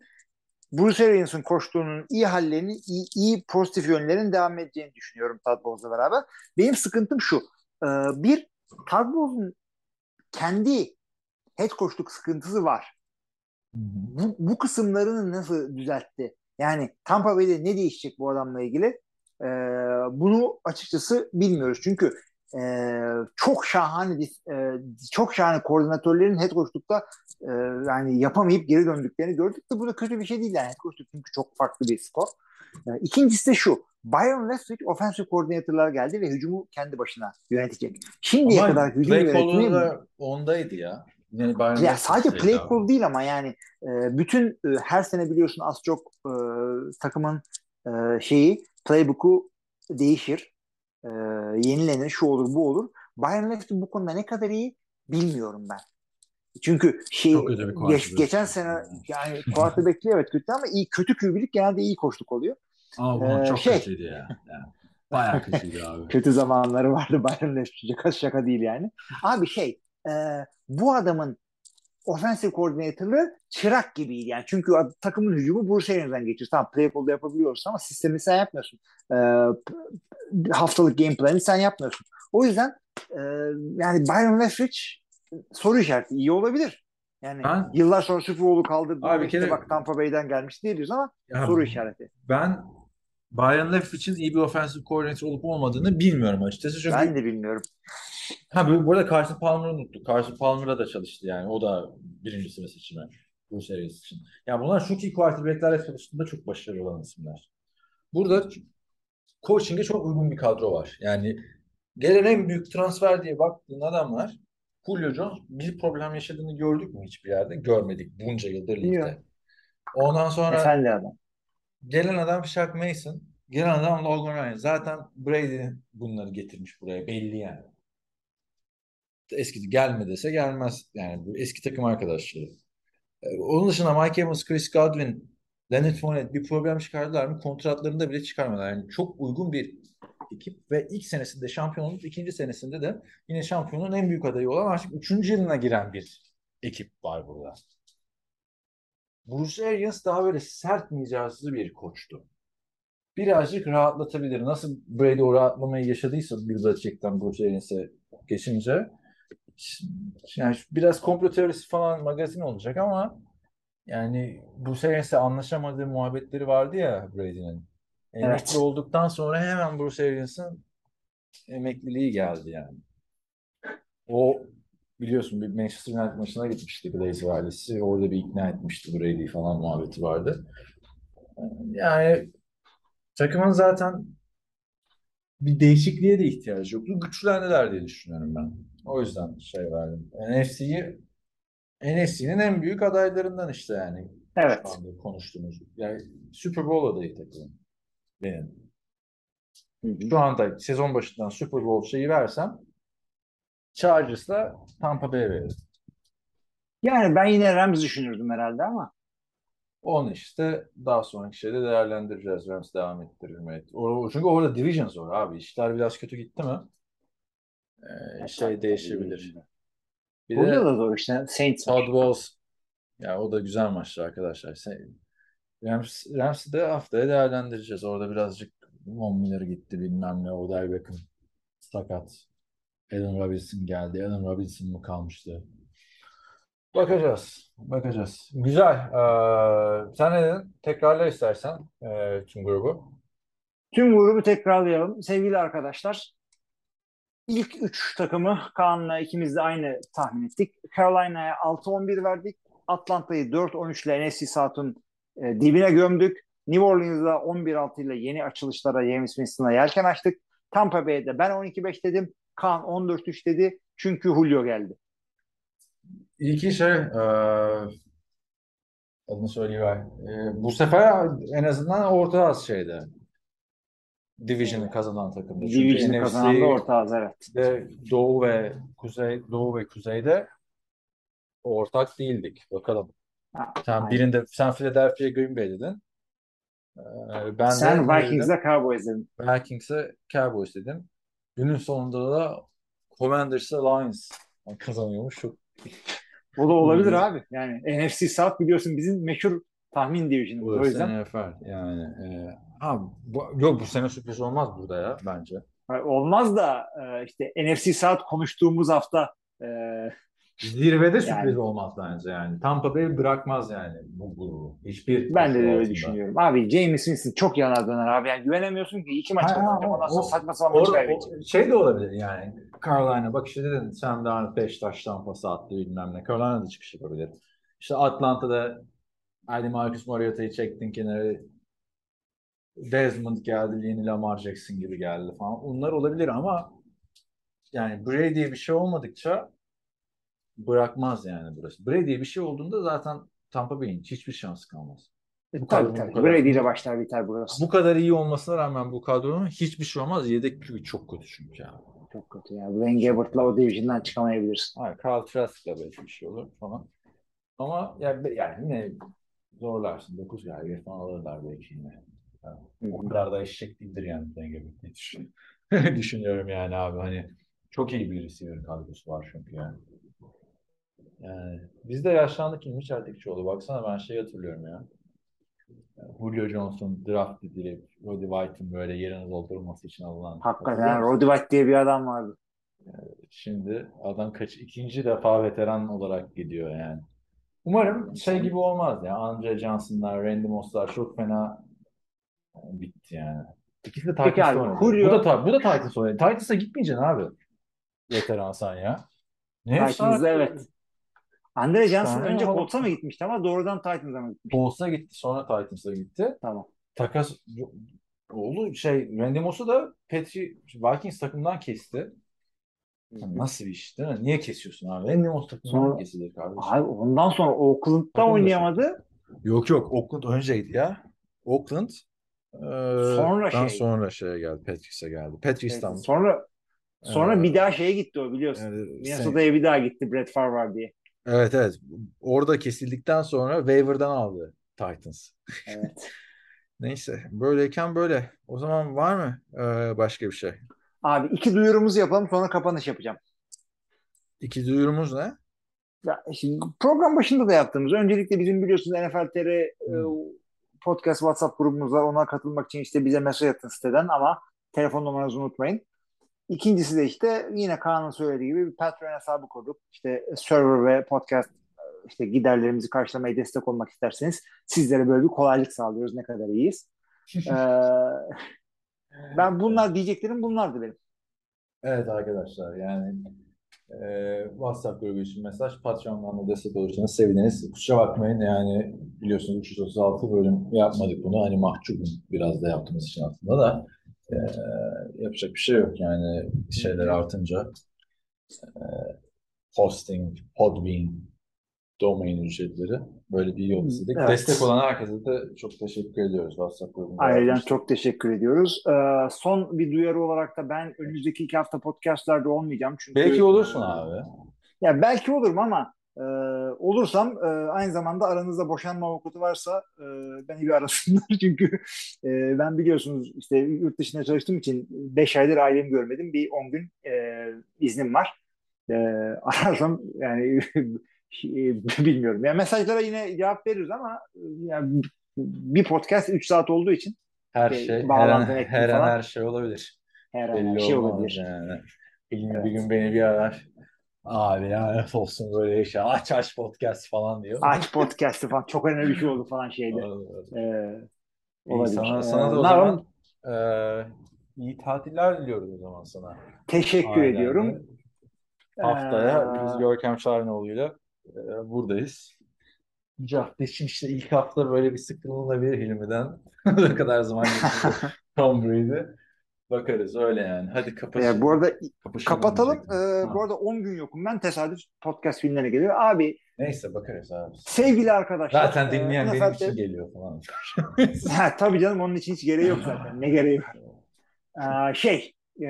Bruce Arians'ın koştuğunun iyi hallerini, iyi, iyi pozitif yönlerin devam edeceğini düşünüyorum Todd beraber. Benim sıkıntım şu. E, bir, Todd kendi head coachluk sıkıntısı var. Bu, bu kısımlarını nasıl düzeltti? Yani Tampa Bay'de ne değişecek bu adamla ilgili? Ee, bunu açıkçası bilmiyoruz. Çünkü e, çok şahane e, çok şahane koordinatörlerin head coachlukta e, yani yapamayıp geri döndüklerini gördük de bu da kötü bir şey değil yani head coachluk çünkü çok farklı bir spor. E, ikincisi de şu. Byron Leftwich offensive koordinatörler geldi ve hücumu kendi başına yönetecek. Şimdiye Ama kadar hücum play call'u yönetimi da ondaydı ya. Yani Bayern ya sadece play call değil ama yani e, bütün e, her sene biliyorsun az çok e, takımın e, şeyi playbook'u değişir. E, yenilenir, şu olur, bu olur. Bayern Leverkusen bu konuda ne kadar iyi bilmiyorum ben. Çünkü şey geç, geçen sene yani quarterback'li evet kötü ama iyi kötü QB'lik genelde iyi koçluk oluyor. Ama bunun Ee, çok şey- kötüydü ya. Yani, bayağı kötüydü abi. Kötü zamanları vardı Leftwich. Şaka, şaka değil yani. Abi şey e, bu adamın offensive coordinator'lığı çırak gibiydi yani. Çünkü takımın hücumu Bruce Arians'dan geçiyor. Tamam play call'da yapabiliyorsun ama sistemi sen yapmıyorsun. E, haftalık game planı sen yapmıyorsun. O yüzden e, yani Byron Leftwich soru işareti iyi olabilir. Yani Ben- yıllar sonra Super Bowl'u kaldırdı. Abi işte kere- bak Tampa Bay'den gelmiş diyoruz ama Ya soru işareti. Ben Byron Leftwich'in iyi bir offensive coordinator olup olmadığını bilmiyorum açıkçası. Çünkü Ben de bilmiyorum. Ha bu, bu arada Carson Palmer'ı unuttuk. Carson Palmer'la da çalıştı yani. O da birinci sıra seçimi. Bu serisi için. Yani bunlar çok iyi quarterback'lerle çalıştığında çok başarılı olan isimler. Burada coaching'e çok uygun bir kadro var. Yani gelen en büyük transfer diye baktığın adamlar Julio Jones bir problem yaşadığını gördük mü hiçbir yerde? Görmedik bunca yıldır ligde. Ondan sonra Efendi adam. Gelen adam Shaq Mason. Gelen adam Logan Ryan. Zaten Brady bunları getirmiş buraya. Belli yani. Eski gelme dese gelmez. Yani eski takım arkadaşları. Ee, Onun dışında Mike Evans, Chris Godwin, Leonard Fournette bir problem çıkardılar mı? Kontratlarında bile çıkarmadılar. Yani çok uygun bir ekip ve ilk senesinde şampiyon olup ikinci senesinde de yine şampiyonun en büyük adayı olan artık üçüncü yılına giren bir ekip var burada. Bruce Arians daha böyle sert mizahsız bir koçtu. Birazcık rahatlatabilir. Nasıl Brady o rahatlamayı yaşadıysa Bill Belichick'ten Bruce Arians'e geçince yani biraz komplo teorisi falan magazin olacak ama yani Bruce Arians'le anlaşamadığı muhabbetleri vardı ya Brady'nin. Emekli Evet. olduktan sonra hemen Bruce Arians'ın emekliliği geldi yani. O biliyorsun bir Manchester United maçına gitmişti Glazer ailesi. Orada bir ikna etmişti Brady'yi falan muhabbeti vardı. Yani takımın zaten bir değişikliğe de ihtiyacı yoktu. Güçlendiler diye düşünüyorum ben. O yüzden şey verdim. NFC'yi NFC'nin en büyük adaylarından işte yani. Evet. Şu anda konuştuğumuz. Yani Super Bowl adayı takımın. Benim. Şu anda sezon başından Super Bowl şeyi versem Chargers'la Tampa Bay veririm. Yani ben yine Rams düşünürdüm herhalde ama Onu işte daha sonraki şeyde değerlendireceğiz. Rams devam? O, çünkü orada division zor abi. İşler biraz kötü gitti mi? Ee, şey değişebilir. Bir burada de da zor işte Saints. Todd Bowles ya o da güzel maçtı arkadaşlar. Rams, Rams'i de haftaya değerlendireceğiz. Orada birazcık Von Miller gitti bilmem ne. Odell Beckham sakat. Allen Robinson geldi. Allen Robinson mı kalmıştı? Bakacağız. Bakacağız. Güzel. Ee, sen ne dedin? Tekrarla istersen ee, tüm grubu. Tüm grubu tekrarlayalım. Sevgili arkadaşlar, ilk üç takımı Kaan'la ikimiz de aynı tahmin ettik. Carolina'ya 6-11 verdik. Atlanta'yı 4-13 ile NFC South'un e, dibine gömdük. New Orleans'da 11-6 ile yeni açılışlara James Winston'a yelken açtık. Tampa Bay'de ben 12-5 dedim. Kaan 14-3 dedi. Çünkü Julio geldi. İlki şey ee, adını söyleyiver. Ee, bu sefer en azından orta az şeyde. Division'ı kazanan takımda. Çünkü Division'ı kazanan da orta az evet. de Doğu ve Kuzey Doğu ve Kuzey'de ortak değildik. Bakalım. Ha, Sen aynen. birinde sen Philadelphia Green Bay dedin. Ee, ben Sen de ne Vikings'le Cowboys dedin. Vikings'e Cowboys dedim. Günün sonunda da Commanders'a Lions kazanıyormuş. Çok O da olabilir abi. Yani NFC South biliyorsun bizim meşhur tahmin division'ımız. O yüzden NFL yani. E, ha, bu, yok bu sene sürpriz olmaz burada ya bence. olmaz da e, işte NFC South konuştuğumuz hafta e, Zirvede sürpriz Yani. olmaz bence yani. Tampa Bay bırakmaz yani bu grubu. Hiçbir ben de koşul öyle altında. düşünüyorum. Abi James Winston çok yanar döner abi. Yani güvenemiyorsun ki iki maç kazanacak ondan sonra saçma sapan maç kaybedecek. şey de olabilir yani. Carolina bak işte dedin sen daha 5 taş tampası attı bilmem ne. Carolina da çıkış yapabilir. İşte Atlanta'da Ali Marcus Mariota'yı çektin kenara. Desmond geldi, yeni Lamar Jackson gibi geldi falan. Onlar olabilir ama yani Brady'ye bir şey olmadıkça bırakmaz yani burası. Brady'ye bir şey olduğunda zaten Tampa Bay'in hiçbir şansı kalmaz. Bu Tabii kadar- tabii. Brady ile başlar biter burası. Bu kadar iyi olmasına rağmen bu kadronun hiçbir şey olmaz. Yedek çünkü çok kötü çünkü ya. Çok kötü ya. Blaine Gabbert'la o division'dan çıkamayabilirsin. Hayır, Carl Trask'la belki bir şey olur falan. Ama yani, yani yine zorlarsın. 9 galibiyet falan alırlar belki yine. Yani o kadar da eşek değildir yani Blaine Gabbert diye düşün- düşünüyorum yani abi. Hani çok iyi bir receiver kadrosu var çünkü yani. Yani biz de yaşlandık İlmi Çeltikçioğlu. Baksana ben şey hatırlıyorum ya. Yani Julio Johnson draft edilip Roddy White'ın böyle yerini doldurması için alınan. Hakikaten? Roddy White diye bir adam vardı. Şimdi adam kaç ikinci defa veteran olarak gidiyor yani. Umarım şey gibi olmaz ya. Andre Johnson'lar, Randy Moss'lar çok fena bitti yani. İkisi de abi, oynadı. Julio- Bu da, ta- bu da Titans oynadı. Titans'a gitmeyeceksin abi. Veteran sen ya. Ne Titans'da evet. Andre Johnson Efsane önce. Colts'a mı gitmişti ama doğrudan Titans'a mı gitmiş? Colts'a gitti sonra Titans'a gitti. Tamam. Takas oldu şey Randy Moss'u da Petri Vikings takımdan kesti. Nasıl bir iş değil mi? Niye kesiyorsun abi? Randy Moss takımdan Sonra- kesilir kardeşim. Abi ondan sonra Oakland'da oynayamadı. Yok yok Oakland önceydi ya. Oakland eee, Sonra şey. sonra şeye geldi. Patrice'e geldi. Patrice'den Evet, sonra sonra Evet. bir daha şeye gitti o biliyorsun. yani Minnesota'ya bir daha gitti Brett Favre diye. Evet evet. Orada kesildikten sonra waiver'dan aldı Titans. Evet. Neyse. Böyleyken böyle. O zaman var mı eee, başka bir şey? Abi iki duyurumuzu yapalım sonra kapanış yapacağım. İki duyurumuz ne? Ya şimdi program başında da yaptığımız. Öncelikle bizim biliyorsunuz NFL TR e, podcast WhatsApp grubumuz var. Ona katılmak için işte bize mesaj atın siteden ama telefon numaranızı unutmayın. İkincisi de işte yine Kaan'ın söylediği gibi bir Patreon hesabı kurduk. İşte server ve podcast işte giderlerimizi karşılamaya destek olmak isterseniz sizlere böyle bir kolaylık sağlıyoruz. Ne kadar iyiyiz. Ee, ben bunlar diyeceklerim bunlardı benim. Evet arkadaşlar yani eee, WhatsApp grubu için mesaj Patreon'dan da destek olursanız seviniriz. Kusura bakmayın yani biliyorsunuz 336 bölüm yapmadık bunu. Hani mahcubum biraz da yaptığımız için aslında da eee, yapacak bir şey yok yani şeyler artınca eee, hosting, Podbean, domain ücretleri böyle bir yol istedik. Evet. Destek olan herkese de çok teşekkür ediyoruz WhatsApp grubunda. Ayrıca çok teşekkür ediyoruz. Ee, son bir duyarı olarak da ben önümüzdeki iki hafta podcastlerde olmayacağım. Çünkü Belki olursun abi. Ya belki olurum ama e, olursam e, aynı zamanda aranızda boşanma avukatı varsa e, beni bir arasınlar. Çünkü e, ben biliyorsunuz işte yurt dışında çalıştığım için 5 aydır ailemi görmedim. Bir 10 gün e, iznim var. E, ararsam yani bilmiyorum. Yani mesajlara yine cevap veririz ama e, yani bir podcast 3 saat olduğu için Her Şey, şey, her an, her an her şey olabilir. her an her şey olabilir. yani. Bir Evet. gün beni bir arar. Abi lanet olsun böyle işe. Aç aç podcast falan diyor. Aç podcast'ı falan çok önemli bir şey oldu falan şeyde. E, olabilir. sana, Ee, sana da o zaman eee, iyi tatiller diliyoruz o zaman sana. teşekkür Aynen. ediyorum. Haftaya Ee, biz Görkem Şarinoğlu'yla eee, buradayız. İçin işte ilk hafta böyle bir sıkılınabilir Hilmi'den. ne kadar zaman geçti Tom Brady. Bakarız öyle yani. Hadi kapat. Ee, bu arada kapışalım kapatalım. Ee, bu arada 10 gün yokum. Ben tesadüf podcast filmlerine geliyor. Abi Neyse bakarız abi. sevgili arkadaşlar. Zaten dinleyen e, benim NFL'de için geliyor falan. Ha, tabii canım onun için hiç gereği yok zaten. Ne gereği var? Ee, şey e,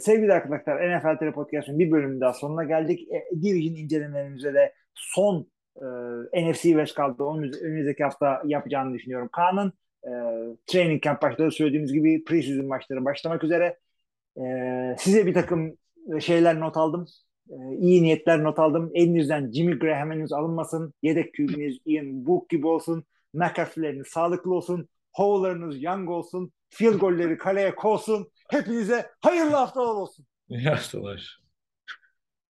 sevgili arkadaşlar NFL TV Podcast'ın bir bölümü daha sonuna geldik. E, Division incelemelerimize de son e, NFC West kaldı. Onun üz- önümüzdeki hafta yapacağını düşünüyorum. Kaan'ın e, training camp başladı. Söylediğimiz gibi preseason maçları başlamak üzere. E, size bir takım şeyler not aldım. E, iyi niyetler not aldım. Elinizden Jimmy Graham henüz alınmasın. Yedek QB'niz Ian Book gibi olsun. McAfee'leriniz sağlıklı olsun. Howler'ınız young olsun. Field golleri kaleye kovsun. Hepinize hayırlı haftalar olsun. İyi haftalar.